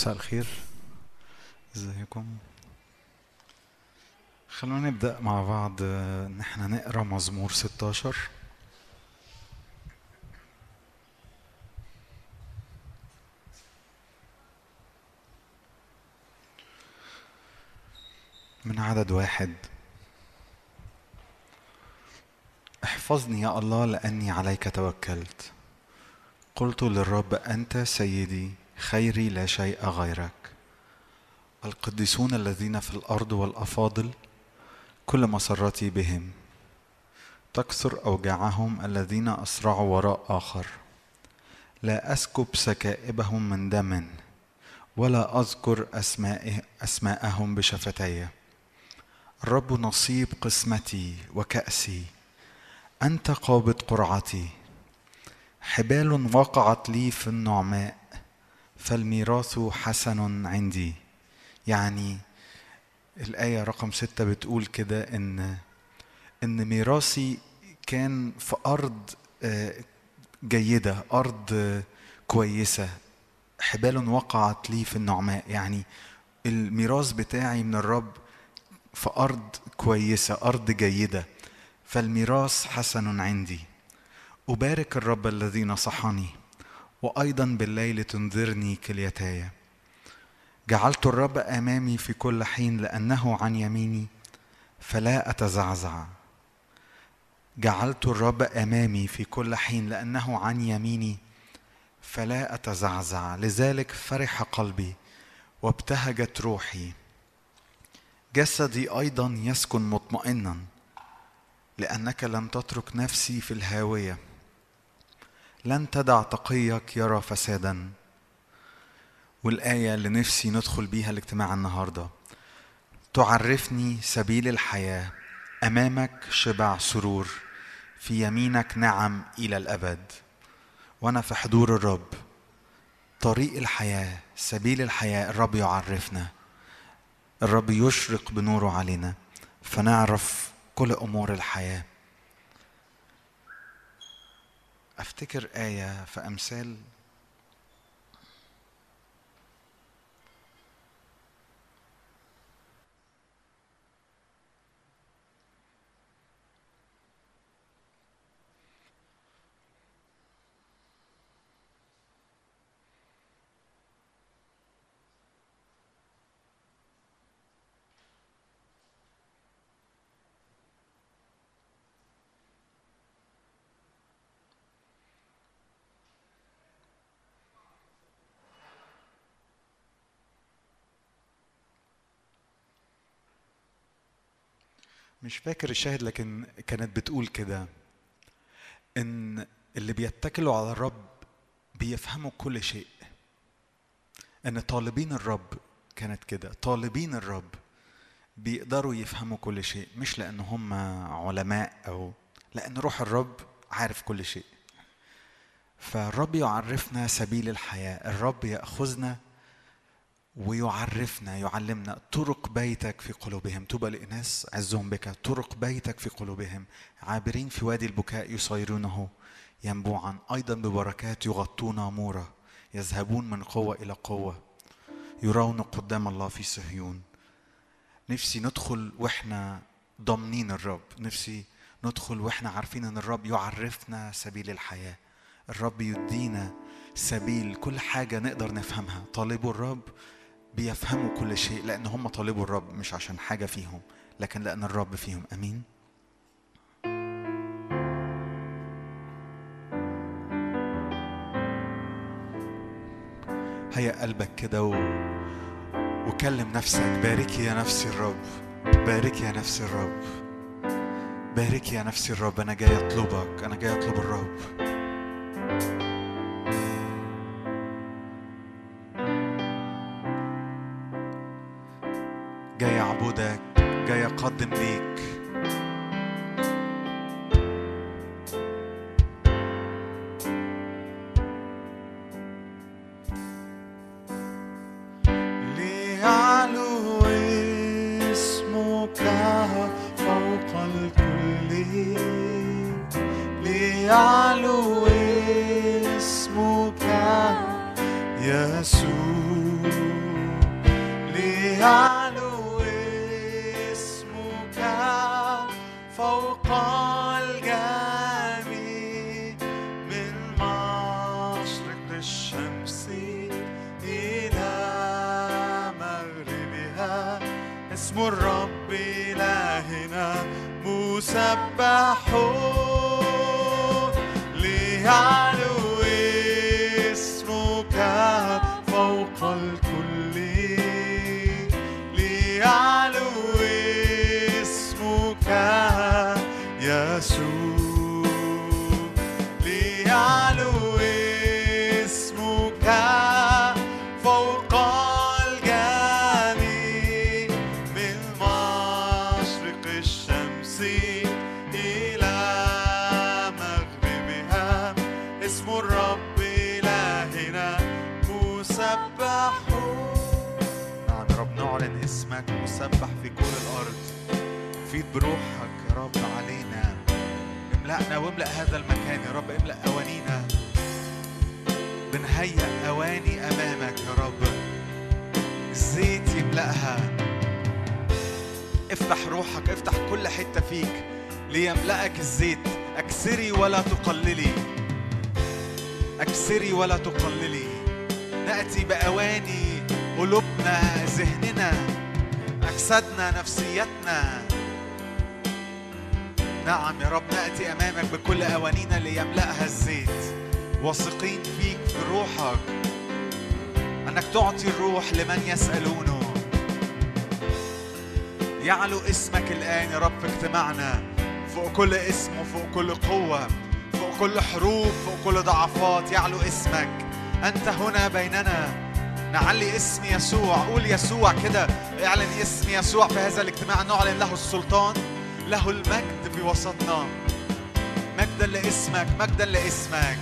مساء الخير. إزيكم؟ خلونا نبدأ مع بعض. ان إحنا نقرأ مزمور 16 من عدد واحد. احفظني يا الله لأني عليك توكلت. قلت للرب أنت سيدي خيري لا شيء غيرك. القديسون الذين في الأرض والأفاضل كل مسرتي بهم. تكثر أوجاعهم الذين أسرعوا وراء آخر. لا أسكب سكائبهم من دم ولا أذكر أسماء أسماءهم بشفتي. الرب نصيب قسمتي وكأسي. أنت قابض قرعتي. حبال وقعت لي في النعماء. فالميراث حسن عندي. يعني الآية رقم ستة بتقول كده إن إن ميراثي كان في أرض آه، جيدة أرض كويسة. حبال وقعت لي في النعماء. يعني الميراث بتاعي من الرب في أرض كويسة أرض جيدة. فالميراث حسن عندي. أبارك الرب الذي نصحني وأيضا بالليل تنذرني كليتاي جعلت الرب أمامي في كل حين لأنه عن يميني فلا أتزعزع. جعلت الرب أمامي في كل حين لأنه عن يميني فلا أتزعزع. لذلك فرح قلبي وابتهجت روحي. جسدي أيضا يسكن مطمئنا لأنك لم تترك نفسي في الهاوية. لن تدع تقيك يرى فسادا. والآية اللي نفسي ندخل بيها الاجتماع النهاردة. تعرفني سبيل الحياة أمامك شبع سرور في يمينك نعم إلى الأبد. وأنا في حضور الرب. طريق الحياة سبيل الحياة الرب يعرفنا. الرب يشرق بنوره علينا. فنعرف كل أمور الحياة. أفتكر آية في أمثال مش فاكر الشاهد لكن كانت بتقول كده إن اللي بيتكلوا على الرب بيفهموا كل شيء. إن طالبين الرب كانت كده طالبين الرب بيقدروا يفهموا كل شيء مش لأن هم علماء أو لأن روح الرب عارف كل شيء. فالرب يعرفنا سبيل الحياة الرب يأخذنا ويعرفنا يعلمنا طرق بيتك في قلوبهم. طوبى لإناس عزهم بك. طرق بيتك في قلوبهم. عابرين في وادي البكاء يصيرونه. ينبوعا. أيضا ببركات يغطون مورا يذهبون من قوة إلى قوة. يرون قدام الله في صهيون. نفسي ندخل وإحنا ضامنين الرب. نفسي ندخل وإحنا عارفين إن الرب يعرفنا سبيل الحياة. الرب يدينا سبيل. كل حاجة نقدر نفهمها. طالبوا الرب بيفهموا كل شيء لأن هم طالبوا الرب مش عشان حاجة فيهم لكن لأن الرب فيهم. أمين. هيا قلبك كده و... وكلم نفسك باركي يا نفسي الرب باركي يا نفسي الرب باركي يا نفسي الرب. أنا جاي أطلبك أنا جاي أطلب الرب. جاي أعبدك جاي أقدم ليك. اسم الرب إلهنا مسبح ليعلو بروحك يا رب علينا. املأنا واملأ هذا المكان يا رب املأ أوانينا. بنهيأ أواني أمامك يا رب. الزيت يملأها. افتح روحك افتح كل حتة فيك ليملأك الزيت. أكسري ولا تقللي. أكسري ولا تقللي. نأتي بأواني قلوبنا ذهننا أجسادنا نفسيتنا. نعم يا رب نأتي أمامك بكل أوانينا ليملأها الزيت. واثقين فيك في روحك أنك تعطي الروح لمن يسألونه. يعلو اسمك الآن يا رب في اجتماعنا. فوق كل اسم وفوق كل قوة فوق كل حروب فوق كل ضعفات يعلو اسمك. أنت هنا بيننا. نعلي اسم يسوع قول يسوع كده. اعلن اسم يسوع في هذا الاجتماع. نعلن له السلطان له المجد. في وسطنا مجدا لاسمك مجدا لاسمك.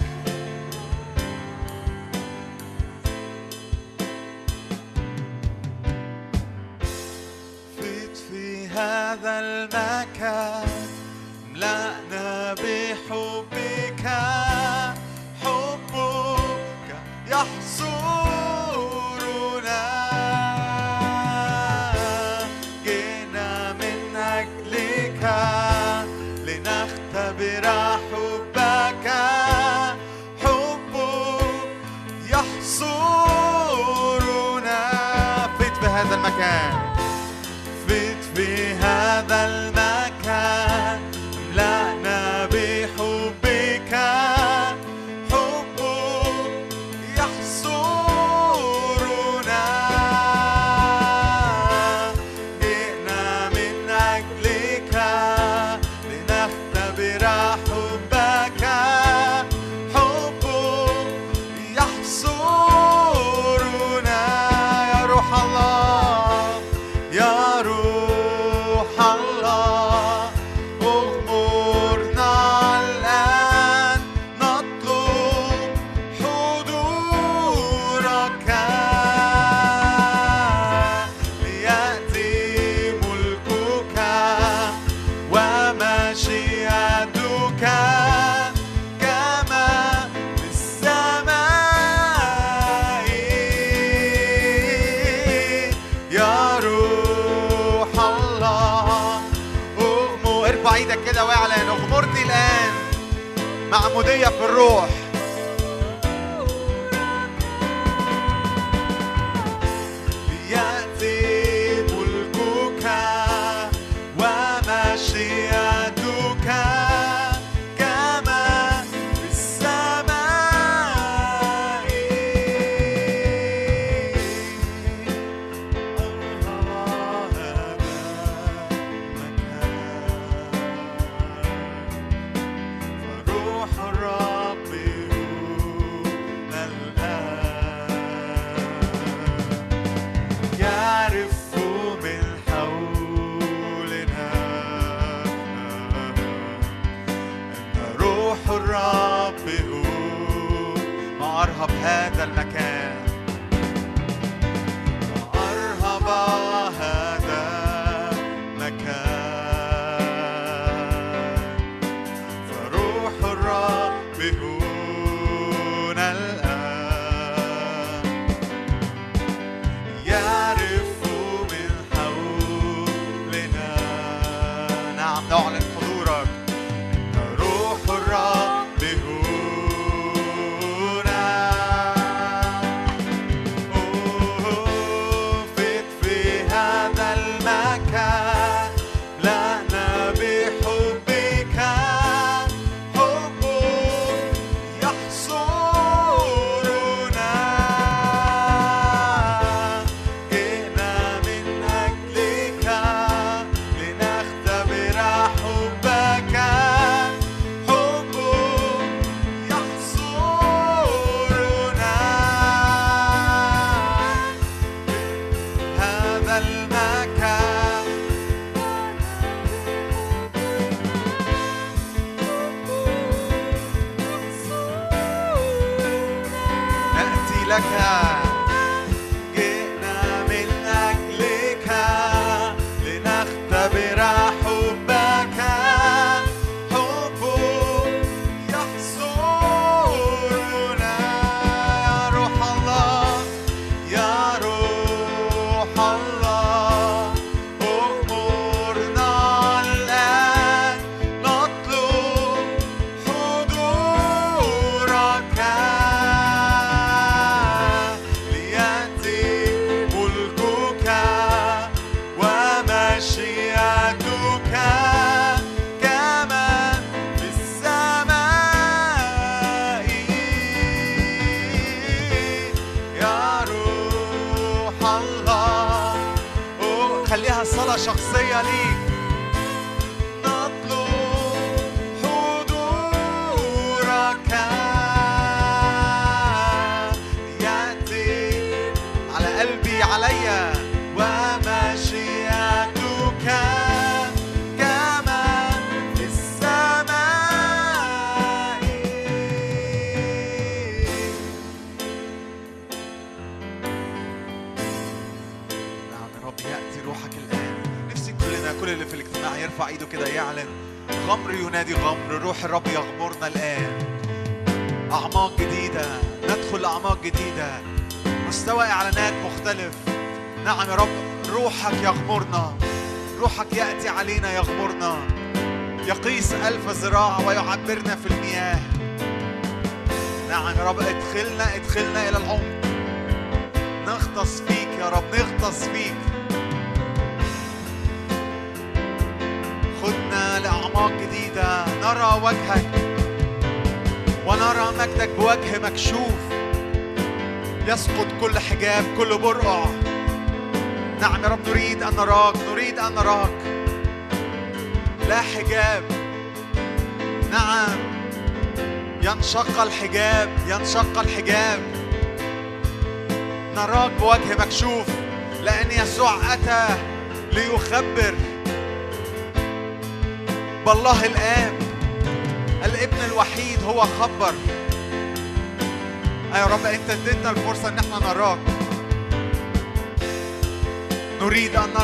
car.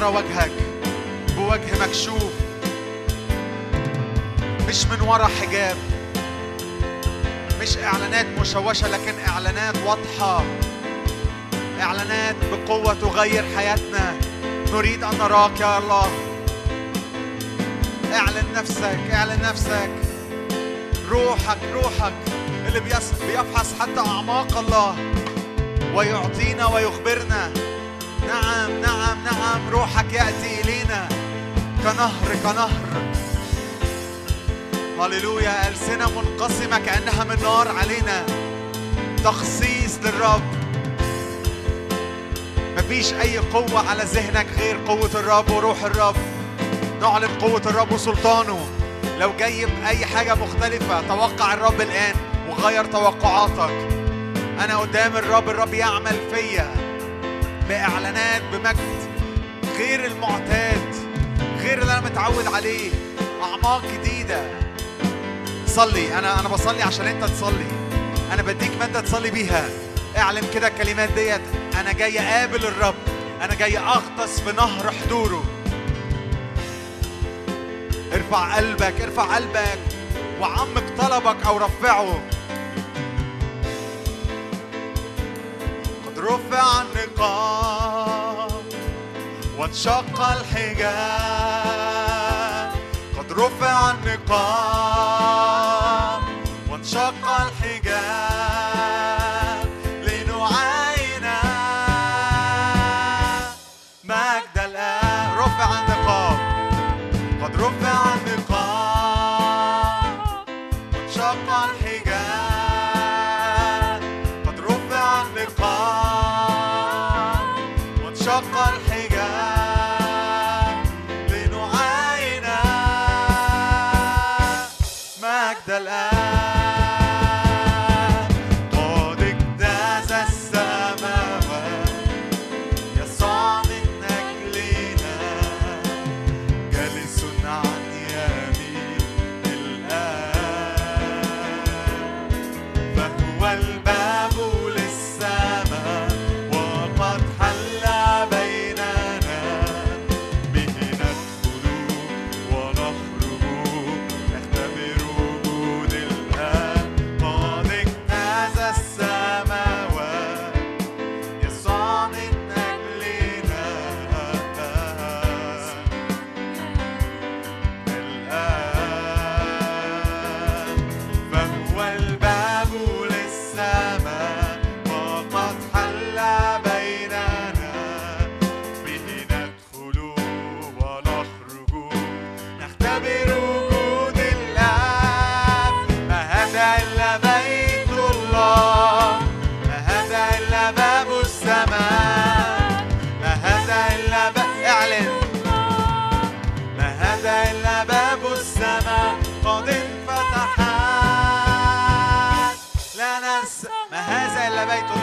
نرى وجهك بوجه مكشوف مش من وراء حجاب مش إعلانات مشوشة لكن إعلانات واضحة. إعلانات بقوة تغير حياتنا. نريد أن نراك يا الله. إعلن نفسك إعلن نفسك. روحك روحك اللي بيفحص حتى أعماق الله ويعطينا ويخبرنا. نعم نعم نعم. روحك يأتي إلينا كنهر كنهر. هللويا. ألسنة منقسمة كأنها من نار علينا. تخصيص للرب. مفيش أي قوة على ذهنك غير قوة الرب وروح الرب. نعلن قوة الرب وسلطانه. لو جاي بأي حاجة مختلفة توقع الرب الآن وغير توقعاتك. أنا قدام الرب الرب يعمل فيا. بإعلانات بمجد غير المعتاد غير اللي أنا متعود عليه أعماق جديدة. صلي أنا أنا بصلي عشان أنت تصلي. أنا بديك مادة تصلي بيها. اعلن كده الكلمات ديت. أنا جاي أقابل الرب. أنا جاي أغطس في نهر حضوره. ارفع قلبك ارفع قلبك وعمق طلبك أو رفعه. قد رفع النقاب وانشق الحجاب. قد رفع النقاب.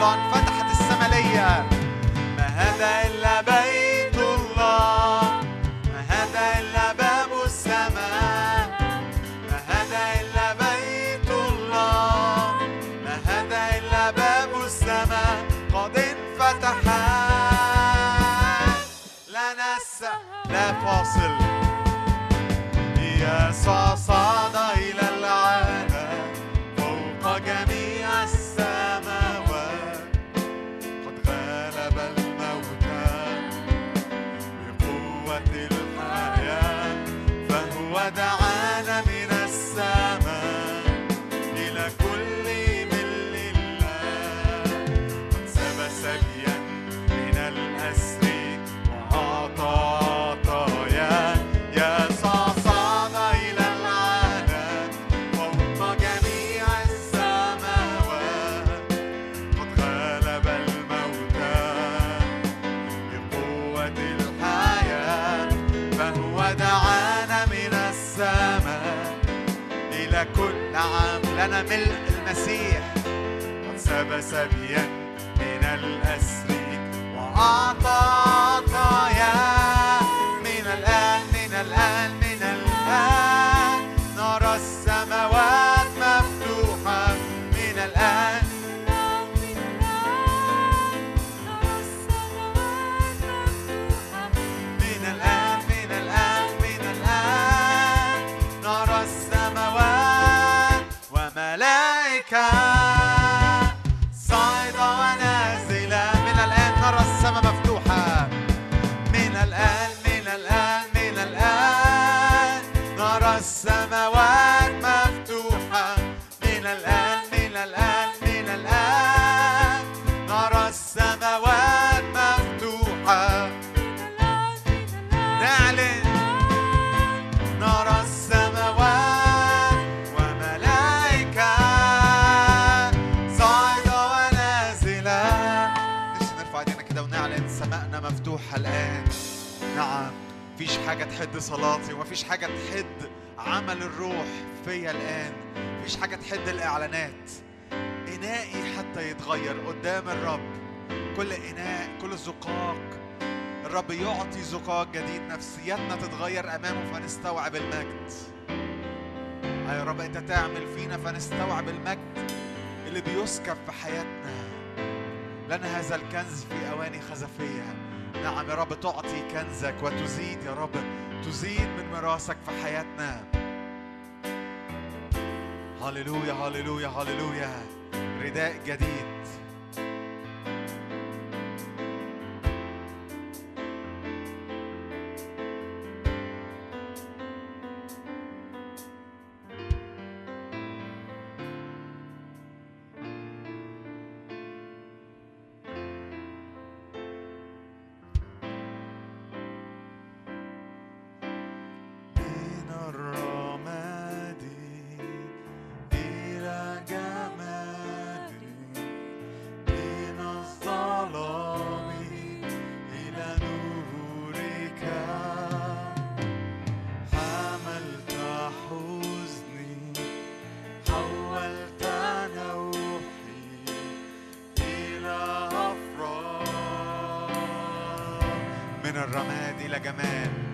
الله انفتحت السماء ليا ما هذا إلا بيت الله. ما هذا إلا باب السماء. ما هذا إلا بيت الله. ما هذا إلا باب السماء. قد انفتح. لنا السماء لا فاصل. يسوع صعد ملء المسيح قد سبى سبيا من الأسر. وأعطى تحد صلاتي ومفيش حاجة تحد عمل الروح فيا الآن. مفيش حاجة تحد الإعلانات. إنائي حتى يتغير قدام الرب. كل إناء كل زقاق. الرب يعطي زقاق جديد. نفسيتنا تتغير أمامه فنستوعب المجد. يا رب أنت تعمل فينا فنستوعب المجد اللي بيسكب في حياتنا. لنا هذا الكنز في أواني خزفية. نعم يا رب تعطي كنزك وتزيد يا رب. تزيد من ميراثك في حياتنا. هللويا هللويا هللويا. رداء جديد. الرماد إلى جمال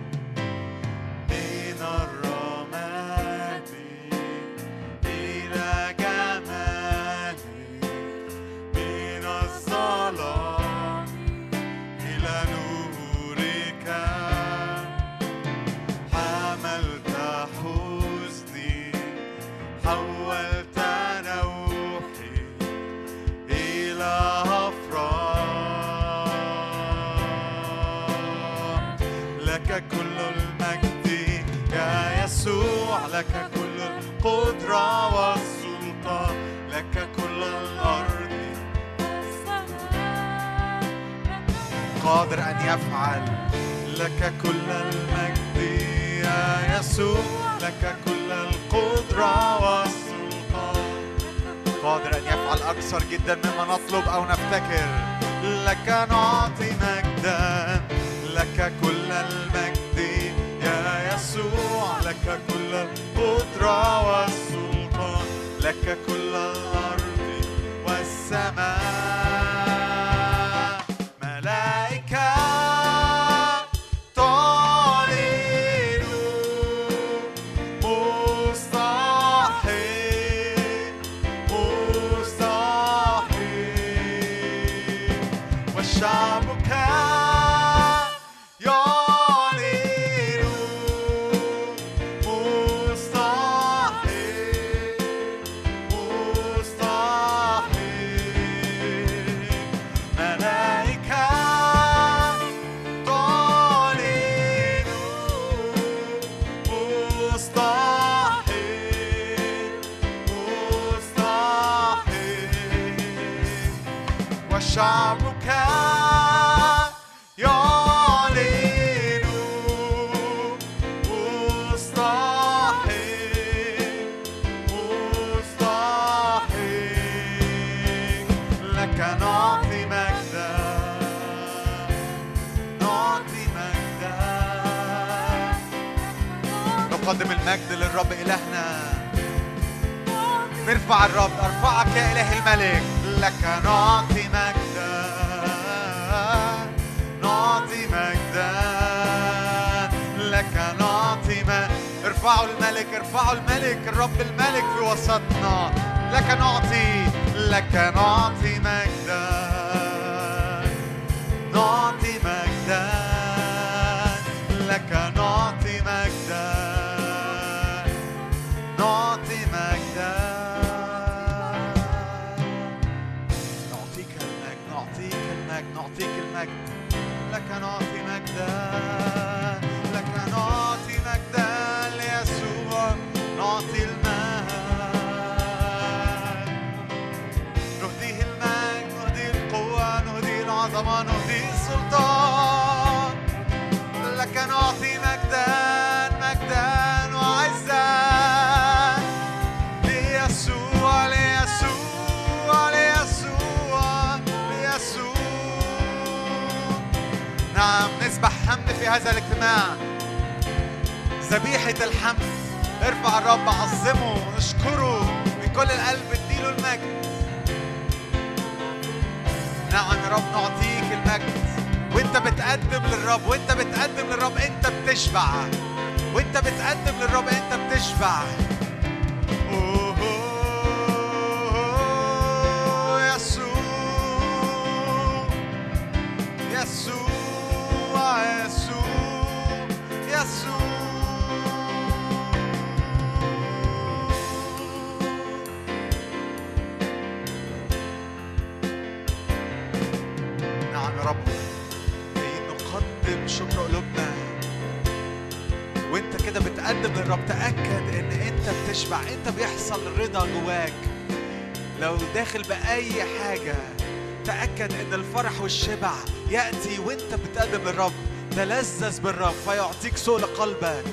الشبع يأتي وانت بتقدم الرب. تلذذ بالرب فيعطيك سوء قلبك.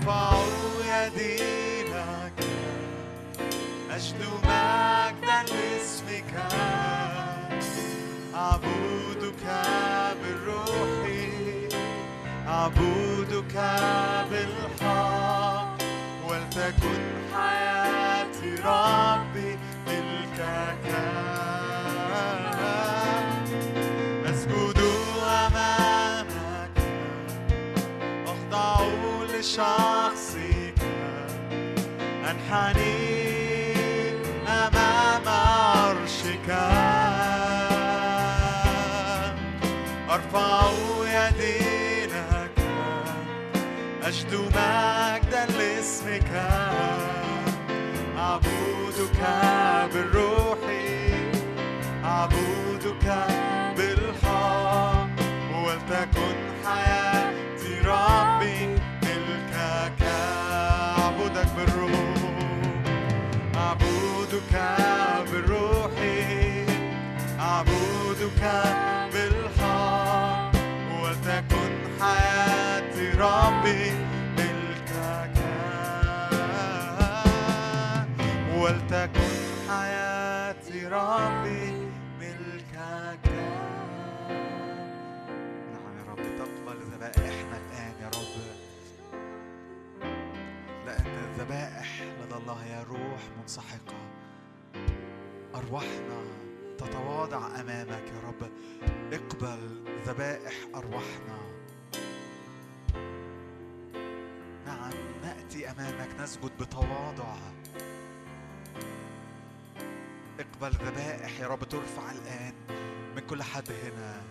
أرفع يدي لك مجد مجدا لاسمك. أعبدك بالروح. أعبدك بالحق. ولتكن حياتي رب. شخصك أنحني أمام عرشك. أرفع يدي لك. أجد مجدا لاسمك. أعبدك بالروح أعبدك بالحق. ولتكن تكن حياتي ربي ملكك. نعم يا رب تقبل ذبائحنا الآن يا رب. لأن الذبائح لدى الله يا روح منسحقة. أرواحنا تتواضع أمامك يا رب. اقبل ذبائح أرواحنا. نعم نأتي أمامك نسجد بتواضع. اقبل ذبائح يا رب ترفع الآن من كل حد هنا.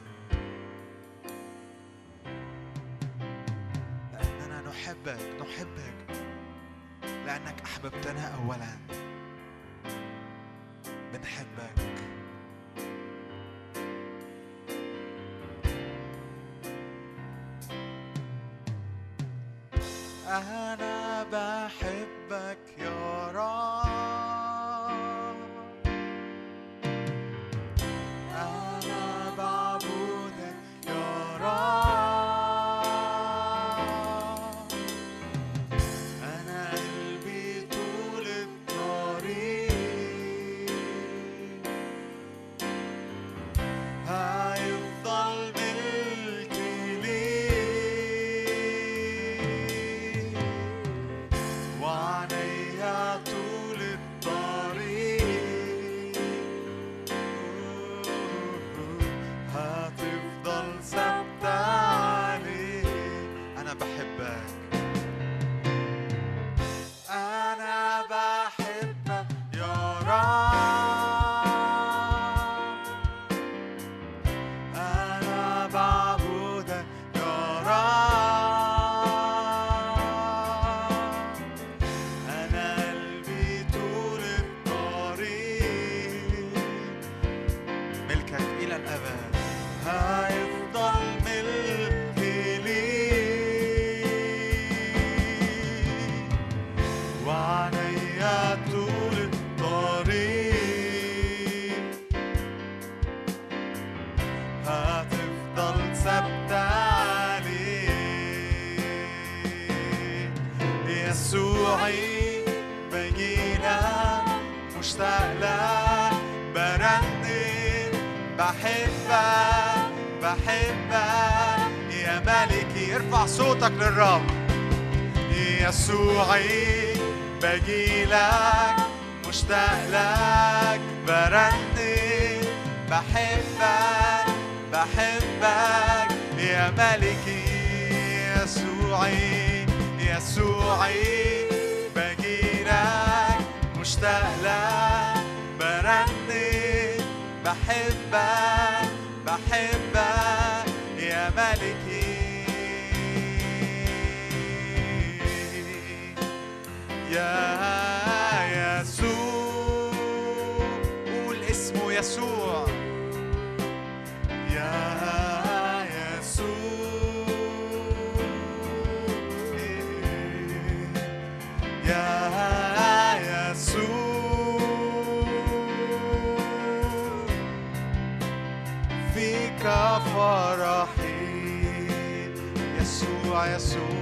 لأننا نحبك نحبك. لأنك أحببتنا أولا. بنحبك أنا بحبك يا رب. يسوعي بجيلك مشتاق لك برنم بحبك بحبك. يا ملكي يسوعي يسوعي بجيلك مشتاق لك. برنم بحبك بحبك. يا ملكي يا يسوع قول اسمه يسوع. يا يسوع يا يسوع. فيك فرحي يسوع يسوع.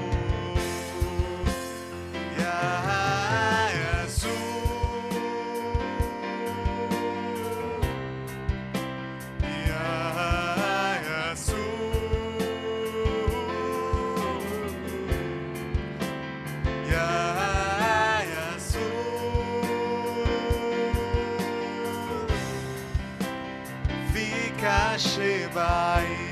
bye.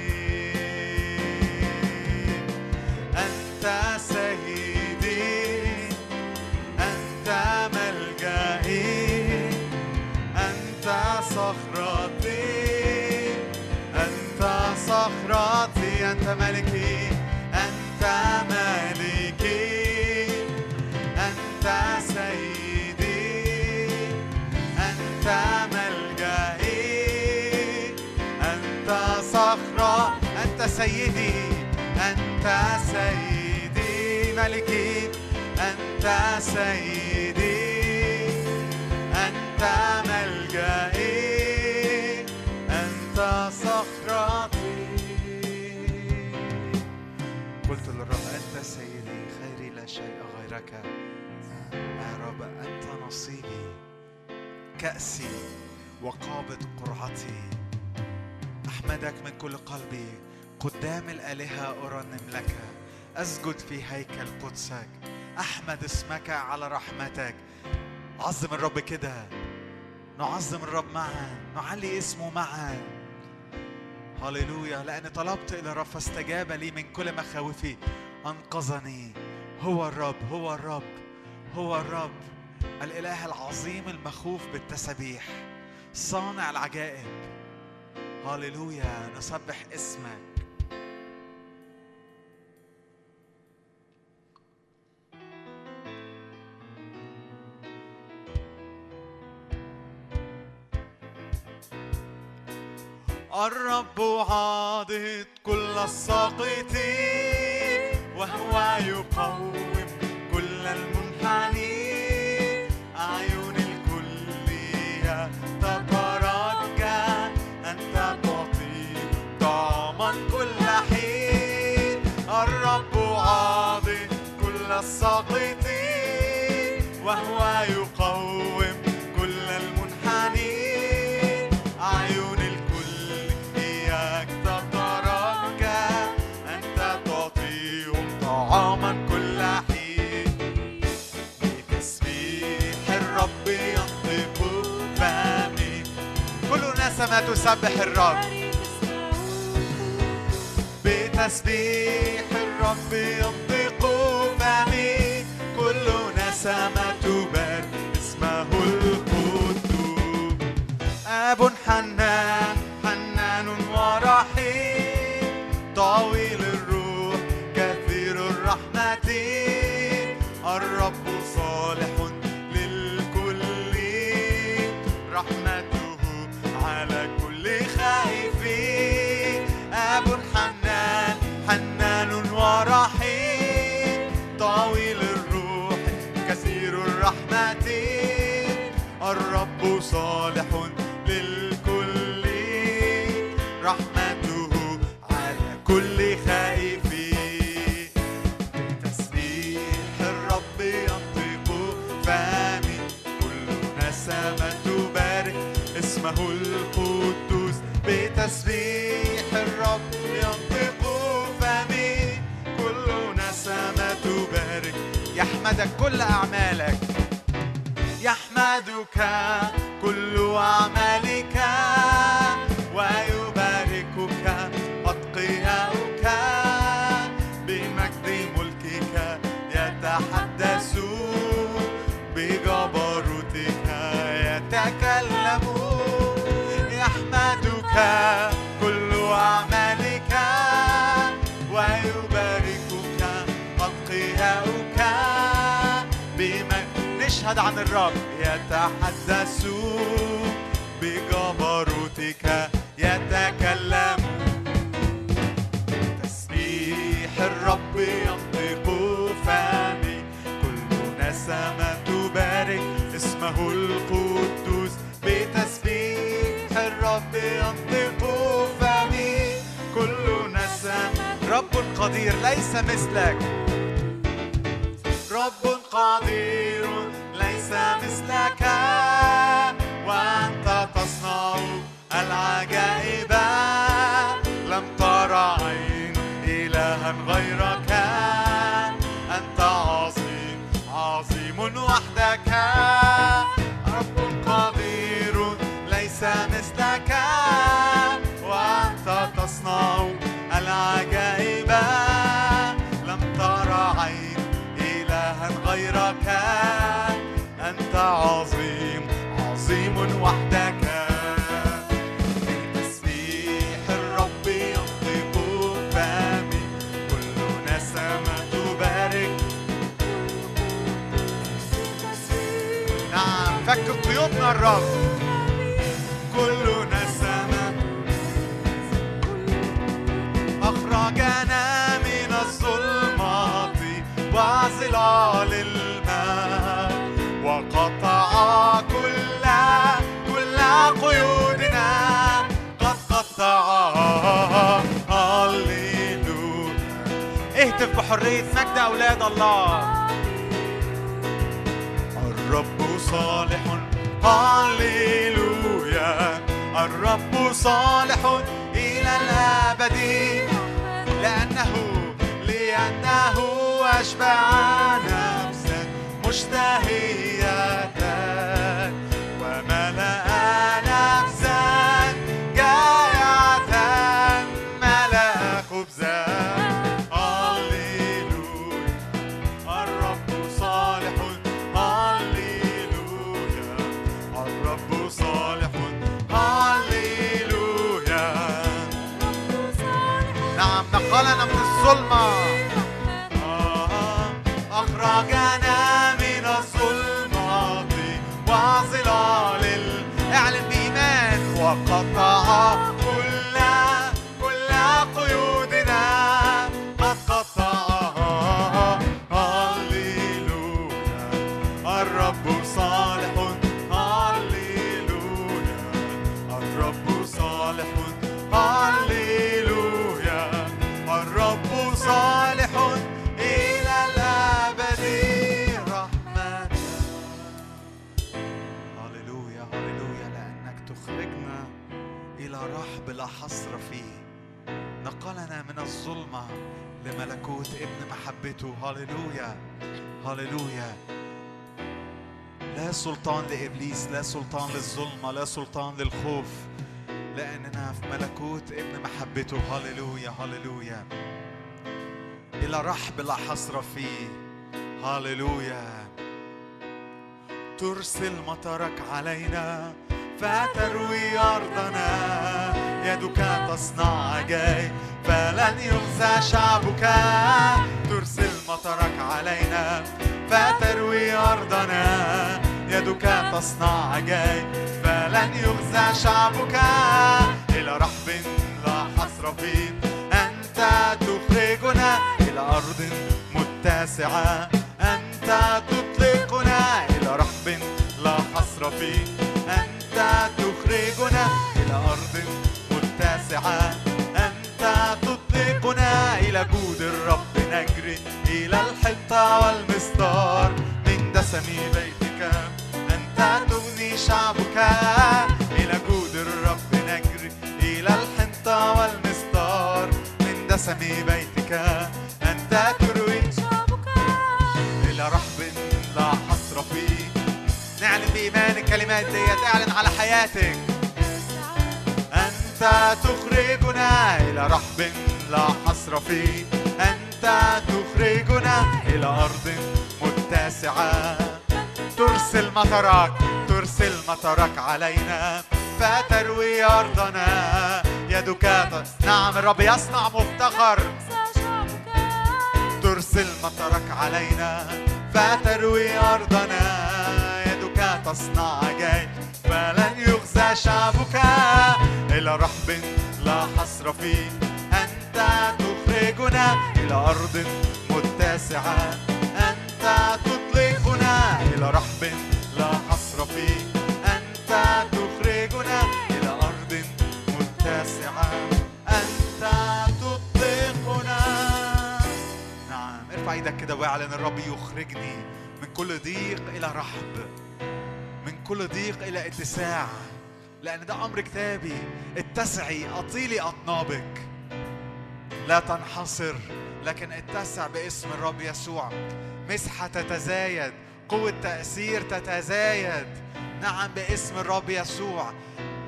كأسي وقابض قرعتي. أحمدك من كل قلبي قدام الآلهة أرنم لك. أسجد في هيكل قدسك. أحمد اسمك على رحمتك. عظم الرب كده. نعظم الرب معا. نعلي اسمه معا. هللويا. لأني طلبت إلى الرب فاستجاب لي من كل مخاوفي. أنقذني. هو الرب. هو الرب. هو الرب. الإله العظيم المخوف بالتسبيح. صانع العجائب. هللويا. نسبح اسمك. الرب عاضد كل الساقطين وهو يقوم كل المنحنين أعين الكل تترجى أنت تعطي طعما كل حين. الرب عاضد كل الساقطين وهو يقوم تسبح الرب. بتسبيح الرب ينطق فمي كل نسمة تبارك اسمه القدوس. أب حنان. صالح للكل. رحمته على كل خائف. بتسبيح الرب ينطق فمي كل نسمة تبارك. اسمه القدوس. بتسبيح الرب ينطق فمي كل نسمة تبارك. يحمدك كل أعمالك. يحمدك كل أعمالك ويباركك أتقياؤك. بمجد ملكك يتحدثون بجبروتك يتكلمون يحمدك كل أعمالك ويباركك أتقياؤك. بمجد نشهد عن الرب. يتحدثون بجبروتك يتكلمون تسبيح الرب ينطق فمي. كل نسمة تبارك اسمه القدوس بتسبيح الرب ينطق فمي. كل نسمة رب قدير ليس مثلك. رب قدير. ليس مثلك الرب. كل نسمة أخرجنا من الظلمات وظلال الماء وقطع كل كل قيودنا. قد قطع. هللويا اهتف بحرية مجد أولاد الله. الرب صالح هللويا الرب صالح إلى الأبد. لأنه لأنه أشبع نفسا مشتهية. الظلمة آه، أخرجنا من الظلمات وظلال ال- اعلن بإيمان وقطع. الظلمة لملكوت ابن محبته. هللويا. هللويا. لا سلطان لإبليس لا سلطان للظلمة لا سلطان للخوف لأننا في ملكوت ابن محبته. هللويا هللويا. إلى رحب لا حصر فيه. هللويا. ترسل مطرك علينا فتروي أرضنا. يدك تصنع عجائب فلن يخزى شعبك. ترسل مطرك علينا فتروي أرضنا. يدك تصنع عجائب فلن يخزى شعبك. إلى رحب لا حصر فيه أنت تخرجنا. إلى أرض متسعة أنت تطلقنا. إلى رحب لا حصر فيه أنت تخرجنا. إلى أرض متسعة. تطلقنا إلى جود الرب نجري إلى الحنطة والمسطار من دسم بيتك أنت تغني شعبك إلى جود الرب نجري إلى الحنطة والمسطار من دسم بيتك أنت تروي إلى رحب لا حصر فيه. نعلن بإيمان الكلمات ديت اعلن على حياتك. أنت تخرجنا إلى رحب لا حصر فيه. أنت تخرجنا إلى أرض متسعة. ترسل مطرك ترسل مطرك علينا. فتروي أرضنا. يدك نعم الرب يصنع مفتخر. ترسل مطرك علينا. فتروي أرضنا. يدك تصنع يخزى شعبك إلى رحب لا حصر فيه. أنت تخرجنا إلى أرض متسعة. أنت تطلقنا إلى رحب لا حصر فيه. أنت تخرجنا إلى أرض متسعة. أنت تطلقنا. نعم ارفع إيدك كده واعلن الرب يخرجني من كل ضيق إلى رحب من كل ضيق إلى اتساع. لأن ده أمر كتابي. اتسعي أطيلي أطنابك. لا تنحصر لكن اتسع باسم الرب يسوع. مسحة تتزايد قوة تأثير تتزايد. نعم باسم الرب يسوع.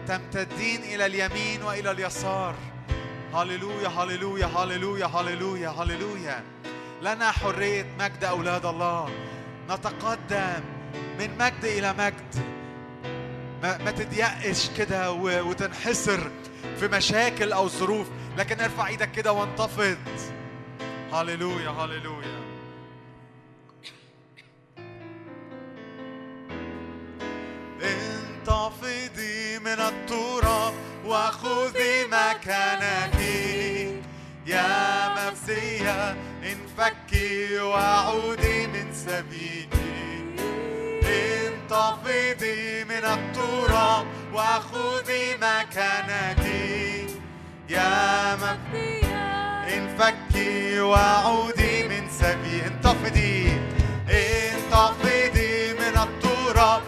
تمتدين إلى اليمين وإلى اليسار. هللويا هللويا هللويا هللويا هللويا. لنا حرية مجد أولاد الله. نتقدم من مجد إلى مجد. ما, ما تضيقش كده وتنحسر في مشاكل أو ظروف لكن ارفع إيدك كده وانتفض. هللويا هللويا. انتفضي من التراب وخذي مكانك. يا مفزية انفكي وعودي من سبيلي. انتفضي من التراب وخذي مكانك. يا مفزية انفكي وعودي من سبي. انتفضي انتفضي من التراب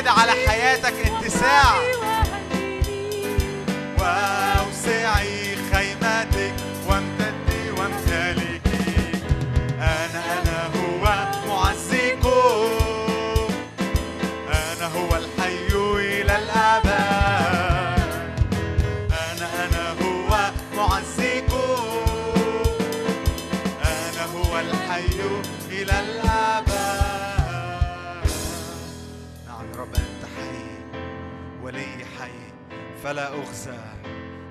كده على حياتك اتساع واوسعي فلا أخزى.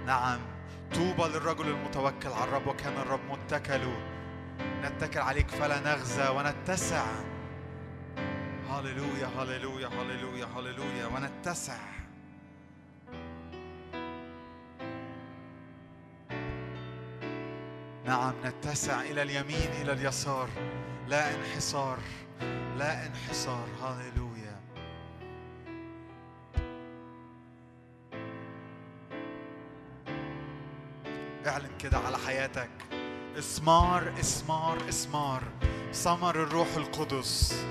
نعم طوبى للرجل المتوكل على الرب وكان الرب متكله نتكل عليك فلا نغزى ونتسع. هللويا هللويا هللويا هللويا ونتسع. نعم نتسع إلى اليمين إلى اليسار. لا انحصار لا انحصار. هللويا. اعلن كده على حياتك. اسمار اسمار اسمار. ثمر الروح القدس.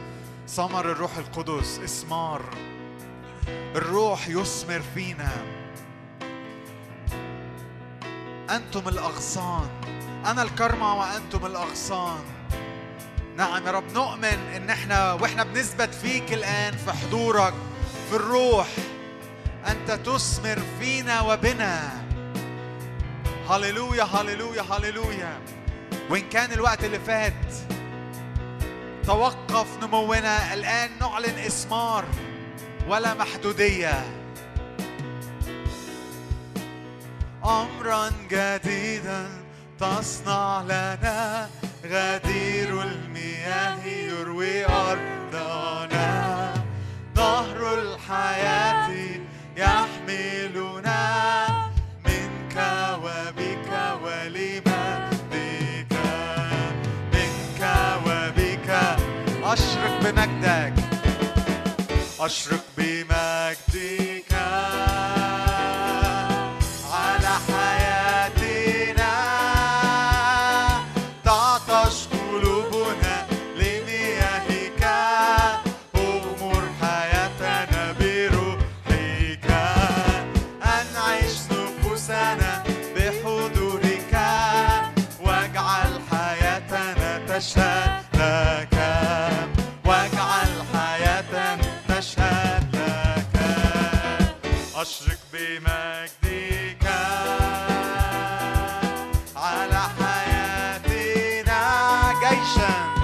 ثمر الروح القدس. اسمار. الروح يثمر فينا. أنتم الأغصان. أنا الكرمة وأنتم الأغصان. نعم يا رب نؤمن إن إحنا وإحنا بنثبت فيك الآن في حضورك في الروح. أنت تثمر فينا وبنا. هللويا هللويا هللويا. وإن كان الوقت اللي فات توقف نمونا الآن نعلن إثمار ولا محدودية. أمرا جديدا تصنع لنا غدير المياه يروي أرضنا. نهر الحياة يحملنا منك بمجدك. أشرق بمجدك congregation.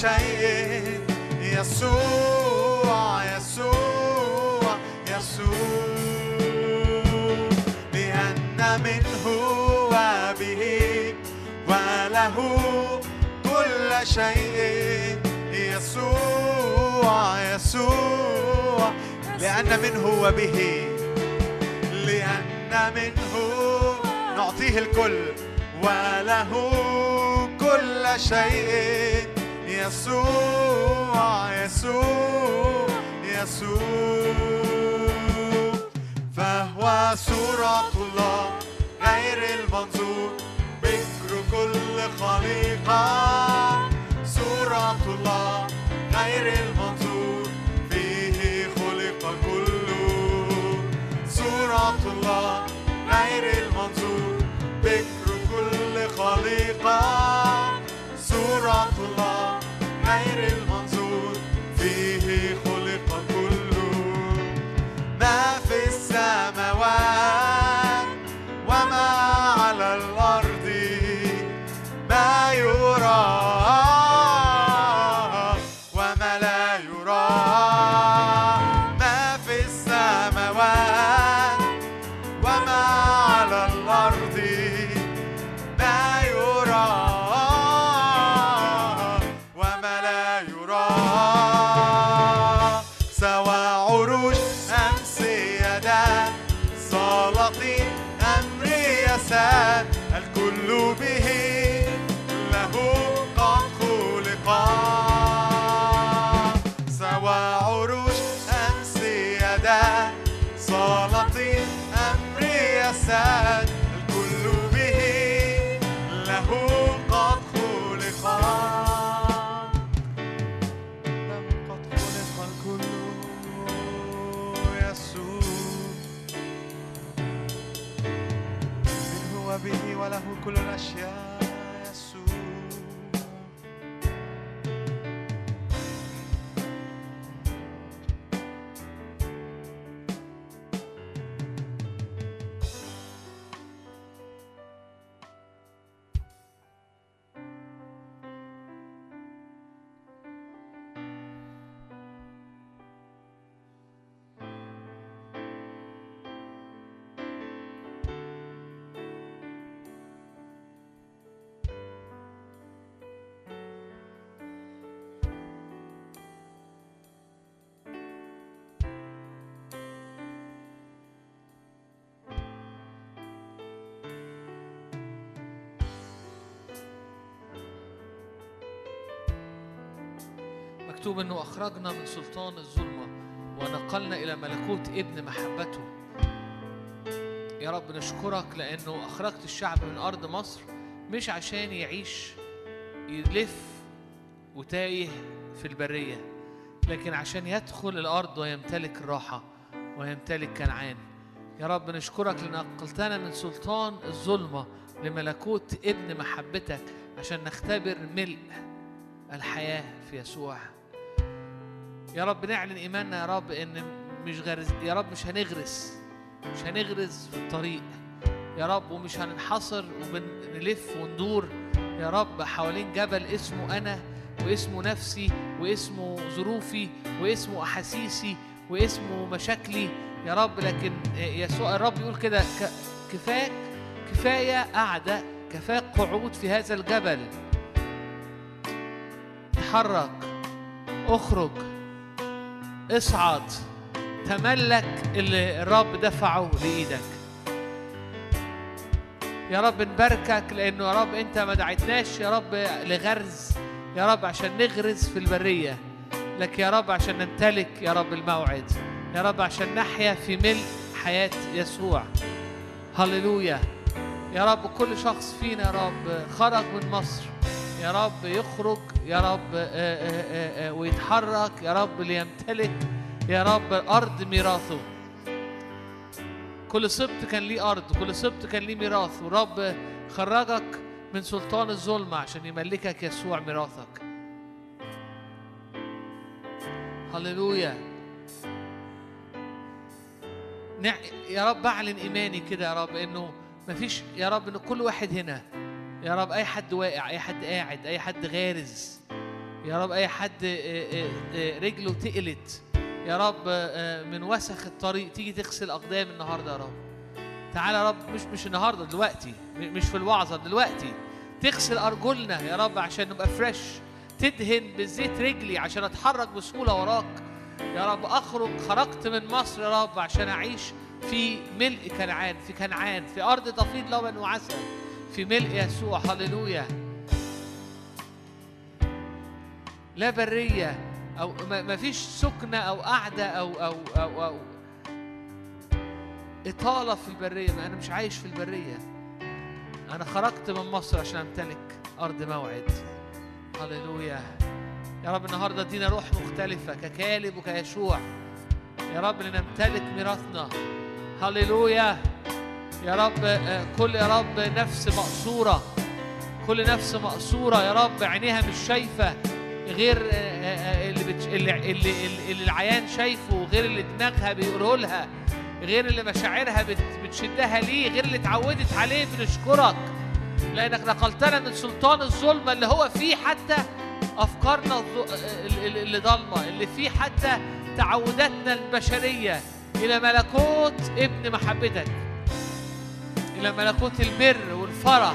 شيء. يسوع يسوع يسوع. لأن منه وبه وله كل شيء. يسوع يسوع. لأن منه وبه لأن منه نعطيه الكل. وله كل شيء. يسوع يسوع يسوع. فهو صورة الله غير المنظور بكر كل خليقة. صورة الله غير المنظور فيه خلق كله. صورة الله غير المنظور بكر كل خليقة. صورة الله مكتوب إنه أخرجنا من سلطان الظلمة ونقلنا إلى ملكوت ابن محبته. يا رب نشكرك لأنه أخرجت الشعب من أرض مصر مش عشان يعيش يلف وتايه في البرية لكن عشان يدخل الأرض ويمتلك الراحة ويمتلك كنعان. يا رب نشكرك لنقلتنا من سلطان الظلمة لملكوت ابن محبتك عشان نختبر ملء الحياة في يسوع. يا رب نعلن إيماننا يا رب إن مش غرز يا رب مش هنغرس. مش هنغرز في الطريق. يا رب ومش هننحصر وبنلف وندور. يا رب حوالين جبل اسمه أنا واسمه نفسي واسمه ظروفي واسمه أحاسيسي واسمه مشاكلي. يا رب لكن يسوع الرب يقول كده كفاك كفاية قعده كفاك قعود في هذا الجبل. تحرك اخرج. اصعد. تملك اللي الرب دفعه لإيدك. يا رب نباركك لأنه يا رب أنت ما دعيتناش يا رب لغرز. يا رب عشان نغرز في البرية. لك يا رب عشان نمتلك يا رب الموعد. يا رب عشان نحيا في ملء حياة يسوع. هللويا. يا رب كل شخص فينا يا رب خرج من مصر. يا رب يخرج يا رب آه، آه، آه، ويتحرك يا رب ليمتلك يا رب أرض ميراثه. كل سبط كان ليه أرض كل سبط كان ليه ميراث. ورب خرجك من سلطان الظلمة عشان يملكك يسوع ميراثك. هللويا. يا رب أعلن إيماني كده يا رب إنه مفيش يا رب ان كل واحد هنا يا رب أي حد واقع أي حد قاعد أي حد غارز يا رب أي حد آه، آه، آه، رجله تقلت يا رب من وسخ الطريق تيجي تغسل أقدام النهارده يا رب. تعالى يا رب مش مش النهارده دلوقتي مش في الوعظة دلوقتي. تغسل أرجلنا يا رب عشان نبقى فريش تدهن بزيت رجلي عشان أتحرك بسهولة وراك. يا رب أخرج خرجت من مصر يا رب عشان أعيش في ملء كنعان في كنعان في أرض تفيض لبن وعسل. في ملء يسوع هللويا. لا برية أو ما فيش سكنة أو قعدة أو أو أو, أو إطالة في البرية. ما أنا مش عايش في البرية. أنا خرجت من مصر عشان أمتلك أرض موعد. هللويا. يا رب النهاردة ادينا روح مختلفة ككالب وكيشوع يا رب لنمتلك ميراثنا. هللويا. يا رب آه، كل يا رب نفس مقصورة. كل نفس مقصورة يا رب عينيها مش شايفة غير آه، آه، اللي, بتش... اللي, اللي, اللي العيان شايفه غير اللي دماغها بيقوله لها غير اللي مشاعرها بت... بتشدها ليه غير اللي اتعودت عليه بنشكرك. لانك نقلتنا من سلطان الظلمة اللي هو فيه حتى ال- اللي ضلمة اللي فيه حتى تعوداتنا البشرية إلى ملكوت ابن محبتك. إلى ملكوت البر والفرح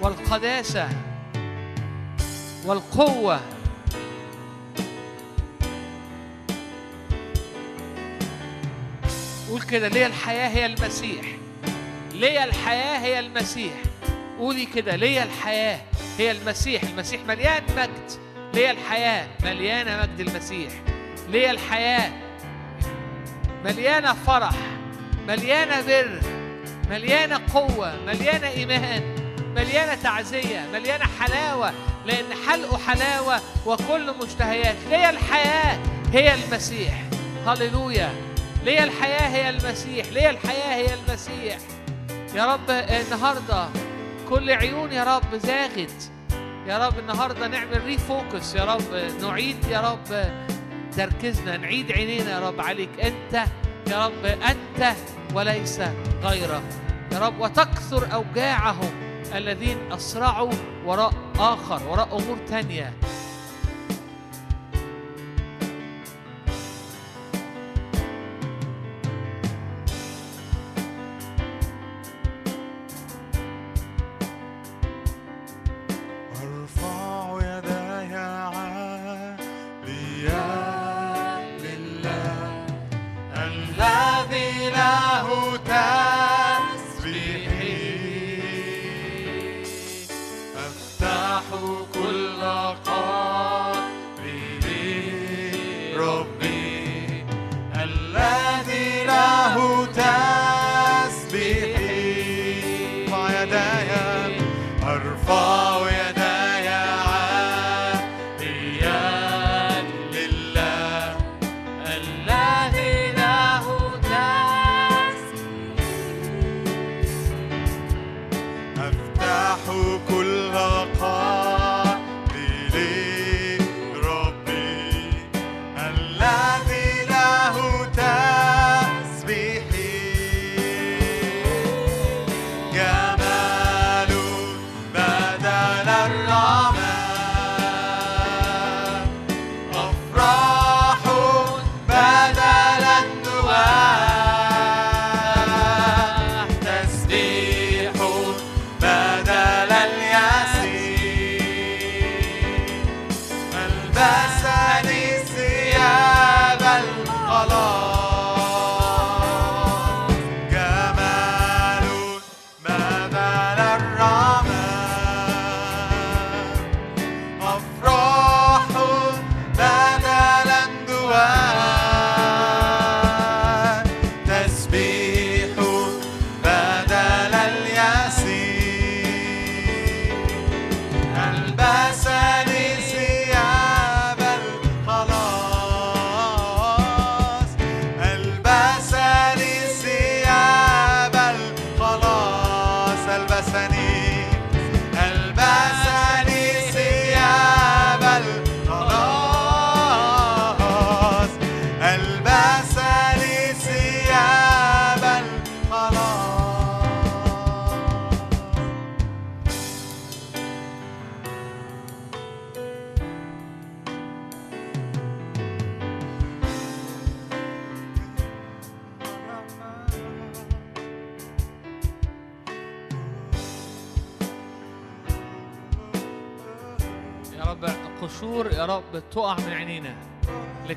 والقداسة والقوة. قول كده ليا الحياة هي المسيح. ليا الحياة هي المسيح. قولي كده ليا الحياة هي المسيح. المسيح مليان مجد. ليا الحياة مليانة مجد المسيح. ليا الحياة مليانة فرح. مليانة بر مليانة قوة مليانة إيمان مليانة تعزية مليانة حلاوة لأن حلقه حلاوة وكل مشتهيات. ليا الحياة هي المسيح. هللويا. ليا الحياة هي المسيح. ليا الحياة هي المسيح. يا رب النهارده كل عيون يا رب زاغت. يا رب النهارده نعمل ريفوكس يا رب نعيد يا رب تركيزنا. نعيد عينينا يا رب عليك. أنت يا رب أنت وليس غيرك يا رب وتكثر أوجاعهم الذين أسرعوا وراء آخر وراء أمور تانية.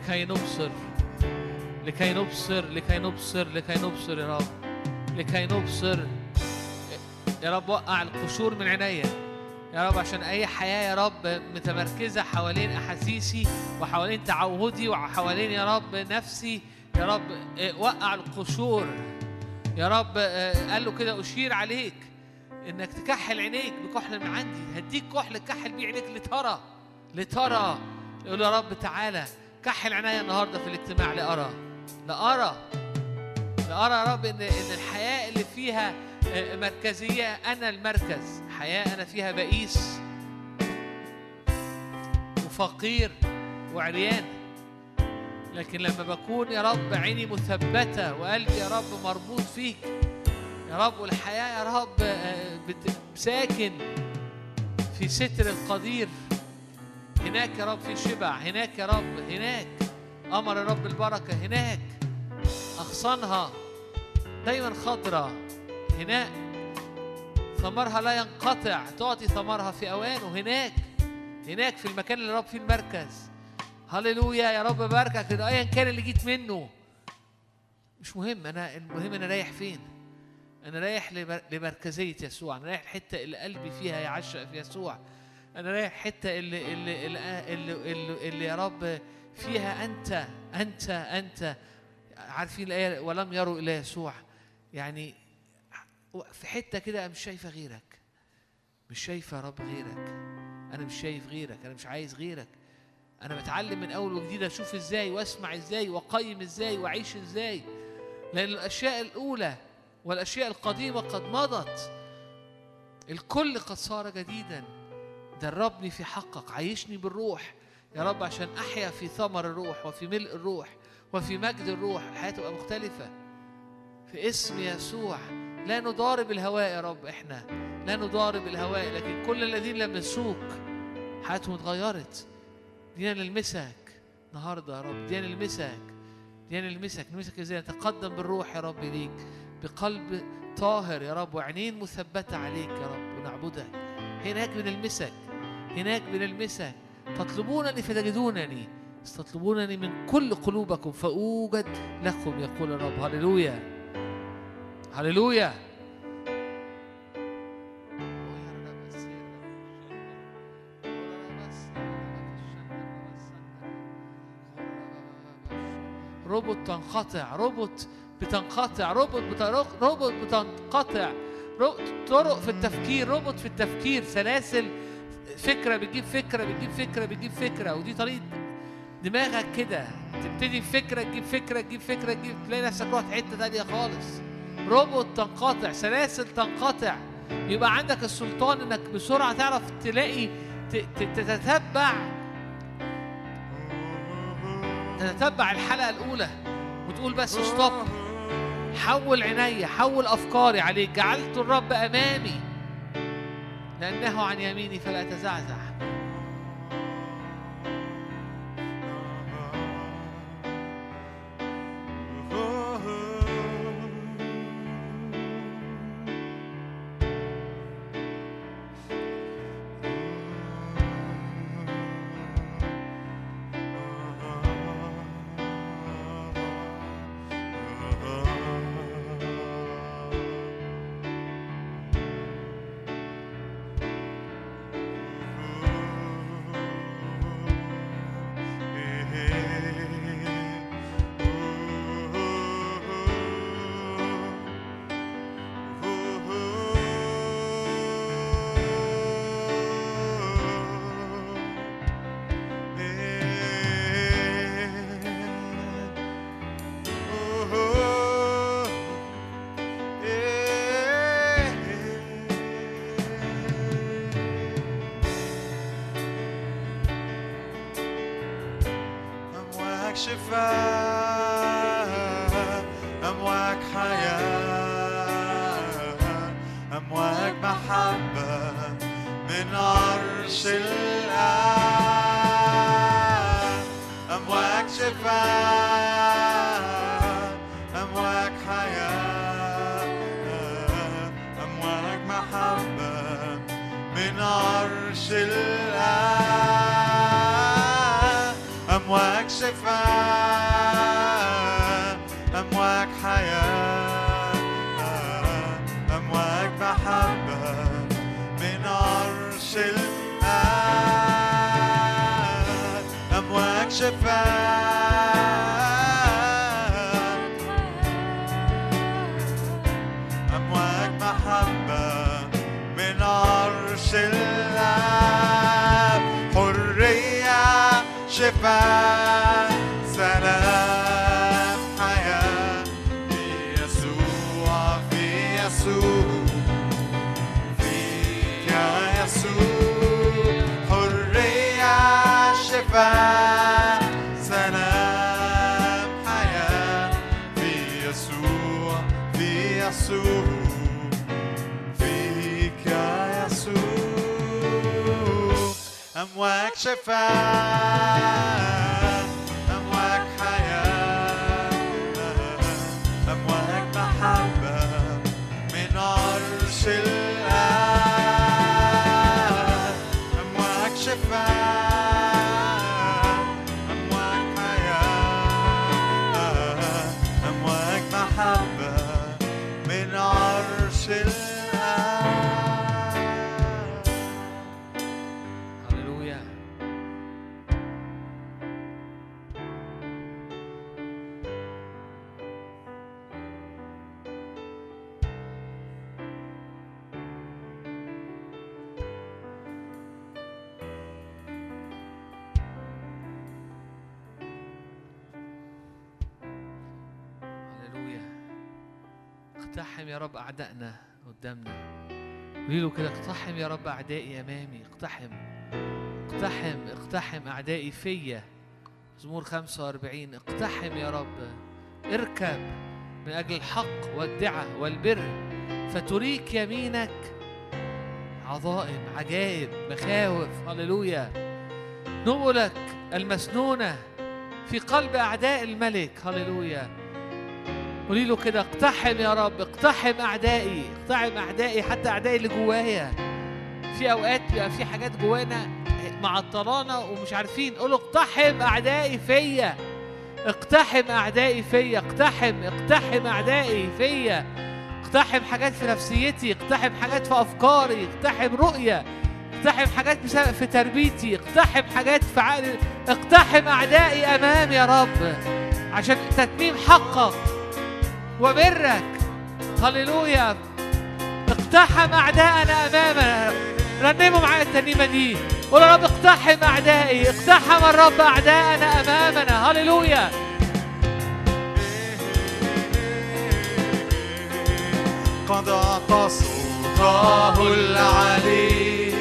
لكي نبصر لكي نبصر لكي نبصر لكي نبصر يا رب لكي نبصر. يا رب وقع القشور من عينيا. يا رب عشان أي حياة يا رب متمركزة حوالين أحاسيسي وحوالين تعودي وحوالين يا رب نفسي. يا رب وقع القشور. يا رب قال له كده أشير عليك إنك تكحل عينيك بكحل من عندي. هديك كحل تكحل بيه عينيك لترى لترى. يقول يا رب تعالى. كحل عينيا النهارده في الاجتماع. لأرى لأرى لأرى يا رب إن إن الحياة اللي فيها آه، مركزية أنا المركز. حياة أنا فيها بئيس وفقير وعريان. لكن لما بكون يا رب عيني مثبتة وقلبي يا رب مربوط فيك يا رب والحياة يا رب آه، ساكن في ستر القدير. هناك يا رب في شبع هناك يا رب هناك. أمر يا رب البركة هناك. اغصانها دايما خضراء هناك. ثمرها لا ينقطع تعطي ثمرها في اوانه هناك هناك في المكان اللي رب فيه المركز. هللويا يا رب باركك ايا كان اللي جيت منه. مش مهم أنا المهم أنا رايح فين؟ أنا رايح لمر- لمركزية يسوع أنا رايح الحته اللي قلبي فيها يعشق في يسوع. أنا رايح حتة اللي اللي اللي, اللي, اللي, اللي يا رب فيها أنت أنت أنت. عارفين الآية؟ ولم يروا إلى يسوع. يعني في حتة كده مش شايفة غيرك. مش شايفة يا رب غيرك. أنا مش شايف غيرك. أنا مش عايز غيرك. أنا بتعلم من أول وجديد أشوف إزاي وأسمع إزاي وأقيم إزاي وأعيش إزاي. لأن الأشياء الأولى والأشياء القديمة قد مضت. الكل قد صار جديدا. دربني في حقك عيشني بالروح. يا رب عشان أحيا في ثمر الروح وفي ملء الروح وفي مجد الروح الحياة تبقى مختلفة. في اسم يسوع لا نضارب الهواء يا رب إحنا لا نضارب الهواء لكن كل الذين لمسوك حياتهم اتغيرت. دينا نلمسك النهارده يا رب دينا نلمسك دينا نلمسك نلمسك إزاي؟ نتقدم بالروح يا رب ليك بقلب طاهر يا رب وعينين مثبتة عليك يا رب ونعبدك هناك بنلمسك. هناك بنلمسك تطلبونني فتجدونني. تطلبونني من كل قلوبكم فأوجد لكم يقول الرب. هللويا. هللويا. ربط تنقطع ربط بتنقطع ربط بترق ربط بتنقطع. طرق في التفكير ربط في التفكير سلاسل فكرة بتجيب فكرة بتجيب فكرة بتجيب فكرة. ودي طريقة دماغك كده. تبتدي بفكرة تجيب فكرة تجيب فكرة تجيب تلاقي نفسك رحت حتة تانية خالص. ربط تنقطع سلاسل تنقطع. يبقى عندك السلطان إنك بسرعة تعرف تلاقي تتتبع تتتبع الحلقة الأولى. وتقول بس ستوب حول عيني حول أفكاري عليك. جعلت الرب أمامي. لأنه عن يميني فلا تزعزع. أمواج شفاء أمواج حياة أمواج محبة من عرش الآب أمواج شفاء أمواج حياة أمواج محبة من عرش الآب شفاء أمواج حياة أمواج محبة من عرش الماء أمواج شفاء. شفاء أمواج شفاء أمواج حياة أمواج محبة من عرش الآب يا رب أعدائنا قدامنا. قولي له كده اقتحم يا رب أعدائي أمامي اقتحم اقتحم اقتحم أعدائي فيا. مزمور 45 اقتحم يا رب. اركب من أجل الحق والدعة والبر. فتريك يمينك عظائم عجائب مخاوف. هللويا. نقلك المسنونة في قلب أعداء الملك. هللويا. قولي له كده اقتحم يا رب اقتحم أعدائي اقتحم أعدائي حتى أعدائي اللي جوايا. في أوقات بيبقى في حاجات جوانا معطلانا ومش عارفين قولوا اقتحم أعدائي فيا. اقتحم أعدائي فيا اقتحم اقتحم أعدائي فيا. اقتحم حاجات في نفسيتي اقتحم حاجات في أفكاري اقتحم رؤية اقتحم حاجات في تربيتي اقتحم حاجات في عقلي. اقتحم أعدائي أمامي يا رب عشان تتميم حقك. وبرك. هللويا. اقتحم أعداءنا أمامنا. رنموا معايا الترنيمة دي. قول يا رب اقتحم أعدائي. اقتحم الرب أعداءنا أمامنا. هللويا. قد أعطى صوته العلي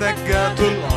تجت الأرض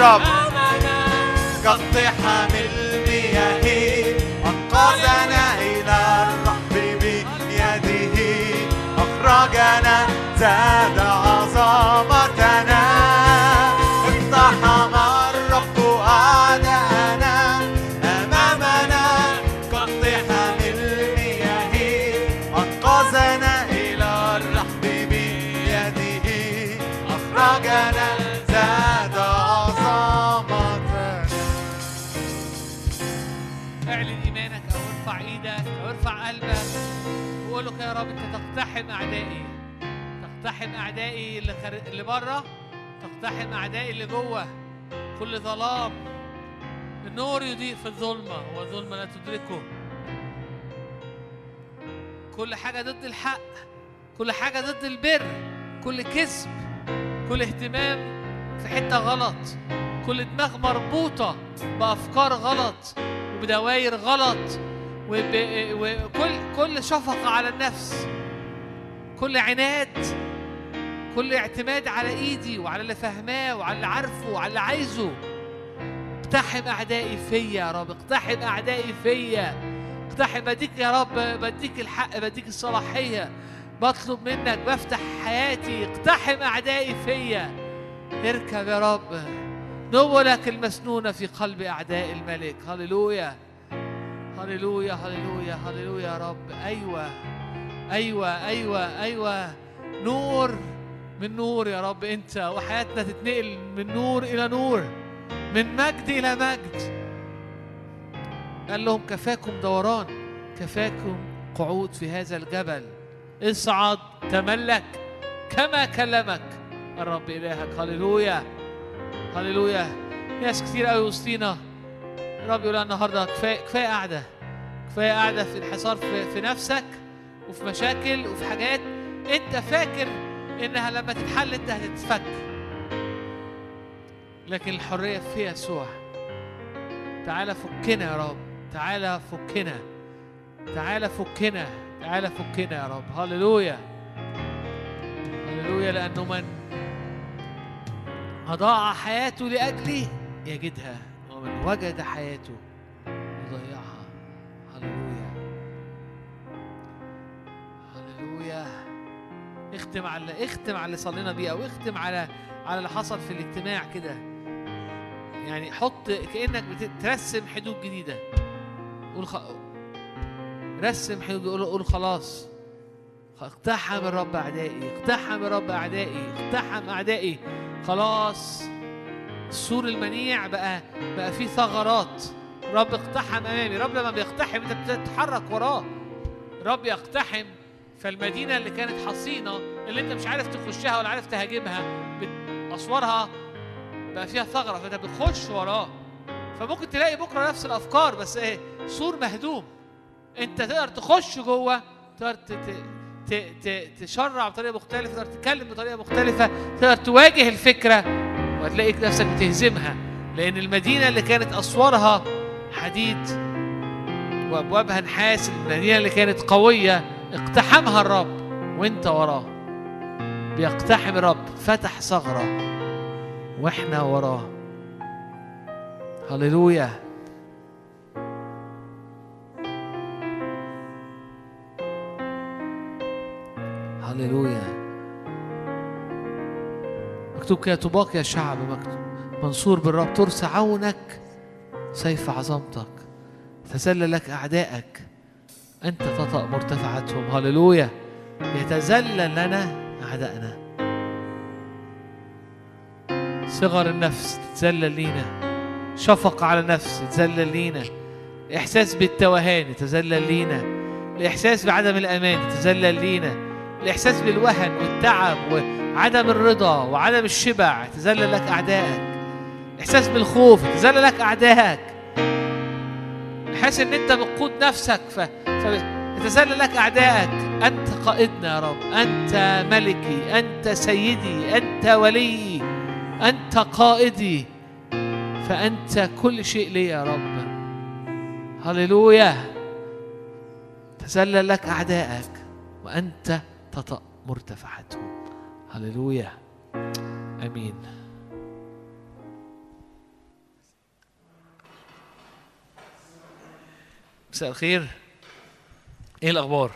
اهتف للرب كاقتحام المياه أنقذنا إلى الرحب بيده. أخرجنا زاد عظمتنا تقتحم أعدائي. تقتحم أعدائي اللي. اللي بره. تقتحم أعدائي اللي جوه. كل ظلام. النور يضيء في الظلمة والظلمة لا تدركه. كل حاجة ضد الحق. كل حاجة ضد البر. كل كذب. كل اهتمام في حتة غلط. كل دماغ مربوطة بأفكار غلط وبدواير غلط. وكل كل شفقة على النفس. كل عناد كل اعتماد على إيدي وعلى اللي فاهماه وعلى اللي عارفه وعلى اللي عايزه. اقتحم أعدائي فيا يا رب اقتحم أعدائي فيا. اقتحم بديك يا رب بديك الحق بديك الصلاحية. بطلب منك بفتح حياتي. اقتحم أعدائي فيا. اركب يا رب. نولك المسنونة في قلب أعداء الملك. هللويا. هللويا هللويا هللويا يا رب. أيوة. أيوة أيوة أيوة. نور من نور يا رب أنت وحياتنا تتنقل من نور إلى نور من مجد إلى مجد. قال لهم كفاكم دوران كفاكم قعود في هذا الجبل. اصعد تملك كما كلمك. الرب إلهك هللويا هللويا. ناس كتير قوي وسطينا. الرب يقول النهارده كفاية كفاية قاعدة كفاية قاعدة في انحصار في, في نفسك. وفي مشاكل وفي حاجات انت فاكر انها لما تتحل انت هتتفك. لكن الحرية في يسوع. تعالى فكنا يا رب. تعالى فكنا. تعالى فكنا. تعالى فكنا يا رب. هللويا. هللويا لأنه من أضاع حياته لأجلي يجدها ومن وجد حياته. هللويا. اختم على اختم على اللي صلينا بيه أو اختم على على اللي حصل في الاجتماع كده. يعني حط كأنك بترسم حدود جديدة. قول خ... رسم حدود قول قول خلاص. اقتحم الرب أعدائي اقتحم الرب أعدائي اقتحم أعدائي. خلاص. السور المنيع بقى بقى فيه ثغرات. رب اقتحم أمامي. رب لما بيقتحم أنت بتتحرك وراه. رب يقتحم. فالمدينة اللي كانت حصينة اللي انت مش عارف تخشها ولا عارف تهاجمها أسوارها بقى فيها ثغرة فانت بتخش وراه. فممكن تلاقي بكرة نفس الأفكار بس إيه سور مهدوم. انت تقدر تخش جوه تقدر تشرع بطريقة مختلفة تقدر تتكلم بطريقة مختلفة تقدر تواجه الفكرة وهتلاقي نفسك بتهزمها. لأن المدينة اللي كانت أسوارها حديد وأبوابها نحاس المدينة اللي كانت قوية. اقتحمها الرب وانت وراه. بيقتحم الرب فتح ثغره وإحنا وراه. هللويا. هللويا. مكتوب كده طوباك يا شعب مكتوب منصور بالرب ترسى عونك سيف عظمتك تذلل لك أعدائك. أنت تطأ مرتفعاتهم هللويا. يتذلل لنا أعدائنا. صغر النفس تتذلل لينا. شفقة على نفس يتذلل لينا. الإحساس بالتوهان يتذلل لينا. الإحساس بعدم الأمان يتذلل لينا. الإحساس بالوهن والتعب وعدم الرضا وعدم الشبع يتذلل لك أعدائك. الإحساس بالخوف يتذلل لك أعدائك. الإحساس إن أنت بتقود نفسك. ف... فيتذلل لك أعدائك أنت قائدنا يا رب. أنت ملكي. أنت سيدي. أنت وليي أنت قائدي. فأنت كل شيء لي يا رب. هللويا. تذلل لك أعدائك وأنت تطأ مرتفعتهم. هللويا. آمين. مساء الخير. إيه الأخبار؟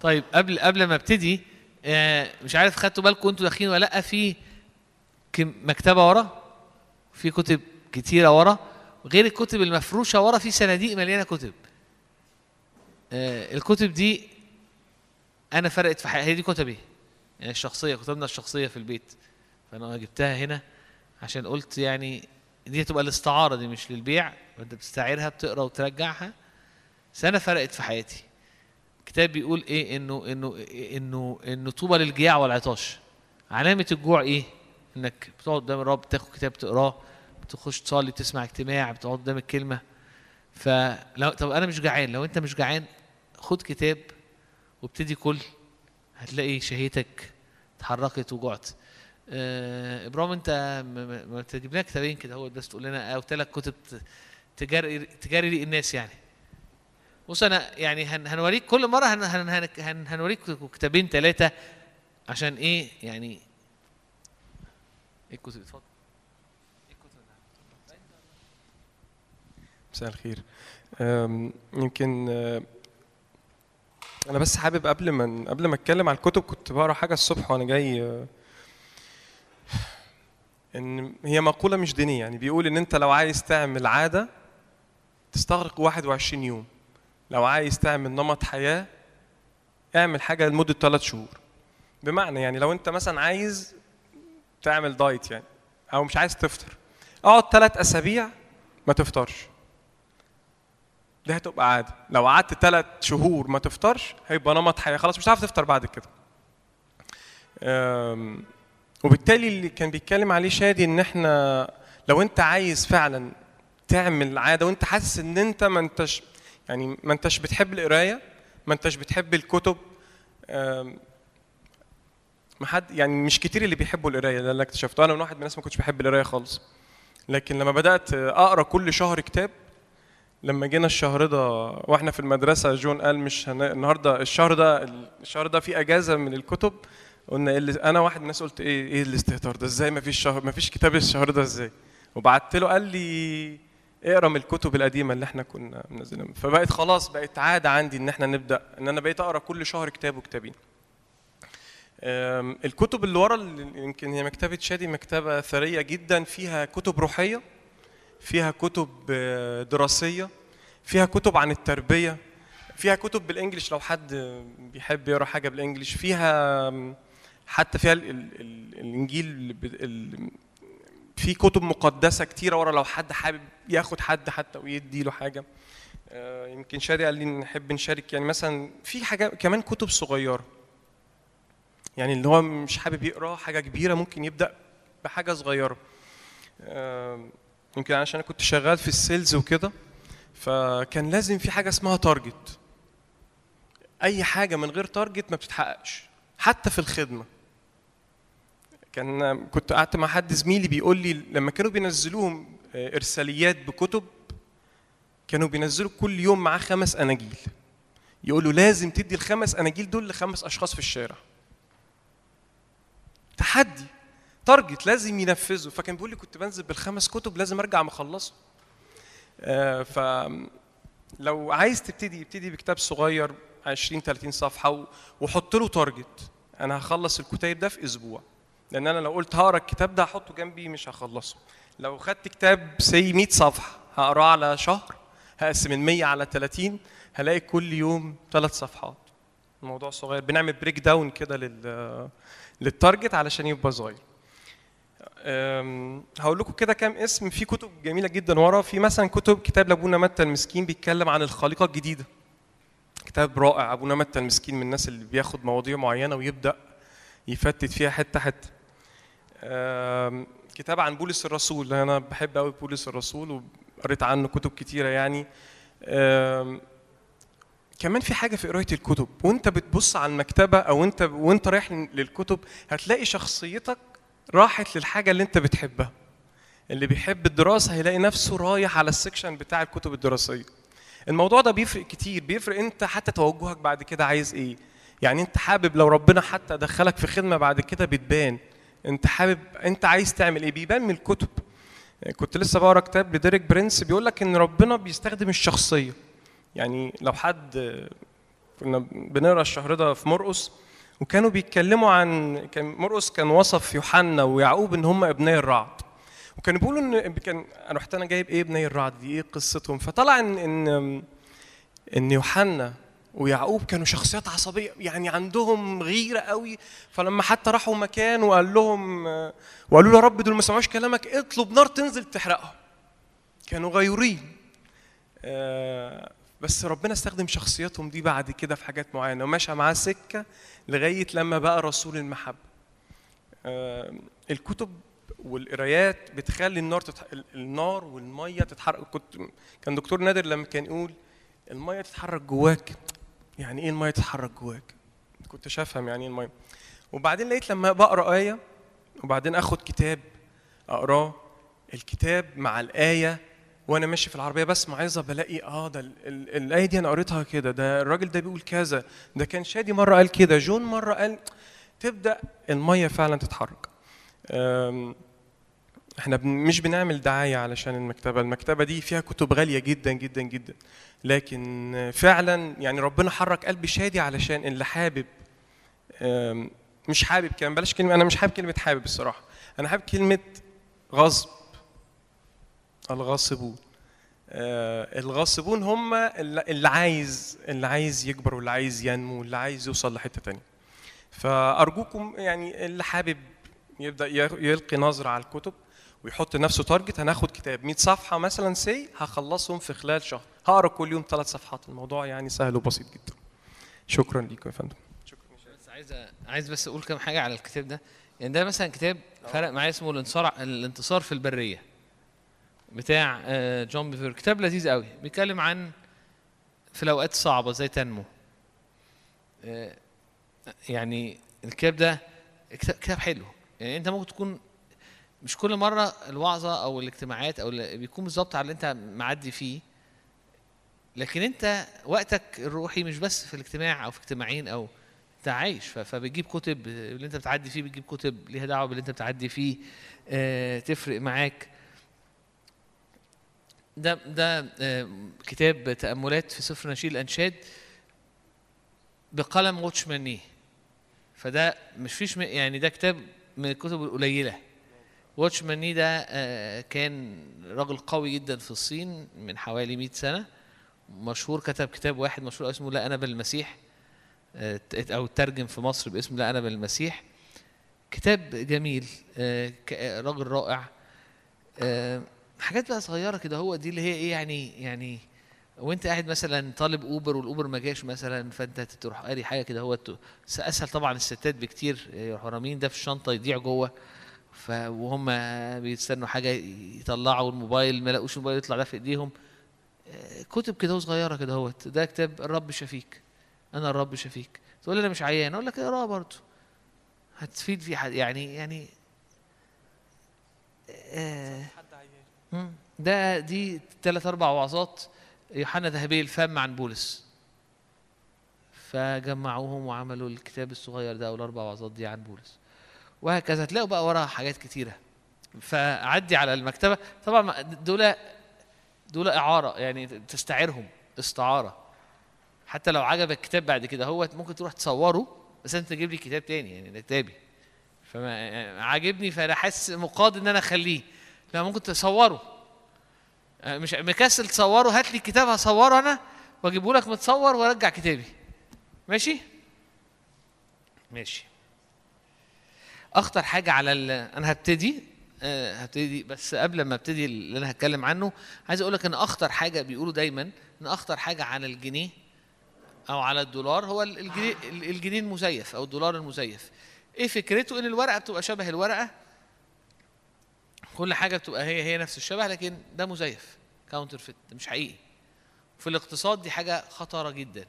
طيب قبل قبل ما أبتدي آه، مش عارف خدتوا بالكم أنتوا داخلين ولا لأ في مكتبة ورا في كتب كتيرة ورا غير الكتب المفروشة ورا في صناديق مليانة كتب. آه، الكتب دي أنا فرقت في حياتي. دي كتبي. يعني الشخصية كتبنا الشخصية في البيت. فأنا جبتها هنا عشان قلت يعني دي هتبقى الاستعارة دي مش للبيع. انت بتستعيرها بتقرا وترجعها. أنا فرقت في حياتي. كتاب بيقول إيه؟ إنه إنه إنه إنه طوبى للجياع والعطاش. علامة الجوع إيه؟ إنك بتقعد قدام الرب تاخد كتاب تقراه بتخش تصلي تسمع اجتماع بتقعد قدام الكلمة. فلو طب أنا مش جعان. لو أنت مش جعان خد كتاب وابتدي كل. هتلاقي شهيتك اتحركت وجعت. آه، إبراهيم أنت ما تجيب لنا كتابين كده هو بس تقول لنا أو ثلاث كتب تجاري تجاري الناس يعني. بص أنا يعني هن هنوريك كل مرة هن هن هن هن هنوريك كتابين ثلاثة عشان إيه يعني؟ إيه الكتب؟ اتفضل. الكتب؟ مساء الخير. يمكن أه، أنا بس حابب قبل ما قبل ما أتكلم على الكتب كنت بقرأ حاجة الصبح وأنا جاي أه، إن هي مقولة مش دينية يعني بيقول إن أنت لو عايز تعمل عادة تستغرق 21 يوم. لو عايز تعمل نمط حياة اعمل حاجة لمدة 3 شهور. بمعنى يعني لو أنت مثلا عايز تعمل دايت يعني أو مش عايز تفطر اقعد 3 أسابيع ما تفطرش. دي هتبقى عادة. لو قعدت ثلاث شهور ما تفطرش هيبقى نمط حياة. خلاص مش هتعرف تفطر بعد كده. وبالتالي اللي كان بيتكلم عليه شادي إن إحنا لو أنت عايز فعلا تعمل عادة وأنت حاسس إن أنت ما انتش يعني ما أنتش بتحب القراية ما أنتش بتحب الكتب ما حد يعني مش كتير اللي بيحبوا القراية ده اللي اكتشفته. أنا من واحد من الناس ما كنتش بحب القراية خالص. لكن لما بدأت أقرأ كل شهر كتاب لما جينا الشهر ده وإحنا في المدرسة جون قال مش هن... النهارده الشهر ده الشهر ده فيه أجازة من الكتب قلنا إيه اللي... أنا واحد من الناس قلت إيه إيه الاستهتار ده؟ إزاي ما فيش شهر ما فيش كتاب الشهر ده إزاي؟ وبعت له قال لي اقرأ من الكتب القديمة اللي إحنا كنا منزلينها. فبقت خلاص بقت عادة عندي إن إحنا نبدأ إن أنا بقيت أقرأ كل شهر كتاب وكتابين. الكتب اللي ورا يمكن هي مكتبة شادي مكتبة ثرية جدا فيها كتب روحية فيها كتب آه، دراسية فيها كتب عن التربية فيها كتب بالانجلش لو حد بيحب يقرأ حاجة بالانجلش فيها حتى فيها ال ال ال الإنجيل في كتب مقدسة كتيرة ورا لو حد حابب ياخد حد حتى ويدي له حاجة. آه، يمكن شادي قال لي نحب نشارك. يعني مثلا في حاجة كمان كتب صغيرة. يعني اللي هو مش حابب يقرأ حاجة كبيرة ممكن يبدأ بحاجة صغيرة. آم، يمكن عشان أنا كنت شغال في ال sales وكده فكان لازم في حاجة اسمها target أي حاجة من غير target ما بتتحققش. حتى في الخدمة. كان كنت قعدت مع حد زميلي بيقول لي لما كانوا بينزلوهم آه، إرساليات بكتب كانوا بينزلوا كل يوم معاه خمس أناجيل. يقولوا لازم تدي الخمس أناجيل دول لخمس أشخاص في الشارع. تحدي target لازم ينفذه فكان بيقول لي كنت بنزل بالخمس كتب لازم أرجع مخلصه آه، ف لو عايز تبتدي ابتدي بكتاب صغير. 20 30 صفحة وحط له target أنا هخلص الكتاب ده في أسبوع. لأن أنا لو قلت هقرأ الكتاب ده هحطه جنبي مش هخلصه. لو خدت كتاب say 100 صفحة هقراه على شهر هقسم ال 100 على 30 هلاقي كل يوم ثلاث صفحات. الموضوع صغير. بنعمل breakdown كده لل لل target علشان يبقى صغير. هقول لكم كده كام اسم. في كتب جميلة جدا ورا. في مثلا كتب كتاب لابونا متى المسكين بيتكلم عن الخليقة الجديدة. كتاب رائع. ابونا متى المسكين من الناس اللي بياخد مواضيع معينة ويبدأ يفتت فيها حتة حتة. كتاب عن بولس الرسول. أنا بحب قوي بولس الرسول وقريت عنه كتب كتيرة يعني. كمان في حاجة في قراية الكتب. وأنت بتبص على المكتبة أو أنت وأنت رايح للكتب هتلاقي شخصيتك راحت للحاجة اللي أنت بتحبها. اللي بيحب الدراسة هيلاقي نفسه رايح على السكشن بتاع الكتب الدراسية. الموضوع ده بيفرق كتير بيفرق انت حتى توجهك بعد كده عايز إيه. يعني انت حابب لو ربنا حتى دخلك في خدمة بعد كده بتبان. انت حابب انت عايز تعمل إيه؟ بيبان من الكتب. كنت لسه بقرأ كتاب لديريك برنس بيقول لك إن ربنا بيستخدم الشخصية. يعني لو حد كنا بنقرأ الشهر ده في مرقس وكانوا بيتكلموا عن كان مرقس كان وصف يوحنا ويعقوب إن هم ابناء الرعد. وكانوا بيقولوا إن كان أنا رحت أنا جايب إيه ابناء الرعد؟ دي إيه قصتهم؟ فطلع ان ان إن يوحنا ويعقوب كانوا شخصيات عصبية يعني عندهم غيرة قوي. فلما حتى راحوا مكان وقال لهم وقالوا له يا رب دول ما سمعوش كلامك اطلب نار تنزل تحرقهم. كانوا غيورين. آه، بس ربنا استخدم شخصياتهم دي بعد كده في حاجات معينة. ومشى معاه سكة لغاية لما بقى رسول المحبة. آه، الكتب والقرايات بتخلي النار تتح... النار والمية تتحرك. كنت كان دكتور نادر لما كان يقول المية تتحرك جواك. يعني إيه المية تتحرك جواك؟ كنت افهم يعني إيه المية. وبعدين لقيت لما بقرأ آية وبعدين آخد كتاب أقرأه الكتاب مع الآية وأنا ماشي في العربية بسمع عظه بلاقي آه ده ال- ال- الآية دي أنا قريتها كده ده الراجل ده بيقول كذا ده كان شادي مرة قال كده جون مرة قال تبدأ المية فعلا تتحرك. إحنا مش بنعمل دعاية علشان المكتبة المكتبة دي فيها كتب غالية جدا جدا جدا. لكن فعلا يعني ربنا حرك قلب شادي علشان اللي حابب مش حابب كمان بلاش كلمة أنا مش حابب كلمة حابب الصراحة. أنا حابب كلمة غصب. الغاصبون. آه، الغاصبون هم اللي عايز اللي عايز يكبر واللي عايز ينمو واللي عايز يوصل لحتة تانية. فأرجوكم يعني اللي حابب يبدأ يلقي نظرة على الكتب ويحط نفسه target هناخد كتاب 100 صفحة مثلا say هخلصهم في خلال شهر. هقرأ كل يوم ثلاث صفحات. الموضوع يعني سهل وبسيط جدا. شكرا ليكم يا فندم. بس عايز عايز بس أقول كام حاجة على الكتاب ده. يعني ده مثلا كتاب فرق معايا اسمه الانتصار الانتصار في البرية. بتاع آه، جون بيفور. كتاب لذيذ قوي. بيتكلم عن في الأوقات الصعبه إزاي تنمو. آه، يعني الكتاب ده كتاب حلو. يعني انت ممكن تكون مش كل مرة الوعظة أو الاجتماعات أو بيكون بالظبط على اللي انت معدي فيه لكن انت وقتك الروحي مش بس في الاجتماع أو في اجتماعين أو انت عايش فبتجيب كتب اللي انت بتعدي فيه بتجيب كتب ليها دعوة باللي انت بتعدي فيه آه، تفرق معاك. ده ده آه، كتاب تأملات في سفر نشيد الأنشاد بقلم واتشماني. فده مش فيش يعني ده كتاب من الكتب القليلة. واتشماني ده آه، كان راجل قوي جدا في الصين من حوالي 100 سنة. مشهور كتب كتاب واحد مشهور اسمه لا أنا بالمسيح. آه، أو ترجم في مصر باسم لا أنا بالمسيح. كتاب جميل آه، راجل رائع. حاجات بقى صغيرة كده هو دي اللي هي إيه يعني يعني وانت قاعد مثلا طالب اوبر والاوبر ما جاش مثلا فانت تروح قاري حاجة كده هو اسهل طبعا الستات بكتير يروحوا رامين ده في الشنطة يضيع جوه. ف وهم بيستنوا حاجة يطلعوا الموبايل ما لقوش الموبايل يطلع ده في إيديهم. آه، كتب كده صغيره كده اهوت. ده كتاب الرب شفيك. أنا الرب شفيك. تقول لي أنا مش عيان. أقول لك اقراه برضه هتفيد في حد يعني يعني آه. ده دي ثلاث أربع وعظات. يوحنا ذهبي الفم عن بولس. فجمعوهم وعملوا الكتاب الصغير ده أو الاربع وعظات دي عن بولس. وهكذا تلاقوا بقى وراها حاجات كتيرة. فعدي على المكتبة. طبعا دول دول إعارة يعني تستعيرهم استعارة. حتى لو عجبك الكتاب بعد كده هو ممكن تروح تصوره بس أنت تجيب لي كتاب تاني يعني ده كتابي فما عاجبني فأنا حاسس مقاد إن أنا أخليه. لا ممكن تصوره. مش مكسل تصوره هات لي الكتاب هصوره أنا واجيبه لك متصور وأرجع كتابي. ماشي؟ ماشي. أخطر حاجة على ال... أنا هبتدي آه، هبتدي بس قبل ما أبتدي اللي أنا هتكلم عنه عايز أقول لك إن أخطر حاجة بيقولوا دايما إن أخطر حاجة على الجنيه أو على الدولار هو ال- الجنيه ال- الجنيه المزيف أو الدولار المزيف. إيه فكرته؟ إن الورقة بتبقى شبه الورقة كل حاجة بتبقى هي هي نفس الشبه لكن ده مزيف counterfeit مش حقيقي. في الاقتصاد دي حاجة خطرة جدا.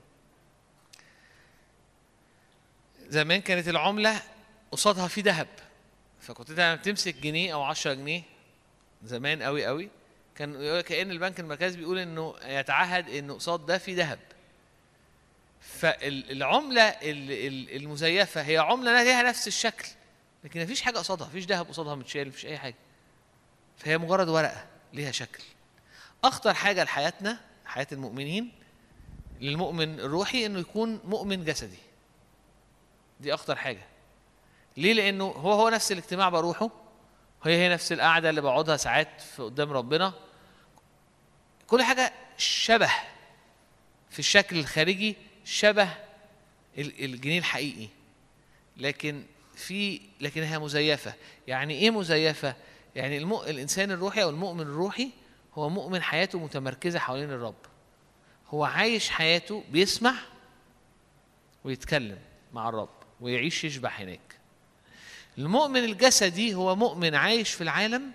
زمان كانت العملة قصادها في ذهب. فكنت لما بتمسك جنيه أو 10 جنيه زمان قوي قوي كان كأن البنك المركزي بيقول إنه يتعهد إنه قصاد ده في ذهب. فالعملة ال- ال- المزيفة هي عملة ليها نفس الشكل لكن مفيش حاجة قصادها مفيش ذهب قصادها متشال مفيش أي حاجة. فهي مجرد ورقة ليها شكل. أخطر حاجة لحياتنا حياة المؤمنين للمؤمن الروحي إنه يكون مؤمن جسدي. دي أخطر حاجة. ليه؟ لأنه هو هو نفس الاجتماع بروحه. هي هي نفس القعدة اللي بقعدها ساعات في قدام ربنا. كل حاجة شبه في الشكل الخارجي شبه ال- الجنيه الحقيقي. لكن في لكنها مزيفة. يعني إيه مزيفة؟ يعني المؤ... الإنسان الروحي أو المؤمن الروحي هو مؤمن حياته متمركزة حوالين الرب. هو عايش حياته بيسمع ويتكلم مع الرب ويعيش يشبع هناك. المؤمن الجسدي هو مؤمن عايش في العالم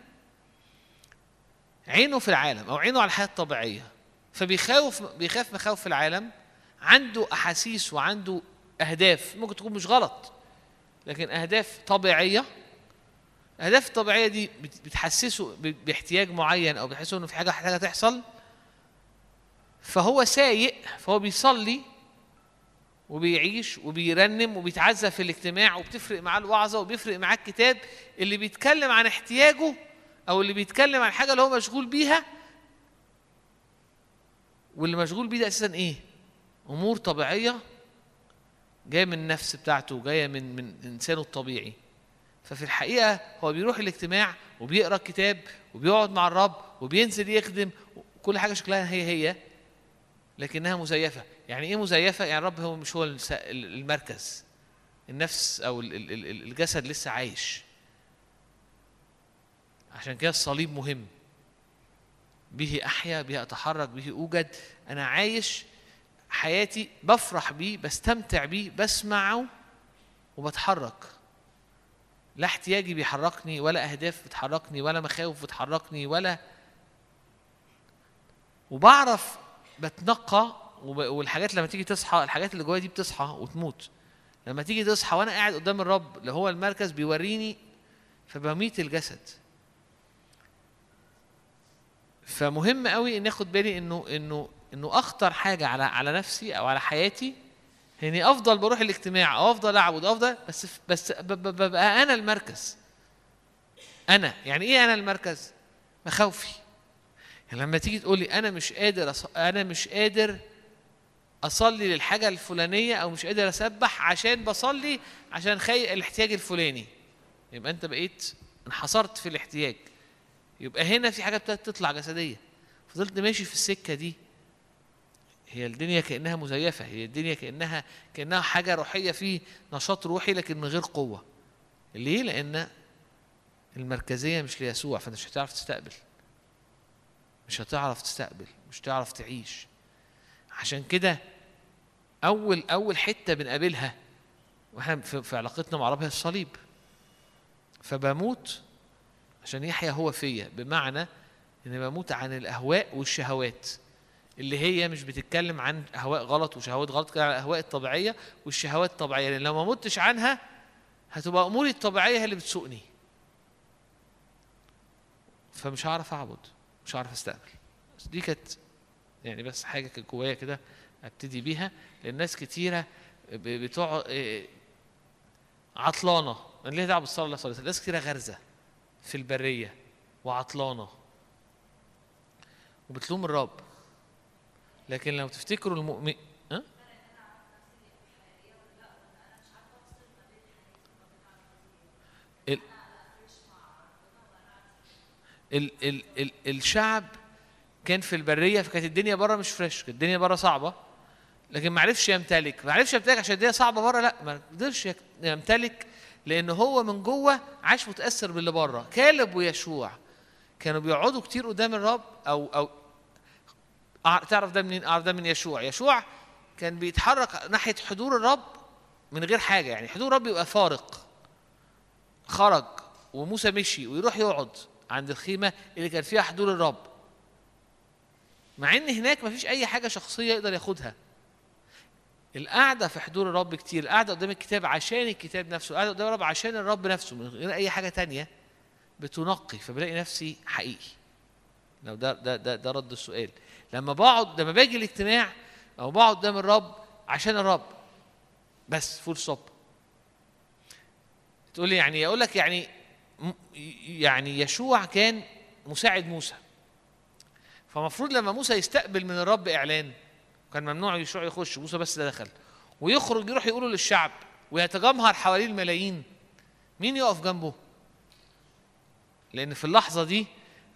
عينه في العالم أو عينه على الحياة الطبيعية. فبيخاف بيخاف مخاوف العالم عنده أحاسيس وعنده أهداف. ممكن تكون مش غلط لكن أهداف طبيعية الأهداف الطبيعية دي بت- بتحسسه باحتياج معين أو بتحسسه إنه في حاجة محتاجه تحصل فهو سايق فهو بيصلي وبيعيش وبيرنم وبيتعزى في الاجتماع وبتفرق معاه الوعظة وبيفرق معاه الكتاب اللي بيتكلم عن احتياجه أو اللي بيتكلم عن حاجة اللي هو مشغول بيها واللي مشغول بيه ده أساسا إيه؟ أمور طبيعية جاية من النفس بتاعته جاية من من إنسانه الطبيعي ففي الحقيقة هو بيروح الاجتماع وبيقرأ الكتاب وبيقعد مع الرب وبينزل يخدم كل حاجة شكلها هي هي لكنها مزيفة. يعني إيه مزيفة؟ يعني الرب هو مش هو المركز. النفس ال- الجسد لسه عايش. عشان كده الصليب مهم. به أحيا به أتحرك به أوجد. أنا عايش حياتي بفرح بيه بستمتع بيه بسمعه وبتحرك. لا احتياجي بيحركني ولا أهداف بتحركني ولا مخاوف بتحركني ولا وبعرف بتنقى والحاجات لما تيجي تصحى الحاجات اللي جوايا دي بتصحى وتموت. لما تيجي تصحى وأنا قاعد قدام الرب اللي هو المركز بيوريني فبميت الجسد. فمهم قوي إن اخد بالي إنه إنه إنه أخطر حاجة على على نفسي أو على حياتي اني أفضل بروح الاجتماع أو أفضل أعبد أفضل بس بس ببقى أنا المركز. أنا يعني إيه أنا المركز؟ مخاوفي. يعني لما تيجي تقول لي أنا مش قادر أص... أنا مش قادر أصلي للحاجة الفلانية أو مش قادر أسبح عشان بصلي عشان خي الاحتياج الفلاني. يبقى أنت بقيت انحصرت في الاحتياج. يبقى هنا في حاجة ابتدت تطلع جسدية. فضلت ماشي في السكة دي. هي الدنيا كأنها مزيفة هي الدنيا كأنها كأنها حاجة روحية في نشاط روحي لكن من غير قوة. ليه؟ لأن المركزية مش ليسوع فأنت مش هتعرف تستقبل. مش هتعرف تستقبل مش هتعرف تعيش. عشان كده أول أول حتة بنقابلها وإحنا في, علاقتنا مع رب هي الصليب. فبموت عشان يحيا هو فيا بمعنى ان بموت عن الأهواء والشهوات. اللي هي مش بتتكلم عن أهواء غلط وشهوات غلط على الأهواء الطبيعية والشهوات الطبيعية لأن لو ما متش عنها هتبقى أموري الطبيعية هي اللي بتسوقني. فمش هعرف أعبد مش هعرف أستقبل. دي كانت يعني بس حاجة كانت جوايا كده أبتدي بيها لأن ناس كتيرة بتوع إيه، عطلانة. أنا ليه دعوة بالصلاة صلاه ناس كتيرة غرزة في البرية وعطلانة. وبتلوم الرب. لكن لو تفتكروا المؤمن ها؟ ال... ال... ال... ال... الشعب كان في البرية فكانت الدنيا بره مش فريش الدنيا بره صعبة. لكن ما عرفش يمتلك. ما عرفش يمتلك عشان الدنيا صعبة بره لا ما قدرش يمتلك لأن هو من جوه عاش متأثر باللي بره. كالب ويشوع كانوا بيقعدوا كتير قدام الرب أو أو تعرف ده منين؟ اعرف ده من يشوع. يشوع كان بيتحرك ناحية حضور الرب من غير حاجة يعني حضور الرب يبقى فارق. خرج وموسى مشي ويروح يقعد عند الخيمة اللي كان فيها حضور الرب. مع إن هناك مفيش أي حاجة شخصية يقدر ياخدها. القعدة في حضور الرب كتير القعدة قدام الكتاب عشان الكتاب نفسه القعدة قدام الرب عشان الرب نفسه من غير أي حاجة تانية بتنقي فبلاقي نفسي حقيقي. لو ده ده ده, ده رد السؤال. لما بقعد لما باجي الاجتماع أو بقعد قدام الرب عشان الرب. بس full stop تقول لي يعني أقول لك يعني يعني يشوع كان مساعد موسى. فمفروض لما موسى يستقبل من الرب إعلان كان ممنوع يشوع يخش موسى بس ده دخل. ويخرج يروح يقوله للشعب ويتجمهر حواليه الملايين مين يقف جنبه؟ لأن في اللحظة دي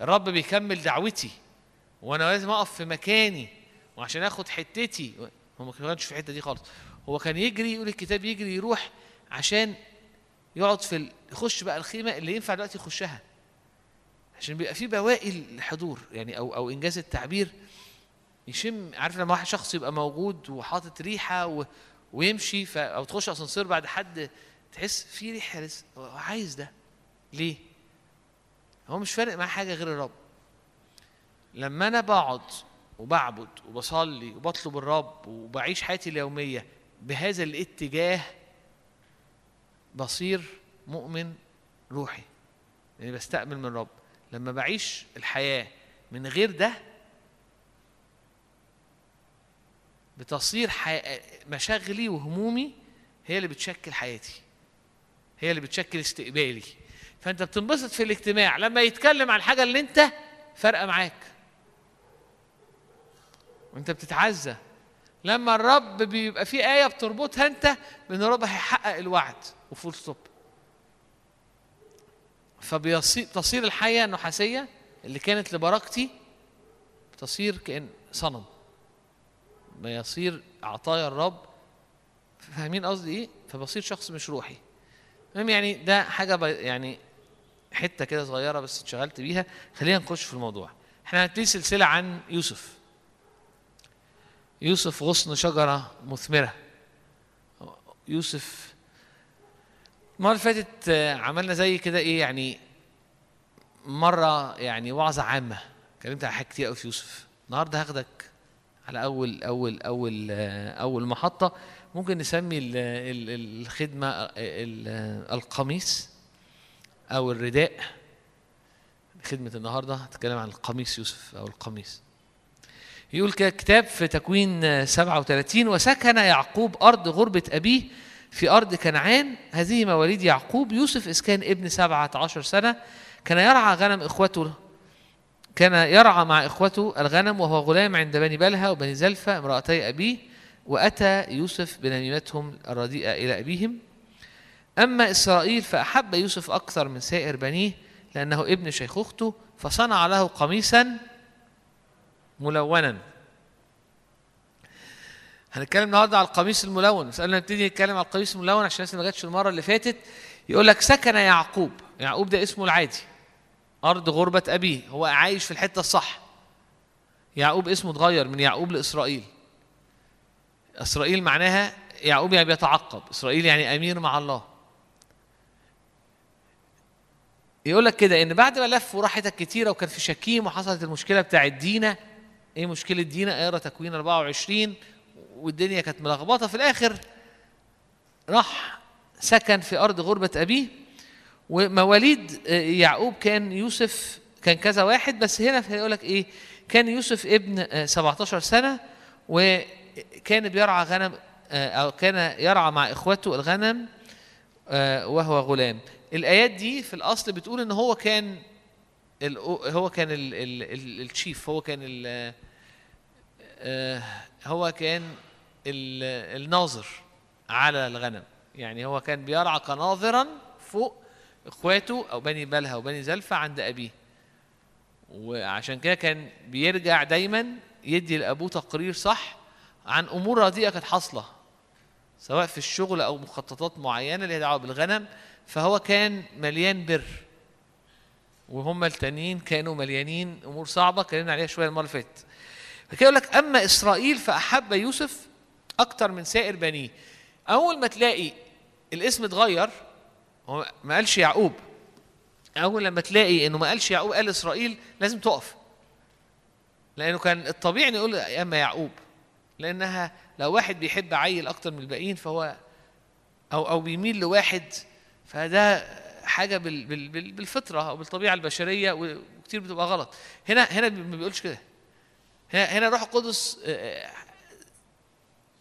الرب بيكمل دعوتي. وأنا لازم أقف في مكاني وعشان آخد حتتي. هو ما كانش في الحتة دي خالص. هو كان يجري يقول الكتاب يجري يروح عشان يقعد في. يخش بقى الخيمة اللي ينفع دلوقتي يخشها. عشان بيبقى في بواقي الحضور يعني أو أو إنجاز التعبير يشم. عارف لما واحد شخص يبقى موجود وحاطط ريحة و... ويمشي ف... أو تخش أسانسير بعد حد تحس في ريحة لسه. عايز ده. ليه؟ هو مش فارق معاه حاجة غير الرب. لما أنا بقعد وبعبد وبصلي وبطلب الرب وبعيش حياتي اليومية بهذا الاتجاه بصير مؤمن روحي يعني بستأمن من الرب لما بعيش الحياة من غير ده بتصير. مشاغلي وهمومي هي اللي بتشكل حياتي هي اللي بتشكل استقبالي. فأنت بتنبسط في الاجتماع. لما يتكلم عن الحاجة اللي أنت فارقة معاك. وانت بتتعزى. لما الرب بيبقى في آية بتربطها انت بأن الرب هيحقق الوعد. وفول ستوب فبتصير الحياة النحاسية اللي كانت لبركتي تصير كأن صنم. ما يصير عطايا الرب. فاهمين قصدي إيه؟ فبصير شخص مش روحي. المهم يعني ده حاجة بي يعني حتة كده صغيرة بس اتشغلت بيها. خلينا نخش في الموضوع. إحنا هنبتدي سلسلة عن يوسف. يوسف غصن شجرة مثمرة. يوسف المرة اللي فاتت آه، عملنا زي كده إيه يعني مرة يعني وعظة عامة. اتكلمت على حاجات كتير قوي في يوسف. النهارده هاخدك على أول أول أول آه، أول محطة. ممكن نسمي ال- ال- الخدمة آه، ال- القميص أو الرداء. خدمة النهارده هتكلم عن القميص يوسف أو القميص. يقول كتاب في تكوين آه، 37 وسكن يعقوب أرض غربة أبيه في أرض كنعان. هذه مواليد يعقوب. يوسف اذ كان ابن 17 سنة. كان يرعى غنم إخوته كان يرعى مع إخوته الغنم وهو غلام عند بني بلها وبني زلفة امرأتي أبيه وأتى يوسف بنميمتهم الرديئة إلى أبيهم. أما إسرائيل فأحب يوسف أكثر من سائر بنيه لأنه ابن شيخوخته فصنع له قميصا ملونا. هنتكلم النهارده على القميص الملون. ما نبتدي نتكلم على القميص الملون عشان الناس ما جاتش المرة اللي فاتت. يقول لك سكن يعقوب. يعقوب ده اسمه العادي. أرض غربة أبيه. هو عايش في الحتة الصح. يعقوب اسمه اتغير من يعقوب لإسرائيل. إسرائيل معناها يعقوب يعني بيتعقب. إسرائيل يعني أمير مع الله. يقول لك كده إن بعد ما لف وراح حتت كتيرة وكان في شكيم وحصلت المشكلة بتاعه دينا إيه مشكلة دينا؟ اقرا تكوين 24 والدنيا كانت ملخبطة. في الآخر راح سكن في أرض غربة أبيه. ومواليد آه، يعقوب كان يوسف كان كذا واحد. بس هنا يقول لك إيه؟ كان يوسف ابن آه، 17 سنة. وكان بيرعى غنم آه، أو كان يرعى مع اخوته الغنم آه، وهو غلام. الآيات دي في الأصل بتقول إن هو كان هو كان ال- ال- ال- الشيف هو كان آه، هو كان ال- الناظر على الغنم. يعني هو كان بيرعى كناظرا فوق إخواته أو بني بلها وبني زلفة عند أبيه. وعشان كده كان بيرجع دايما يدي لأبوه تقرير صح عن أمور رديئة كانت حاصلة سواء في الشغل أو مخططات معينة اللي هي دعوه بالغنم. فهو كان مليان بر. وهم التانيين كانوا مليانين أمور صعبة اتكلمنا عليها شوية المرة اللي فاتت. فكده يقول لك أما إسرائيل فأحب يوسف أكتر من سائر بنيه. أول ما تلاقي الاسم اتغير هو ما قالش يعقوب. أول لما تلاقي إنه ما قالش يعقوب قال إسرائيل لازم تقف. لأنه كان الطبيعي إنه يقول أما يعقوب. لأنها لو واحد بيحب عيل أكتر من الباقيين فهو أو أو بيميل لواحد فده حاجة بال بال بال بالفطرة أو بالطبيعة البشرية وكتير بتبقى غلط. هنا هنا ما بيقولش كده. هنا هنا الروح القدس آه،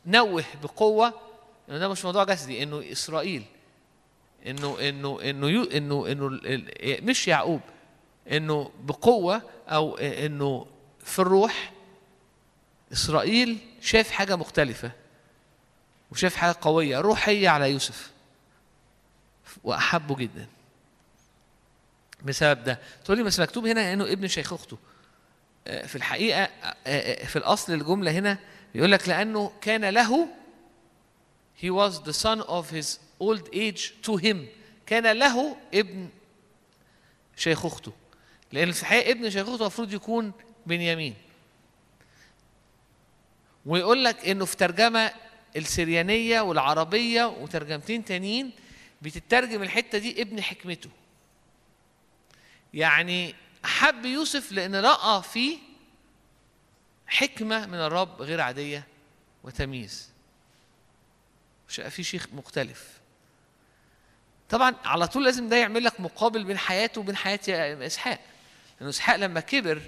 نوه بقوة. انه ده مش موضوع جسدي إنه إسرائيل إنه إنه إنه يو إنه إنه ال- مش يعقوب. إنه بقوة أو إنه في الروح إسرائيل شاف حاجة مختلفة وشاف حاجة قوية روحية على يوسف. وأحبه جدا. بسبب ده. تقول لي بس مكتوب هنا إنه ابن شيخ أخته. آه، في الحقيقة آه، آه، في الأصل الجملة هنا بيقول لك لأنه كان له he was the son of his old age to him. كان له ابن شيخ أخته. لأن في الحقيقة ابن شيخ أخته المفروض يكون بنيامين. ويقول لك إنه في ترجمة السريانية والعربية وترجمتين تانيين بتترجم الحتة دي ابن حكمته. يعني حب يوسف لأن رأى فيه حكمة من الرب غير عادية وتمييز. في شيء مختلف. طبعا على طول لازم ده يعمل لك مقابل بين حياته وبين حياة إسحاق. لأنه إسحاق لما كبر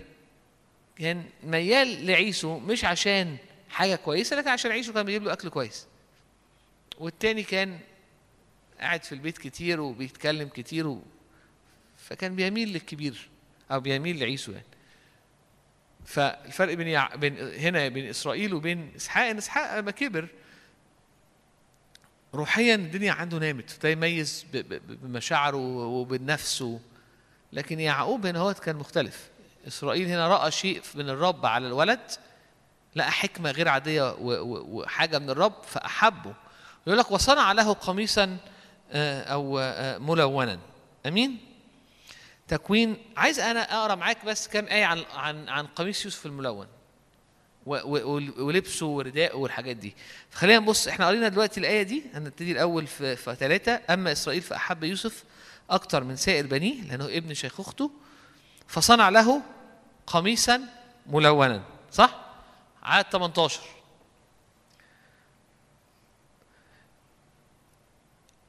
كان ميال لعيسو مش عشان حاجة كويسة لكن عشان عيسو كان بيجيب له أكل كويس. والتاني كان قاعد في البيت كتير وبيتكلم كتير و... فكان بيميل للكبير أو بيميل لعيسو يعني فالفرق بين يع... بين هنا بين إسرائيل وبين إسحاق إن إسحاق لما كبر روحيا الدنيا عنده نامت ده يميز. بمشاعره وبالنفس. لكن يعقوب هنا هو كان مختلف إسرائيل هنا رأى شيء من الرب على الولد لقى حكمة غير عادية. وحاجة من الرب فأحبه يقول لك وصنع له قميصا آه، أو آه، ملونا. أمين؟ تكوين. عايز أنا أقرأ معاك بس كام آية عن عن عن قميص يوسف الملون ولبسه ورداءه والحاجات دي. فخلينا نبص. إحنا قرينا دلوقتي الآية دي. هنبتدي الأول في في ثلاثة. أما إسرائيل فأحب يوسف أكثر من سائر بنيه لأنه ابن شيخ أخته. فصنع له قميصا ملونا. صح؟ عدد 18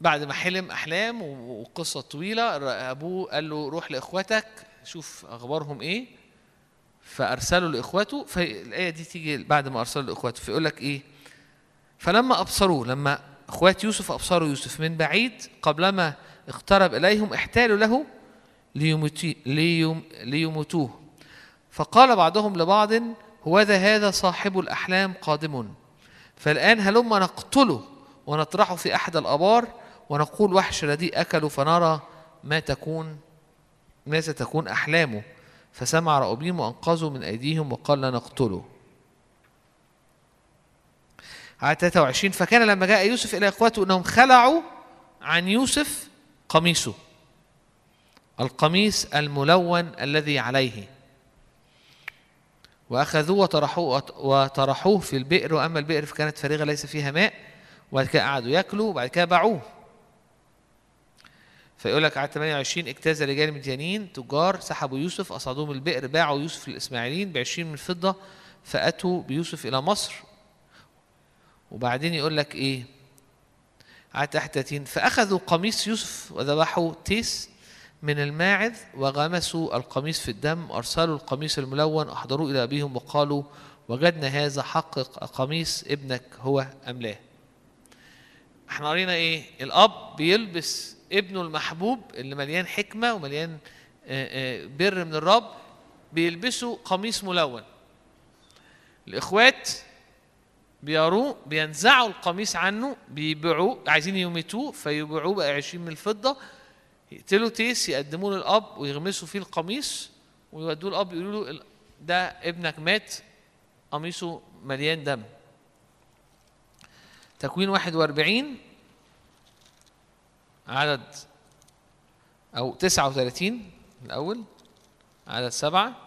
بعد ما حلم أحلام وقصة طويلة أبوه قال له روح لإخواتك شوف أخبارهم إيه. فأرسلوا لإخواته فالآية دي تيجي بعد ما أرسلوا لإخواته. فيقول لك إيه؟ فلما ابصروه لما أخوات يوسف أبصروا يوسف من بعيد قبلما اقترب إليهم احتالوا له ليموتوه. فقال بعضهم لبعض هوذا هذا صاحب الأحلام قادم. فالآن هلما نقتله ونطرحه في أحد الأبار ونقول وحش رديء أكله فنرى ما تكون ماذا تكون أحلامه. فسمع رأوبيم وأنقذوا من أيديهم وقال لا نقتله. عدد 23 فكان لما جاء يوسف إلى اخوته إنهم خلعوا عن يوسف قميصه. القميص الملون الذي عليه. وأخذوه وطرحوه وطرحوه في البئر. وأما البئر فكانت فارغه ليس فيها ماء. وبعد كده قعدوا ياكلوا. وبعد كده باعوه. فيقول لك على 28 اجتاز رجال مديانين تجار سحبوا يوسف اصعدوه من البئر باعوا يوسف للإسماعيليين ب 20 من فضه فأتوا بيوسف إلى مصر. وبعدين يقول لك على تحت 30 فأخذوا قميص يوسف وذبحوا تيس من الماعز وغمسوا القميص في الدم أرسلوا القميص الملون أحضروه إلى أبيهم وقالوا وجدنا هذا حقق قميص ابنك هو أم لا؟ إحنا قرينا إيه؟ الأب بيلبس ابنه المحبوب اللي مليان حكمة ومليان آه، آه، بر من الرب بيلبسوا قميص ملون. الإخوات بيروه بينزعوا القميص عنه بيبيعوه عايزين يميتوه فيبيعوه بقى 20 من الفضة يقتلوا تيس يقدموه للأب ويغمسوا فيه القميص ويودوه الاب يقولوا له ده ابنك مات قميصه مليان دم. تكوين 41 عدد أو 39 الأول عدد سبعة.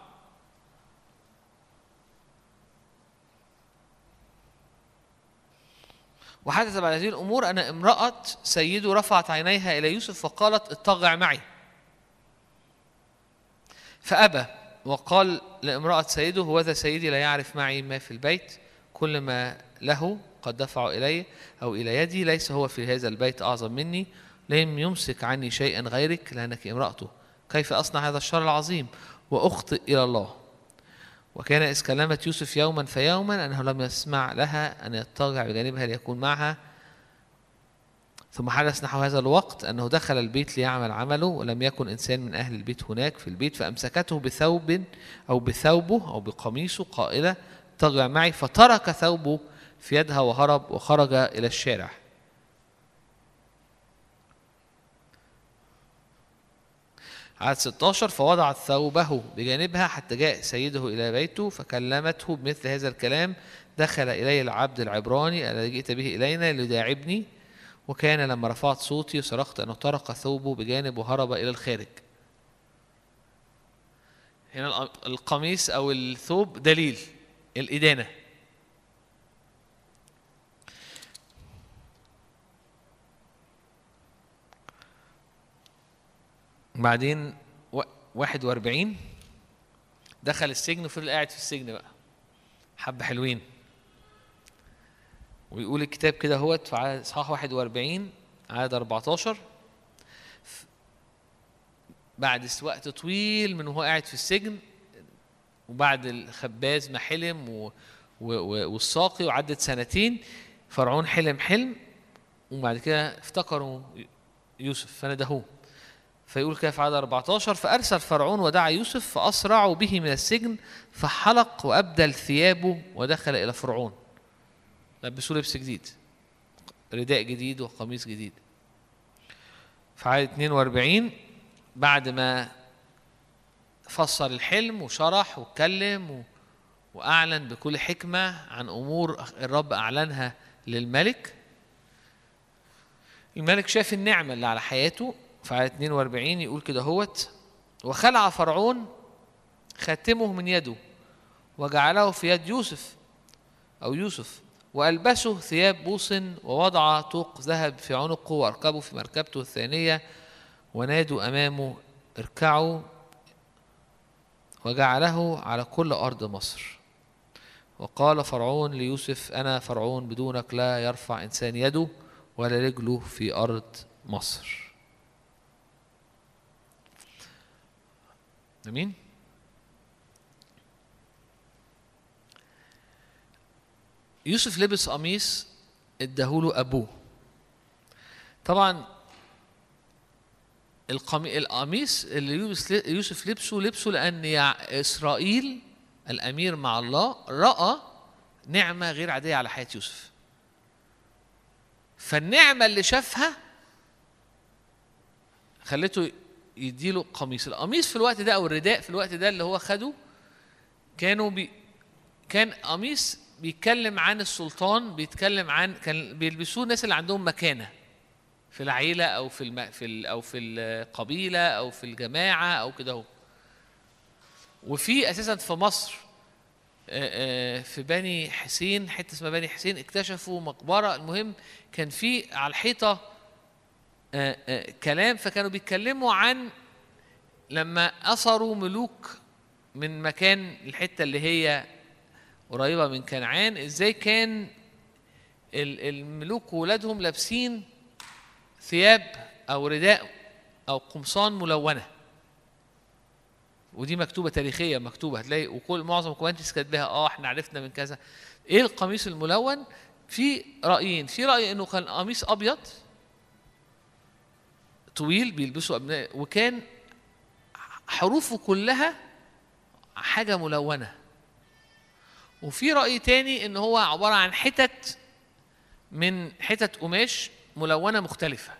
وحدث بعد هذه الأمور أن امرأة سيده رفعت عينيها إلى يوسف فقالت اضطجع معي. فأبى وقال لامرأة سيده هوذا سيدي لا يعرف معي ما في البيت كل ما له قد دفعه إلي أو إلى يدي ليس هو في هذا البيت أعظم مني. لم يمسك عني شيئا غيرك لأنك امرأته. كيف أصنع هذا الشر العظيم؟ وأخطئ إلى الله. وكان إذ كلمت يوسف يوما فيوما أنه لم يسمع لها أن يضطجع بجانبها ليكون معها. ثم حدث نحو هذا الوقت أنه دخل البيت ليعمل عمله ولم يكن إنسان من أهل البيت هناك في البيت فأمسكته بثوب أو بثوبه أو بقميصه قائلة اضطجع معي فترك ثوبه في يدها وهرب وخرج إلى الشارع. عدد 16 فوضعت ثوبه بجانبها حتى جاء سيده إلى بيته فكلمته بمثل هذا الكلام دخل إلي العبد العبراني الذي جئت به إلينا ليداعبني؟ وكان لما رفعت صوتي صرخت أنه طرق ثوبه بجانب وهرب إلى الخارج. هنا القميص أو الثوب دليل الإدانة. بعدين و- 41 دخل السجن وفضل قاعد في السجن بقى. حبة حلوين. ويقول الكتاب كده هوت في اصحاح 41 عدد 14 ف- بعد وقت طويل من وهو قاعد في السجن وبعد الخباز ما حلم و... و... و... والساقي وعدت سنتين فرعون حلم حلم وبعد كده افتكروا يوسف فندهوه. فيقول كده في عدد 14 فأرسل فرعون ودعا يوسف فأسرعوا به من السجن فحلق وأبدل ثيابه ودخل إلى فرعون لبسوه لبس جديد رداء جديد وقميص جديد في عدد 42 بعد ما فسر الحلم وشرح واتكلم. وأعلن بكل حكمة عن أمور الرب أعلنها للملك الملك شاف النعمة اللي على حياته في آية 42 يقول كده هوت وخلع فرعون خاتمه من يده وجعله في يد يوسف أو يوسف وألبسه ثياب بوس ووضع طوق ذهب في عنقه وأركبه في مركبته الثانية ونادوا أمامه اركعوا وجعله على كل أرض مصر. وقال فرعون ليوسف أنا فرعون بدونك لا يرفع إنسان يده ولا رجله في أرض مصر. آمين يوسف لبس قميص اداهوله أبوه طبعا القمي... القميص اللي يوسف لبسه لبسه لأن. إسرائيل الأمير مع الله رأى نعمة غير عادية على حياة يوسف فالنعمة اللي شافها خلته يديله قميص. القميص في الوقت ده أو الرداء في الوقت ده اللي هو خده كانوا بي كان قميص بيتكلم عن السلطان بيتكلم عن كان بيلبسوه الناس اللي عندهم مكانة. في العيلة أو في الم... في ال... أو في القبيلة أو في الجماعة أو كده هو وفي أساسا في مصر في بني حسين حتة اسمها بني حسين اكتشفوا مقبرة. المهم كان في على الحيطة كلام فكانوا بيتكلموا عن لما أثروا ملوك من مكان الحتة اللي هي قريبة من كنعان إزاي كان ال- الملوك وولادهم لابسين ثياب أو رداء أو قمصان ملونة. ودي مكتوبة تاريخية مكتوبة هتلاقي وكل معظم الكومنتس كاتباها آه إحنا عرفنا من كذا. إيه القميص الملون؟ في رأيين في رأي إنه كان قميص أبيض طويل بيلبسه أبناء وكان حروفه كلها حاجة ملونة. وفي رأي تاني إن هو عبارة عن حتت من حتت قماش ملونة مختلفة.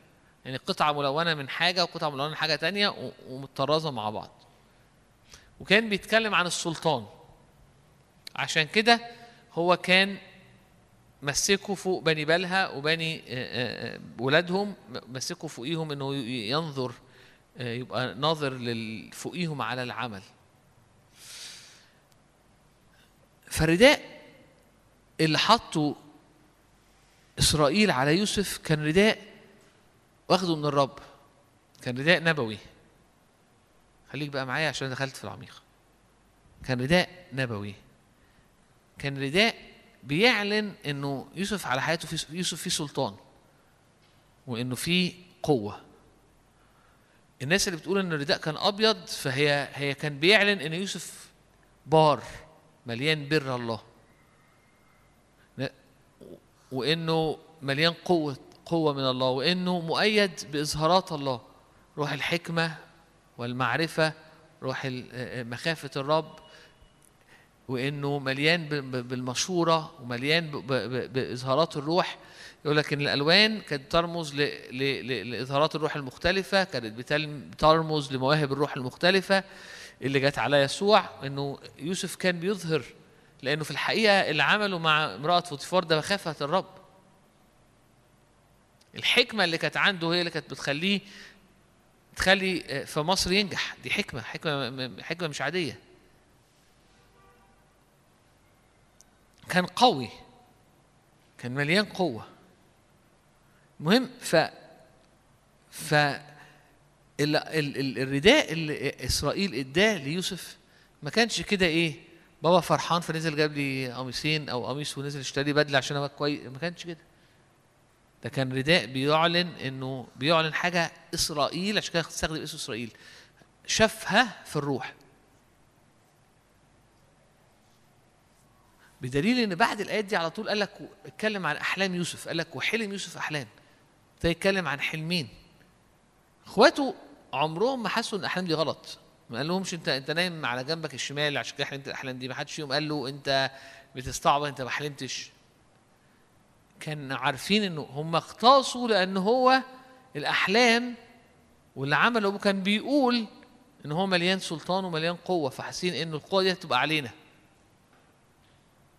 يعني قطعة ملونة من حاجة وقطعة ملونة من حاجة تانية و- ومتطرزة مع بعض. وكان بيتكلم عن السلطان. عشان كده هو كان مسكوا فوق بني بلها وبني آه، آه، آه، ولادهم مسكوا فوقيهم إنه ينظر يبقى ناظر فوقيهم على العمل. فالرداء اللي حطه إسرائيل على يوسف كان رداء واخده من الرب كان رداء نبوي. خليك بقى معايا عشان دخلت في العميق. كان رداء نبوي. كان رداء بيعلن إنه يوسف على حياته في يوسف فيه سلطان وإنه فيه قوة. الناس اللي بتقول إن الرداء كان أبيض فهي هي كان بيعلن إن يوسف بار مليان بر الله. وإنه مليان قوة قوة من الله وإنه مؤيد بإظهارات الله. روح الحكمة والمعرفة روح مخافة الرب وإنه مليان بالمشورة ومليان بإظهارات الروح يقول لك إن الألوان كانت ترمز. لإظهارات الروح المختلفة كانت. بترمز لمواهب الروح المختلفة اللي جت على يسوع إنه يوسف كان بيظهر لأنه في الحقيقة اللي عمله مع امرأة فوتيفار ده مخافة الرب الحكمة اللي كانت عنده هي اللي كانت بتخليه تخلي آه، في مصر ينجح دي حكمة حكمة حكمة مش عادية كان قوي كان مليان قوة. المهم ف ف ال... ال... ال... الرداء اللي إسرائيل إداه ليوسف ما كانش كده إيه بابا فرحان فنزل جاب لي قميصين أو قميص ونزل اشتري بدلة عشان أبقى كويس ما كانش كده. ده كان رداء بيعلن إنه بيعلن حاجة إسرائيل عشان كده استخدم اسم إسرائيل. شافها في الروح. بدليل إن بعد الآيات دي على طول قال لك اتكلم عن أحلام يوسف قال لك وحلم يوسف أحلام. ابتدى يتكلم عن حلمين. أخواته عمرهم ما حسوا إن الأحلام دي غلط. ما قال لهمش انت أنت نايم على جنبك الشمال عشان كده حلمت الأحلام دي. ما حدش فيهم قال له أنت بتستعبط أنت ما حلمتش. كان عارفين إنه هم اختصوا لأن هو الأحلام واللي عمله ابوه كان بيقول إن هو مليان سلطان ومليان قوة فحاسين ان القوة دي هتبقى علينا.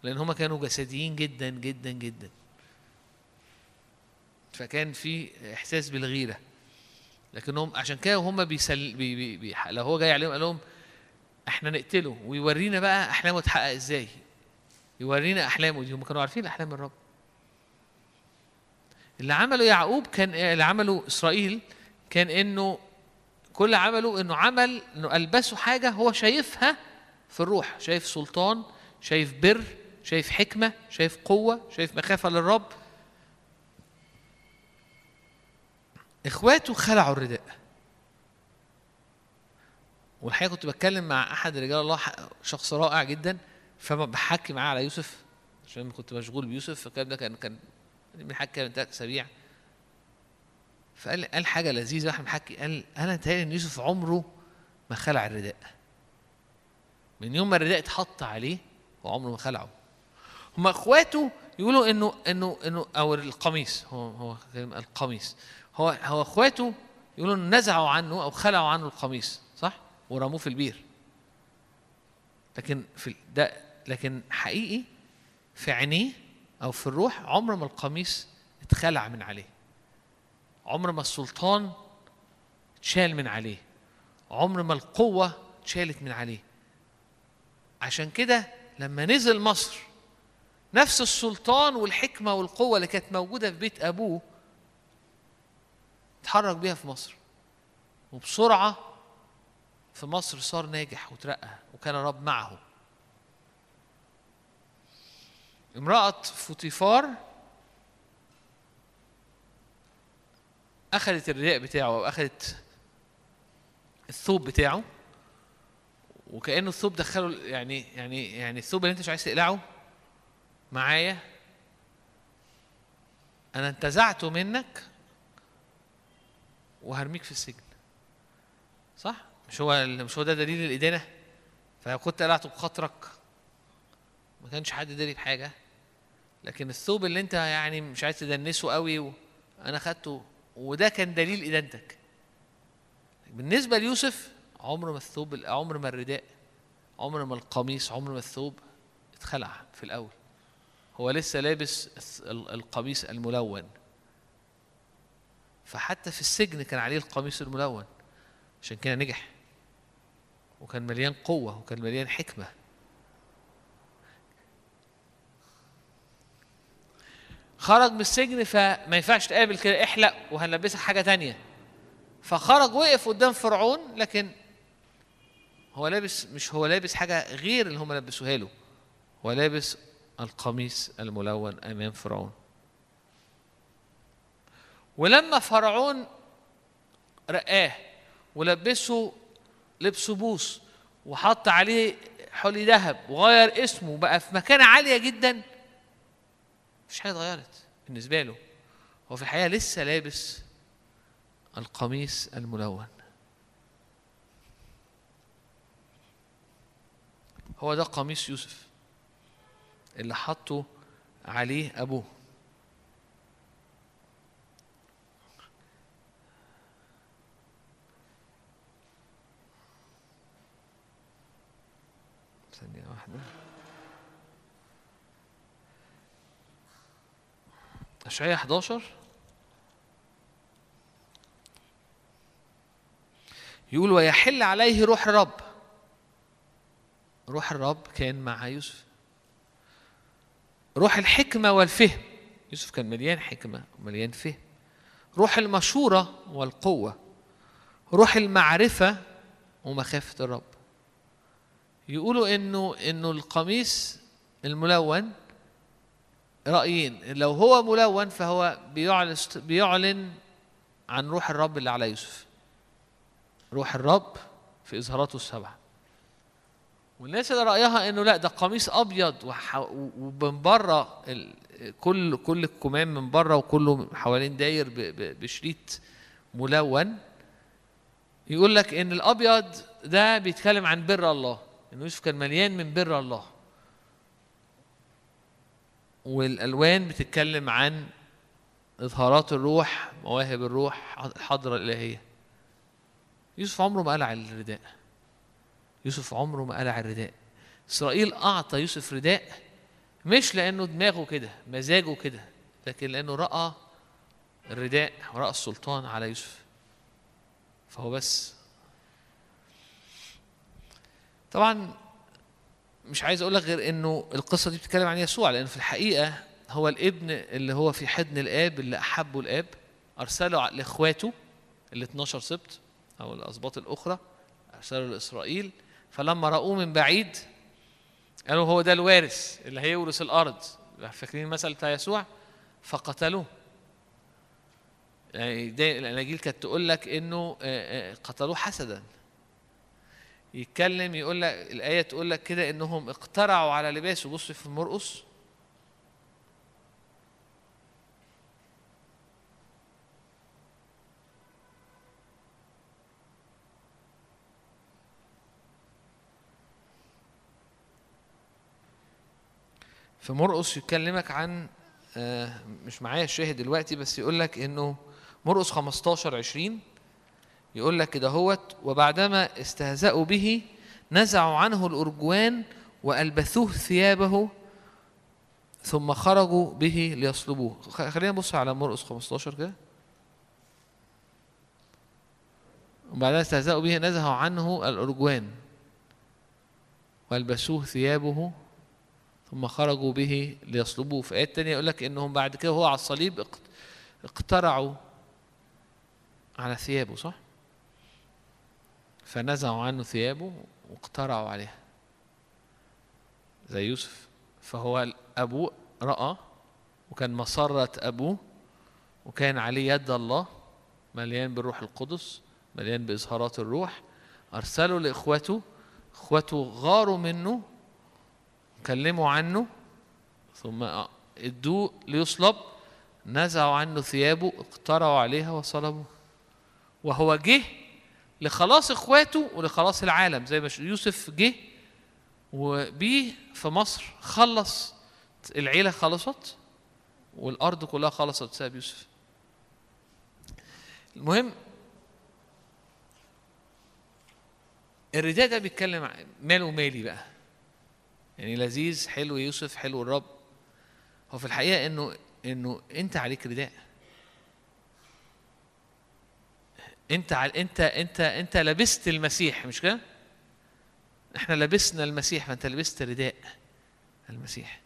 لأن هما كانوا جسديين جدا جدا جدا. فكان في إحساس بالغيرة. لكنهم عشان كده هم بيسل بي بي بي لو هو جاي عليهم قال لهم إحنا نقتله ويورينا بقى أحلامه تحقق إزاي. يورينا أحلامه دي. هم كانوا عارفين أحلام الرب. اللي عمله يعقوب كان اللي عمله إسرائيل كان إنه كل عمله إنه عمل إنه ألبسه حاجة هو شايفها في الروح. شايف سلطان شايف بر شايف حكمة شايف قوة شايف مخافة للرب. إخواته خلعوا الرداء. والحقيقة كنت بتكلم مع أحد رجال الله شخص رائع جدا فبحكي معاه على يوسف عشان كنت مشغول بيوسف. فالكلام ده كان كان بنحكي من ثلاث أسابيع. فقال قال حاجة لذيذة واحد بنحكي قال أنا متهيألي إن يوسف عمره ما خلع الرداء. من يوم ما الرداء اتحط عليه وعمره ما خلعه. هما اخواته يقولوا إنه إنه إنه أو القميص هو هو القميص. هو هو اخواته يقولوا إنه نزعوا عنه أو خلعوا عنه القميص صح؟ ورموه في البير. لكن في ده لكن حقيقي في عينيه أو في الروح عمر ما القميص اتخلع من عليه. عمر ما السلطان اتشال من عليه. عمر ما القوة اتشالت من عليه. عشان كده لما نزل مصر نفس السلطان والحكمة والقوة اللي كانت موجودة في بيت أبوه اتحرك بيها في مصر. وبسرعة في مصر صار ناجح وترقى وكان الرب معه. امرأة فوتيفار أخذت الرداء بتاعه أو أخذت الثوب بتاعه. وكأنه الثوب دخله يعني يعني يعني الثوب اللي أنت مش عايز تقلعه معايا؟ أنا انتزعته منك وهرميك في السجن. صح؟ مش هو مش هو ده دليل الإدانة؟ فلو كنت قلعته بخاطرك. ما كانش حد داري بحاجة. لكن الثوب اللي انت يعني مش عايز تدنسه قوي و... أنا خدته وده كان دليل إدانتك. بالنسبة ليوسف عمر ما الثوب عمر ما الرداء عمر ما القميص عمر ما الثوب اتخلع في الأول. هو لسه لابس القميص الملون. فحتى في السجن كان عليه القميص الملون عشان كده نجح. وكان مليان قوة وكان مليان حكمة. خرج من السجن فما ينفعش تقابل كده احلق وهنلبسك حاجة تانية. فخرج وقف قدام فرعون لكن هو لابس مش هو لابس حاجة غير اللي هم لبسوها له. هو لابس القميص الملون أمام فرعون. ولما فرعون رقاه ولبسه لبس بوس وحط عليه حلي ذهب وغير اسمه بقى في مكانة عالية جدا مفيش حاجة اتغيرت بالنسبة له. هو في الحقيقة لسه لابس القميص الملون. هو ده قميص يوسف. اللي حطه عليه أبوه. ثانية واحدة. أشعياء 11 يقول ويحل عليه روح الرب. روح الرب كان مع يوسف. روح الحكمة والفهم. يوسف كان مليان حكمة ومليان فهم. روح المشورة والقوة. روح المعرفة ومخافة الرب. يقولوا إنه إنه القميص الملون رأيين لو هو ملون فهو بيعلن بيعلن عن روح الرب اللي على يوسف. روح الرب في إظهاراته السبعة. والناس اللي رأيها إنه لا ده قميص أبيض ومن بره كل كل الكمام من بره وكله حوالين داير بشريط ملون. يقول لك إن الأبيض ده بيتكلم عن بر الله ان يوسف كان مليان من بر الله. والألوان بتتكلم عن إظهارات الروح مواهب الروح الحضرة الإلهية. يوسف عمره ما قلع الرداء. يوسف عمره ما قلع الرداء. إسرائيل أعطى يوسف رداء مش لأنه دماغه كده مزاجه كده لكن لأنه رأى الرداء ورأى السلطان على يوسف. فهو بس. طبعا مش عايز أقول لك غير إنه القصة دي بتتكلم عن يسوع لأن في الحقيقة هو الابن اللي هو في حضن الآب اللي أحبه الآب أرسله لإخواته ال 12 سبط أو الأسباط الأخرى أرسله لإسرائيل. فلما رأوه من بعيد قالوا هو ده الوارث اللي هيورث الأرض. فاكرين المثل بتاع يسوع؟ فقتلوه. يعني الاناجيل كانت تقول لك إنه آه، آه، قتلوه حسدا. يتكلم يقول لك الآية تقول لك كده إنهم اقترعوا على لباسه. بص في مرقس في مرقس يكلمك عن آه، مش معايا الشاهد دلوقتي بس يقول لك إنه مرقس 15 20 يقول لك كده هوت وبعدما استهزأوا به نزعوا عنه الأرجوان وألبثوه ثيابه ثم خرجوا به ليصلبوه. خلينا نبص على مرقس 15 كده. وبعدما استهزأوا به نزعوا عنه الأرجوان وألبسوه ثيابه ثم خرجوا به ليصلبوه. في آيات تانية يقول لك إنهم بعد كده وهو على الصليب اقت- اقترعوا على ثيابه صح؟ فنزعوا عنه ثيابه واقترعوا عليها. زي يوسف. فهو أبوه رأى وكان مسرة أبوه وكان عليه يد الله مليان بالروح القدس مليان بإظهارات الروح. أرسله لإخوته إخوته غاروا منه كلموا عنه ثم ادوه ليصلب نزعوا عنه ثيابه اقترعوا عليها وصلبوه. وهو جه لخلاص إخواته ولخلاص العالم زي ما يوسف جه وبيه في مصر خلص العيلة خلصت والأرض كلها خلصت بسبب يوسف. المهم الرداء ده بيتكلم عن- ماله مالي بقى. يعني لذيذ حلو يوسف حلو الرب. هو في الحقيقة إنه إنه أنت عليك رداء. أنت ع- أنت أنت أنت لبست المسيح مش كده؟ إحنا لبسنا المسيح فأنت لبست رداء المسيح.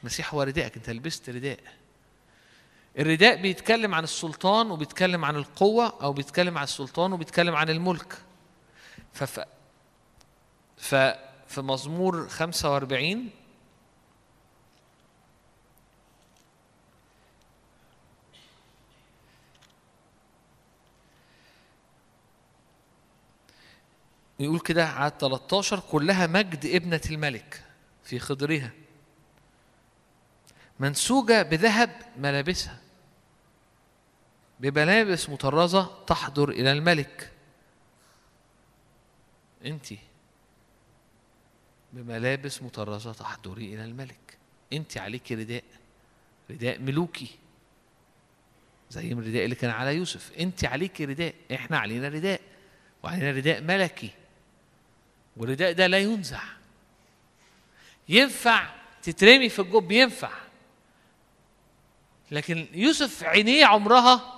المسيح هو رداءك أنت لبست رداء. الرداء بيتكلم عن السلطان وبيتكلم عن القوة أو بيتكلم عن السلطان وبيتكلم عن الملك. فف ف في مزمور 45 يقول كده عدد 13 كلها مجد ابنة الملك في خضرها. منسوجة بذهب ملابسها. بملابس مطرزة تحضر إلى الملك. أنت بملابس مطرزة تحضري إلى الملك. أنت عليك رداء رداء ملوكي زي الرداء اللي كان على يوسف. أنت عليك رداء إحنا علينا رداء وعلينا رداء ملكي. والرداء ده لا ينزع. ينفع تترمي في الجب ينفع. لكن يوسف عينيه عمرها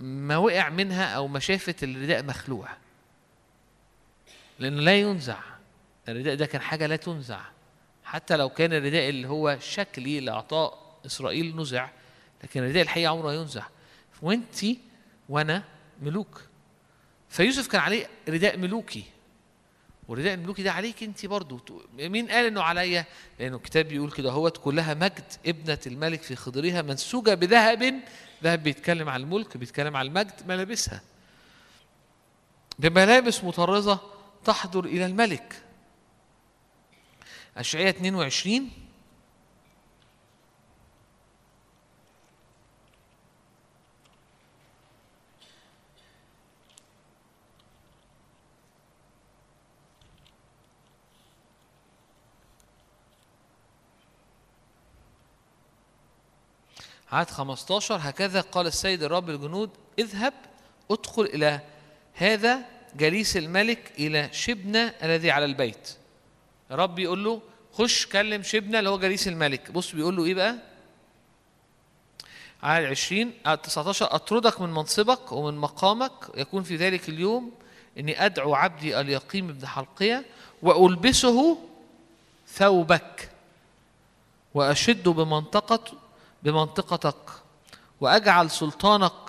ما وقع منها أو ما شافت الرداء مخلوع. لأنه لا ينزع. الرداء ده كان حاجة لا تنزع. حتى لو كان الرداء اللي هو شكلي لاعطاء إسرائيل نزع لكن الرداء الحقيقة عمره ينزع. وأنت وأنا ملوك. فيوسف كان عليه رداء ملوكي. والرداء الملوكي ده عليك أنت برضو. مين قال إنه عليا؟ لأنه الكتاب بيقول كده هوت كلها مجد ابنة الملك في خضرها منسوجة بذهب ذهب بيتكلم عن الملك بيتكلم عن المجد ملابسها. بملابس مطرزة تحضر إلى الملك. أشعية 22 عدد 15 هكذا قال السيد الرب الجنود اذهب ادخل إلى هذا جليس الملك إلى شبنة الذي على البيت. الرب يقول له خش كلم شبنة اللي هو جليس الملك. بص بيقول له إيه بقى؟ عدد 20 عدد 19 أطردك من منصبك ومن مقامك. يكون في ذلك اليوم إني أدعو عبدي اليقيم بن حلقية وألبسه ثوبك وأشد بمنطقة بمنطقتك وأجعل سلطانك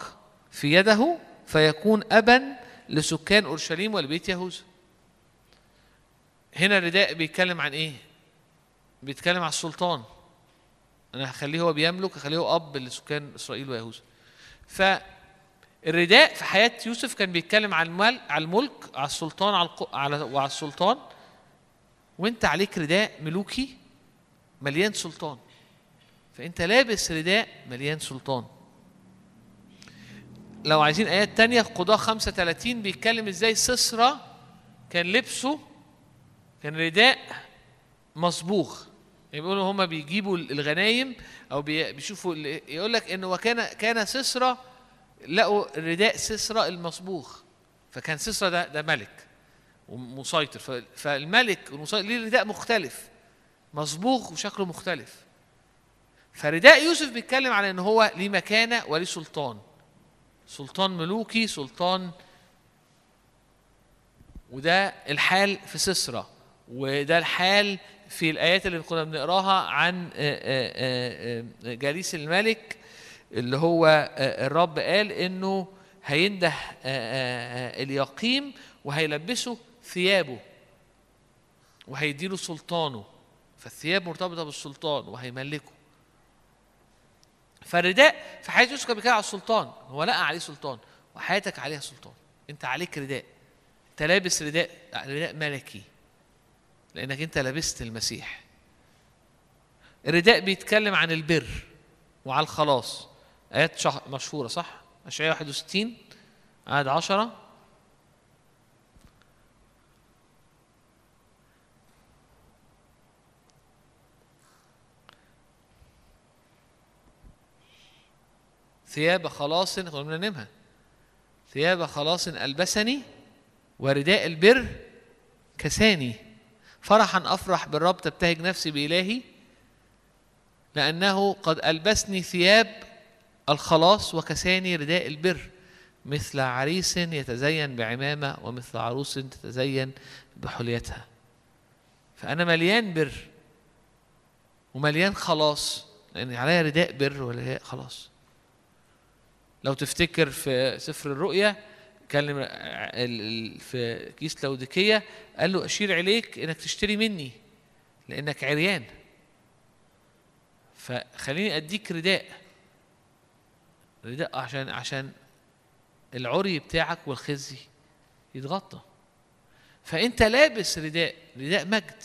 في يده فيكون أبا لسكان أورشليم ولبيت يهوذا. هنا الرداء بيتكلم عن إيه؟ بيتكلم عن السلطان أنا هخليه هو بيملك هخليه هو أب لسكان إسرائيل ويهوذا فالرداء في حياة يوسف كان بيتكلم عن المال على الملك على السلطان على. على وعلى السلطان وأنت عليك رداء ملوكي مليان سلطان فأنت لابس رداء مليان سلطان لو عايزين آيات تانية في قضاء 35 بيتكلم إزاي سسرى كان لبسه كان رداء مصبوغ يعني بيقولوا هما بيجيبوا الغنايم أو بي- بيشوفوا يقول لك إنه وكان كان سسرى لقوا رداء سسرى المصبوغ فكان سسرى ده ده ملك ومسيطر. فالملك والمسيطر ليه رداء مختلف؟ مصبوغ وشكله مختلف. فرداء يوسف بيتكلم على إن هو ليه مكانة وليه سلطان. سلطان ملوكي سلطان وده الحال في سسرى وده الحال في الآيات اللي كنا بنقراها عن آه، آه، آه، جليس الملك اللي هو الرب قال إنه هينده اليقيم وهيلبسه ثيابه وهيديله سلطانه. فالثياب مرتبطة بالسلطان وهيملكه. فالرداء في حياة يوسف كان بيتكلم على السلطان. هو لقى عليه سلطان وحياتك عليها سلطان. أنت عليك رداء. أنت لابس رداء رداء ملكي. لأنك أنت لبست المسيح. الرداء بيتكلم عن البر وعلى الخلاص. آيات شح- مشهورة صح؟ أشعياء 61 عدد 10 ثياب خلاص كنا ثياب خلاص ألبسني ورداء البر كساني. فرحا أفرح بالرب تبتهج نفسي بإلهي لأنه قد ألبسني ثياب الخلاص وكساني رداء البر مثل عريس يتزين بعمامة ومثل عروس تتزين بحليتها. فأنا مليان بر ومليان خلاص لأن عليا رداء بر ولا خلاص. لو تفتكر في سفر الرؤيا كلم ال- في كيس لوديكية قال له أشير عليك إنك تشتري مني لأنك عريان. فخليني أديك رداء رداء عشان عشان العري بتاعك والخزي يتغطى. فأنت لابس رداء رداء مجد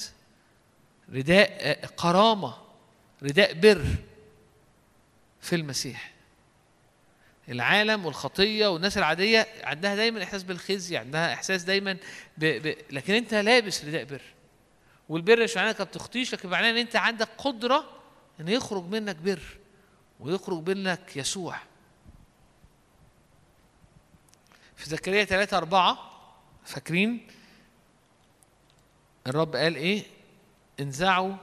رداء آه، كرامة رداء بر في المسيح. العالم والخطية والناس العادية عندها دايما إحساس بالخزي عندها إحساس دايما ب... ب... لكن أنت لابس رداء بر. والبر مش معناه إنك بتخطيش لكن معناه إن أنت عندك قدرة إن يخرج منك بر ويخرج منك يسوع. في زكريا 3 4 فاكرين؟ الرب قال إيه؟ انزعوا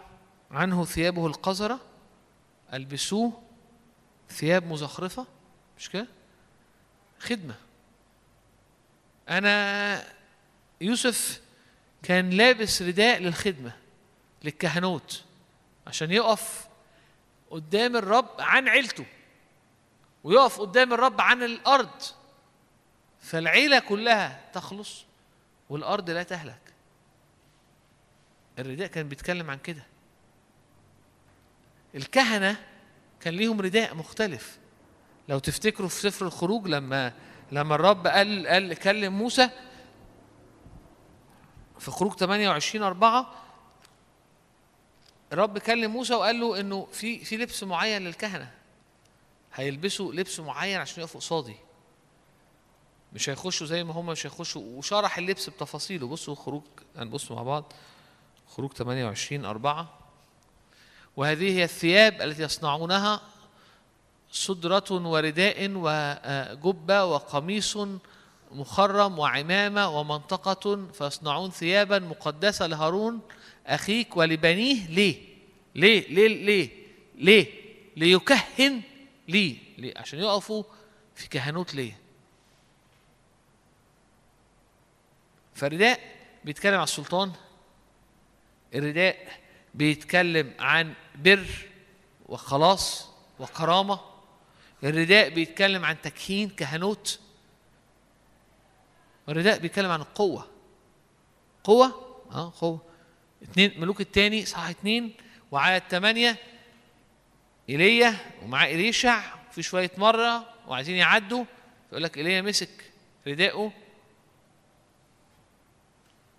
عنه ثيابه القذرة ألبسوه ثياب مزخرفة. مش كده؟ خدمة. أنا يوسف كان لابس رداء للخدمة للكهنوت عشان يقف قدام الرب عن عيلته ويقف قدام الرب عن الأرض. فالعيلة كلها تخلص والأرض لا تهلك. الرداء كان بيتكلم عن كده. الكهنة كان ليهم رداء مختلف. لو تفتكروا في سفر الخروج لما لما الرب قال قال كلم موسى في خروج 28 4 الرب كلم موسى وقال له إنه في في لبس معين للكهنة. هيلبسوا لبس معين عشان يقفوا قصادي. مش هيخشوا زي ما هم مش هيخشوا. وشرح اللبس بتفاصيله. بصوا خروج هنبص مع بعض. خروج 28 4 وهذه هي الثياب التي يصنعونها صدرة ورداء وجبة وقميص مخرم وعمامة ومنطقة فيصنعون ثيابا مقدسة لهارون أخيك ولبنيه ليه؟ ليه؟ ليه؟ ليه؟ ليه؟ ليكهن لي ليه؟ عشان يقفوا في كهنوت ليه؟ فالرداء بيتكلم عن السلطان الرداء بيتكلم عن بر وخلاص وكرامة الرداء بيتكلم عن تكهين كهنوت. الرداء بيتكلم عن القوة. قوة؟ آه قوة. اتنين ملوك التاني صح اتنين. وعدد تمانية إيليا ومعاه إليشع في شوية مرة وعايزين يعدوا. يقول لك إيليا مسك رداءه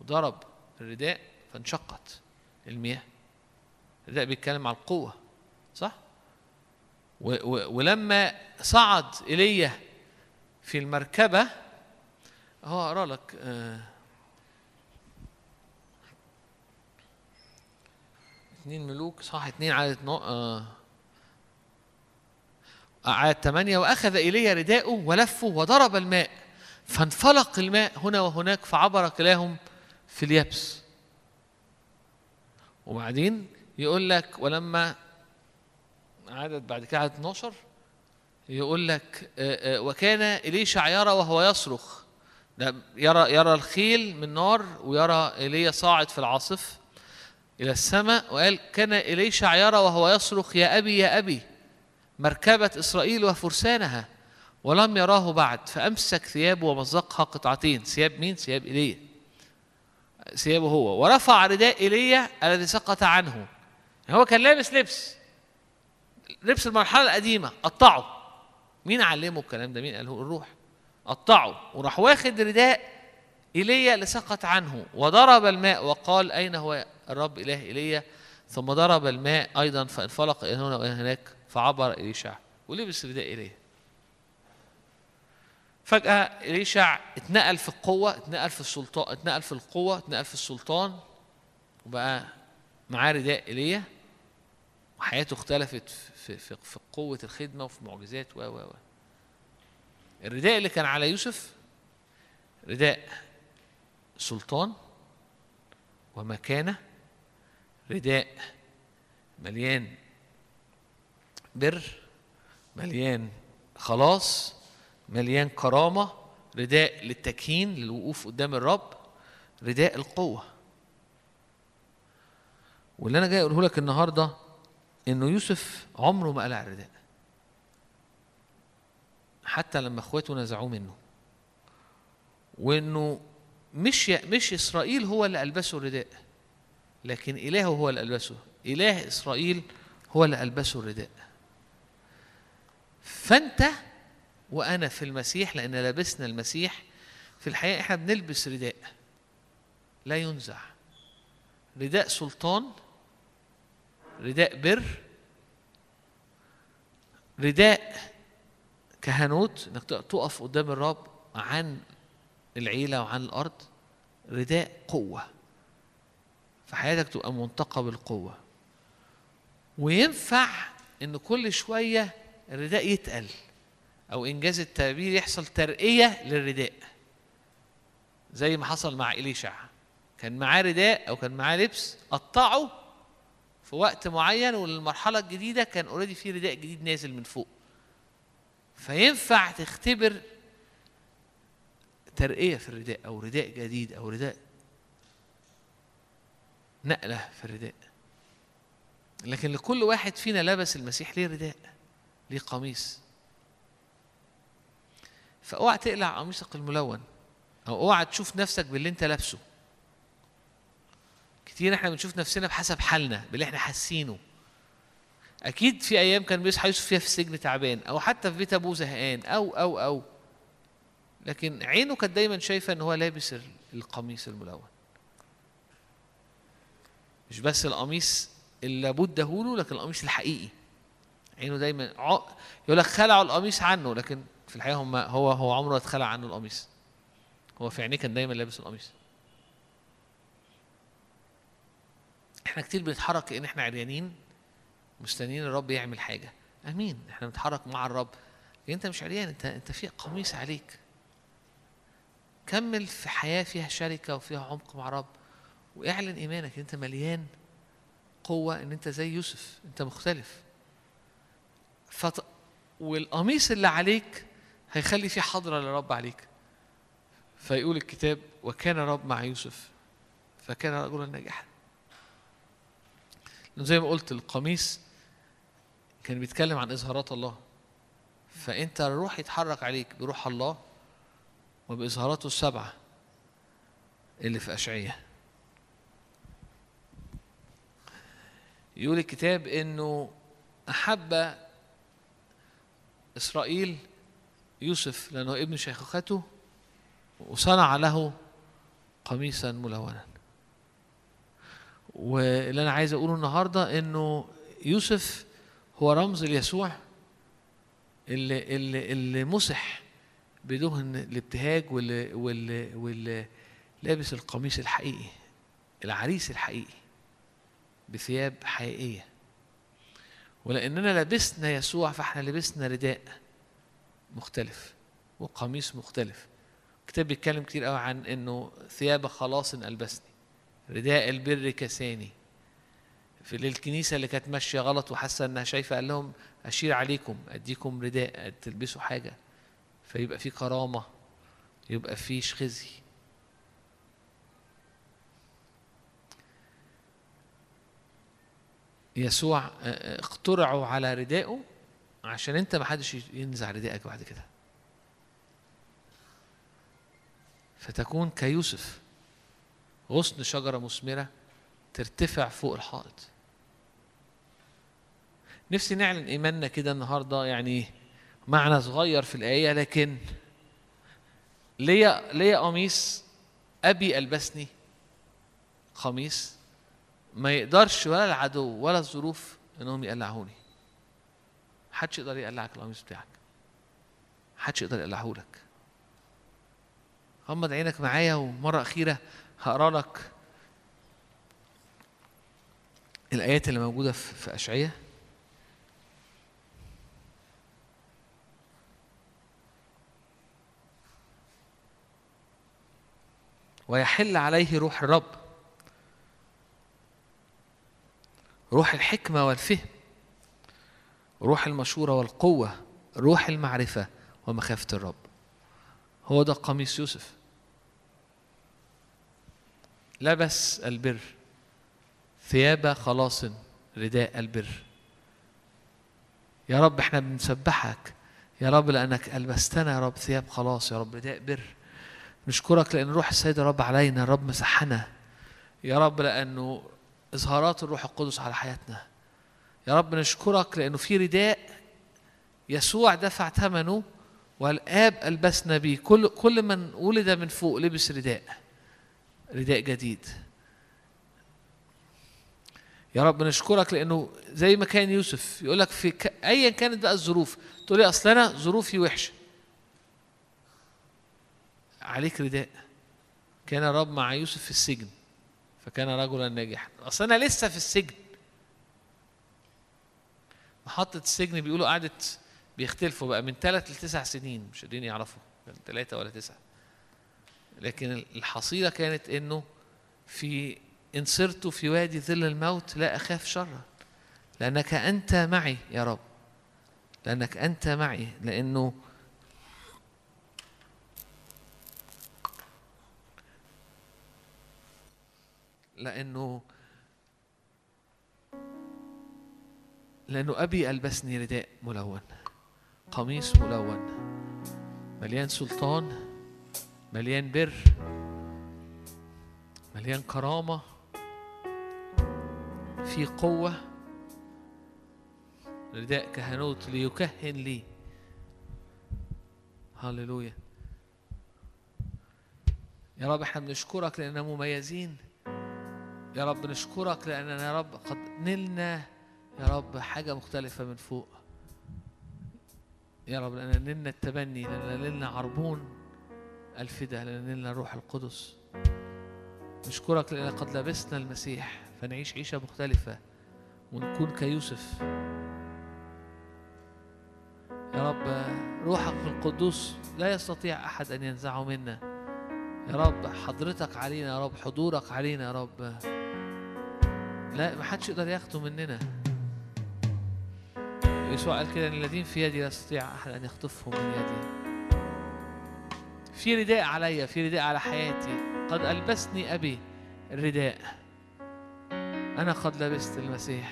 وضرب الرداء فانشقت المياه. الرداء بيتكلم عن القوة صح؟ ولما صعد ايليا في المركبة هو اقرا لك آه اتنين ملوك صح اتنين عدد آه عدد ثمانية وأخذ إيليا رداءه ولفه وضرب الماء فانفلق الماء هنا وهناك فعبر كلاهم في اليبس وبعدين يقول لك ولما عدد بعد كده عدد 12 يقول لك آه، آه، وكان إليشع يرى وهو يصرخ. ده يرى يرى الخيل من نار ويرى ايليا صاعد في العاصف إلى السماء وقال كان إليشع يرى وهو يصرخ يا أبي يا أبي مركبة إسرائيل وفرسانها ولم يراه بعد فأمسك ثيابه ومزقها قطعتين ثياب مين؟ ثياب ايليا ثيابه هو. ورفع رداء ايليا الذي سقط عنه. يعني هو كان لابس لبس. لبس المرحلة القديمة قطعه. مين علمه الكلام ده؟ مين قاله؟ الروح. قطعه وراح واخد رداء ايليا اللي سقط عنه. وضرب الماء وقال أين هو الرب إله ايليا ثم ضرب الماء أيضا فانفلق إلى هنا وإلى هناك فعبر إليشع ولبس رداء ايليا فجأة إليشع اتنقل في القوة اتنقل في السلطان اتنقل في القوة اتنقل في السلطان وبقى معاه رداء ايليا وحياته اختلفت في في في قوة الخدمة وفي معجزات و و و. الرداء اللي كان على يوسف رداء سلطان ومكانة رداء مليان بر مليان خلاص مليان كرامة رداء للتكهين للوقوف قدام الرب رداء القوة. واللي أنا جاي أقوله لك النهاردة إنه يوسف عمره ما قلع الرداء. حتى لما إخواته نزعوه منه. وإنه مش مش إسرائيل هو اللي ألبسه الرداء لكن إلهه هو اللي ألبسه. إله إسرائيل هو اللي ألبسه الرداء. فأنت وأنا في المسيح لأن لبسنا المسيح في الحقيقة إحنا بنلبس رداء. لا ينزع. رداء سلطان رداء بر رداء كهنوت إنك تقف قدام الرب عن العيلة وعن الأرض رداء قوة. فحياتك تبقى منتقى بالقوة. وينفع إن كل شوية الرداء يتقل أو إنجاز التعبير يحصل ترقية للرداء. زي ما حصل مع إليشع. كان معاه رداء أو كان معاه لبس قطعه في وقت معين والمرحلة الجديدة كان اوريدي في رداء جديد نازل من فوق. فينفع تختبر ترقية في الرداء أو رداء جديد أو رداء نقلة في الرداء؟ لكن لكل واحد فينا لبس المسيح ليه رداء؟ ليه قميص؟ فأوعى تقلع قميصك الملون أو أوعى تشوف نفسك باللي أنت لابسه. كتير إحنا بنشوف نفسنا بحسب حالنا باللي إحنا حاسينه. أكيد في أيام كان بيصحى يوسف فيها في السجن تعبان أو حتى في بيت أبوه زهقان أو أو أو. لكن عينه كانت دايما شايفة إن هو لابس القميص الملون. مش بس القميص اللي لابد له لكن القميص الحقيقي. عينه دايما يقول لك خلعوا القميص عنه لكن في الحقيقة هم هو هو عمره اتخلع عنه القميص. هو في عينيه كان دايما لابس القميص. إحنا كتير بنتحرك كأن إحنا عريانين مستنيين الرب يعمل حاجة. آمين. إحنا بنتحرك مع الرب. أنت مش عريان أنت أنت في قميص عليك. كمل في حياة فيها شركة وفيها عمق مع الرب واعلن إيمانك إن أنت مليان قوة إن أنت زي يوسف. أنت مختلف. فط... والقميص اللي عليك هيخلي فيه حضرة للرب عليك. فيقول الكتاب وكان الرب مع يوسف فكان رجلا ناجحا. زي ما قلت القميص كان بيتكلم عن إظهارات الله. فأنت الروح يتحرك عليك بروح الله وبإظهاراته السبعة اللي في أشعية. يقول الكتاب إنه أحب إسرائيل يوسف لأنه ابن شيخوخته وصنع له قميصا ملونا. واللي أنا عايز أقوله النهارده إنه يوسف هو رمز ليسوع اللي اللي اللي مسح بدهن الابتهاج واللي واللي واللي لابس القميص الحقيقي العريس الحقيقي بثياب حقيقية. ولأننا لبسنا يسوع فإحنا لبسنا رداء مختلف وقميص مختلف. الكتاب بيتكلم كتير قوي عن إنه ثياب خلاص ألبسني. رداء البر كساني. في الكنيسة اللي كانت ماشية غلط وحاسة إنها شايفة قال لهم أشير عليكم أديكم رداء تلبسوا حاجة. فيبقى في كرامة يبقى في خزي يسوع آه، آه، اخترعوا على ردائه عشان أنت ما حدش ينزع ردائك بعد كده. فتكون كيوسف. غصن شجرة مثمرة ترتفع فوق الحائط. نفسي نعلن إيماننا كده النهاردة يعني معنى صغير في الآية لكن ليا ليا قميص أبي ألبسني قميص ما يقدرش ولا العدو ولا الظروف إنهم يقلعوني محدش يقدر يقلعك القميص بتاعك. محدش يقدر يقلعه لك غمض عينك معايا ومرة أخيرة هقرأ لك الآيات اللي موجودة في أشعية. ويحل عليه روح الرب. روح الحكمة والفهم. روح المشورة والقوة. روح المعرفة ومخافة الرب. هو ده قميص يوسف. لبس البر. ثياب خلاص رداء البر. يا رب إحنا بنسبحك. يا رب لأنك ألبستنا يا رب ثياب خلاص يا رب رداء بر. نشكرك لأن روح السيد رب علينا يا رب مسحنا. يا رب لأنه إظهارات الروح القدس على حياتنا. يا رب نشكرك لأنه في رداء يسوع دفع ثمنه والآب ألبسنا به كل كل من ولد من فوق لبس رداء. رداء جديد. يا رب نشكرك لأنه زي ما كان يوسف يقول لك في ك... ايا كانت بقى الظروف تقول لي أصل أنا ظروفي وحشة. عليك رداء. كان الرب مع يوسف في السجن فكان رجلا ناجحا. أصل أنا لسه في السجن. محطة السجن بيقولوا قعدت بيختلفوا بقى من ثلاث لتسع سنين مش قادرين يعرفوا ثلاثة ولا تسعة. لكن الحصيلة كانت إنه في إن صرت في وادي ظل الموت لا أخاف شرا. لأنك أنت معي يا رب. لأنك أنت معي. لأنه لأنه لأنه أبي ألبسني رداء ملون. قميص ملون. مليان سلطان. مليان بر مليان كرامة في قوة. رداء كهنوت ليكهن لي. هللويا. يا رب إحنا بنشكرك لأننا مميزين. يا رب نشكرك لأننا يا رب قد نلنا. يا رب حاجة مختلفة من فوق. يا رب لأننا نلنا التبني لأننا نلنا عربون. الفدا لأننا الروح القدس. نشكرك لأن قد لبسنا المسيح فنعيش عيشة مختلفة ونكون كيوسف. يا رب روحك القدوس لا يستطيع أحد أن ينزعه منا. يا رب حضرتك علينا يا رب حضورك علينا يا رب. لا ما حدش يقدر ياخده مننا. يسوع قال كده إن الذين في يدي لا يستطيع أحد أن يخطفهم من يدي. في رداء عليا في رداء على حياتي. قد ألبسني أبي الرداء. أنا قد لبست المسيح.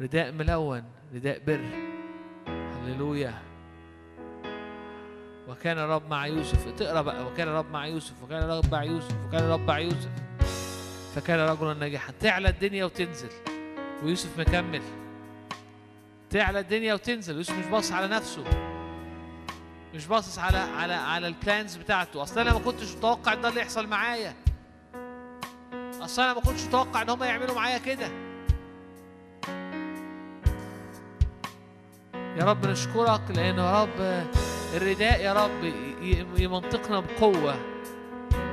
رداء ملون رداء بر. هللويا. وكان الرب مع يوسف. تقرأ بقى. وكان الرب مع يوسف. وكان الرب مع يوسف. وكان الرب مع يوسف. فكان رجلا ناجحا. تعلى الدنيا وتنزل. ويوسف مكمل. تعلى الدنيا وتنزل. يوسف مش باصص على نفسه. مش باصص على على على البلانز بتاعته. أصل أنا ما كنتش متوقع ده اللي يحصل معايا. أصل أنا ما كنتش متوقع إن هم يعملوا معايا كده. يا رب نشكرك لأنه يا رب الرداء يا رب يمنطقنا بقوة.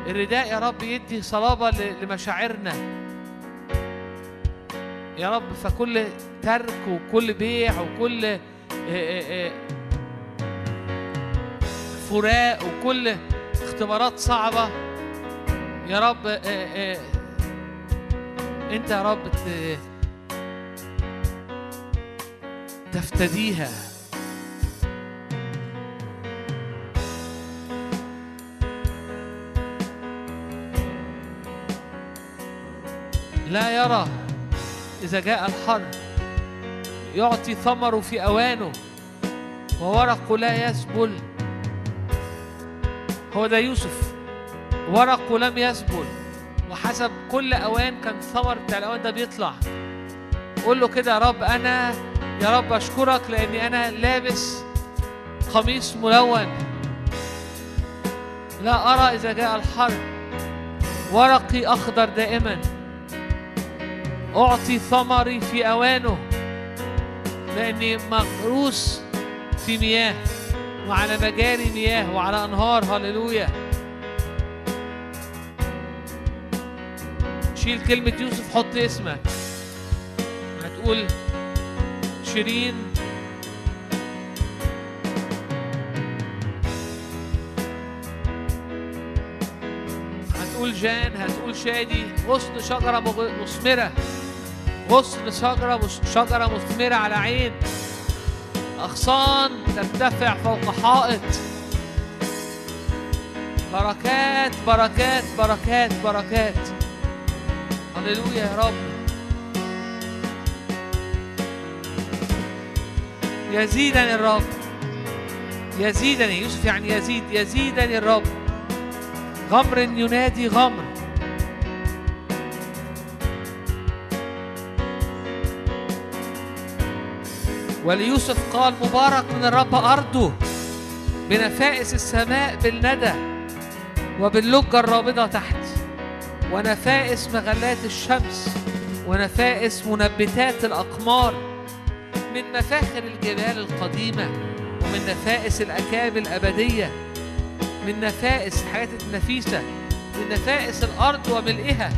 الرداء يا رب يدي صلابة ل- لمشاعرنا. يا رب فكل ترك وكل بيع وكل فراق وكل اختبارات صعبة. يا رب آه، آه، انت يا رب تفتديها. لا يرى إذا جاء الحر يعطي ثمره في أوانه وورقه لا يسبل. هو ده يوسف. ورقه لم يسبل. وحسب كل أوان كان الثمر بتاع الأوان ده بيطلع. قول له كده يا رب أنا يا رب أشكرك لأني أنا لابس قميص ملون. لا أرى إذا جاء الحر ورقي أخضر دائماً. أعطي ثمري في أوانه. لأني مغروس في مياه. وعلى مجاري مياه وعلى أنهار. هللويا. شيل كلمة يوسف حط اسمك. هتقول شيرين. هتقول جان هتقول شادي. غصن شجرة مثمرة. غصن شجرة شجرة مثمرة على عين. أغصان ترتفع فوق حائط. بركات بركات بركات بركات. هللويا يا رب. يزيدني الرب. يزيدني. يوسف يعني يزيد. يزيدني الرب. غمر ينادي غمر. وليوسف قال مبارك من الرب أرضه بنفائس السماء بالندى وباللجة الرابضة تحت ونفائس مغلات الشمس ونفائس منبتات الأقمار من مفاخر الجبال القديمة ومن نفائس الأكاب الأبدية من نفائس الحاجات النفيسة من نفائس الأرض وملئها.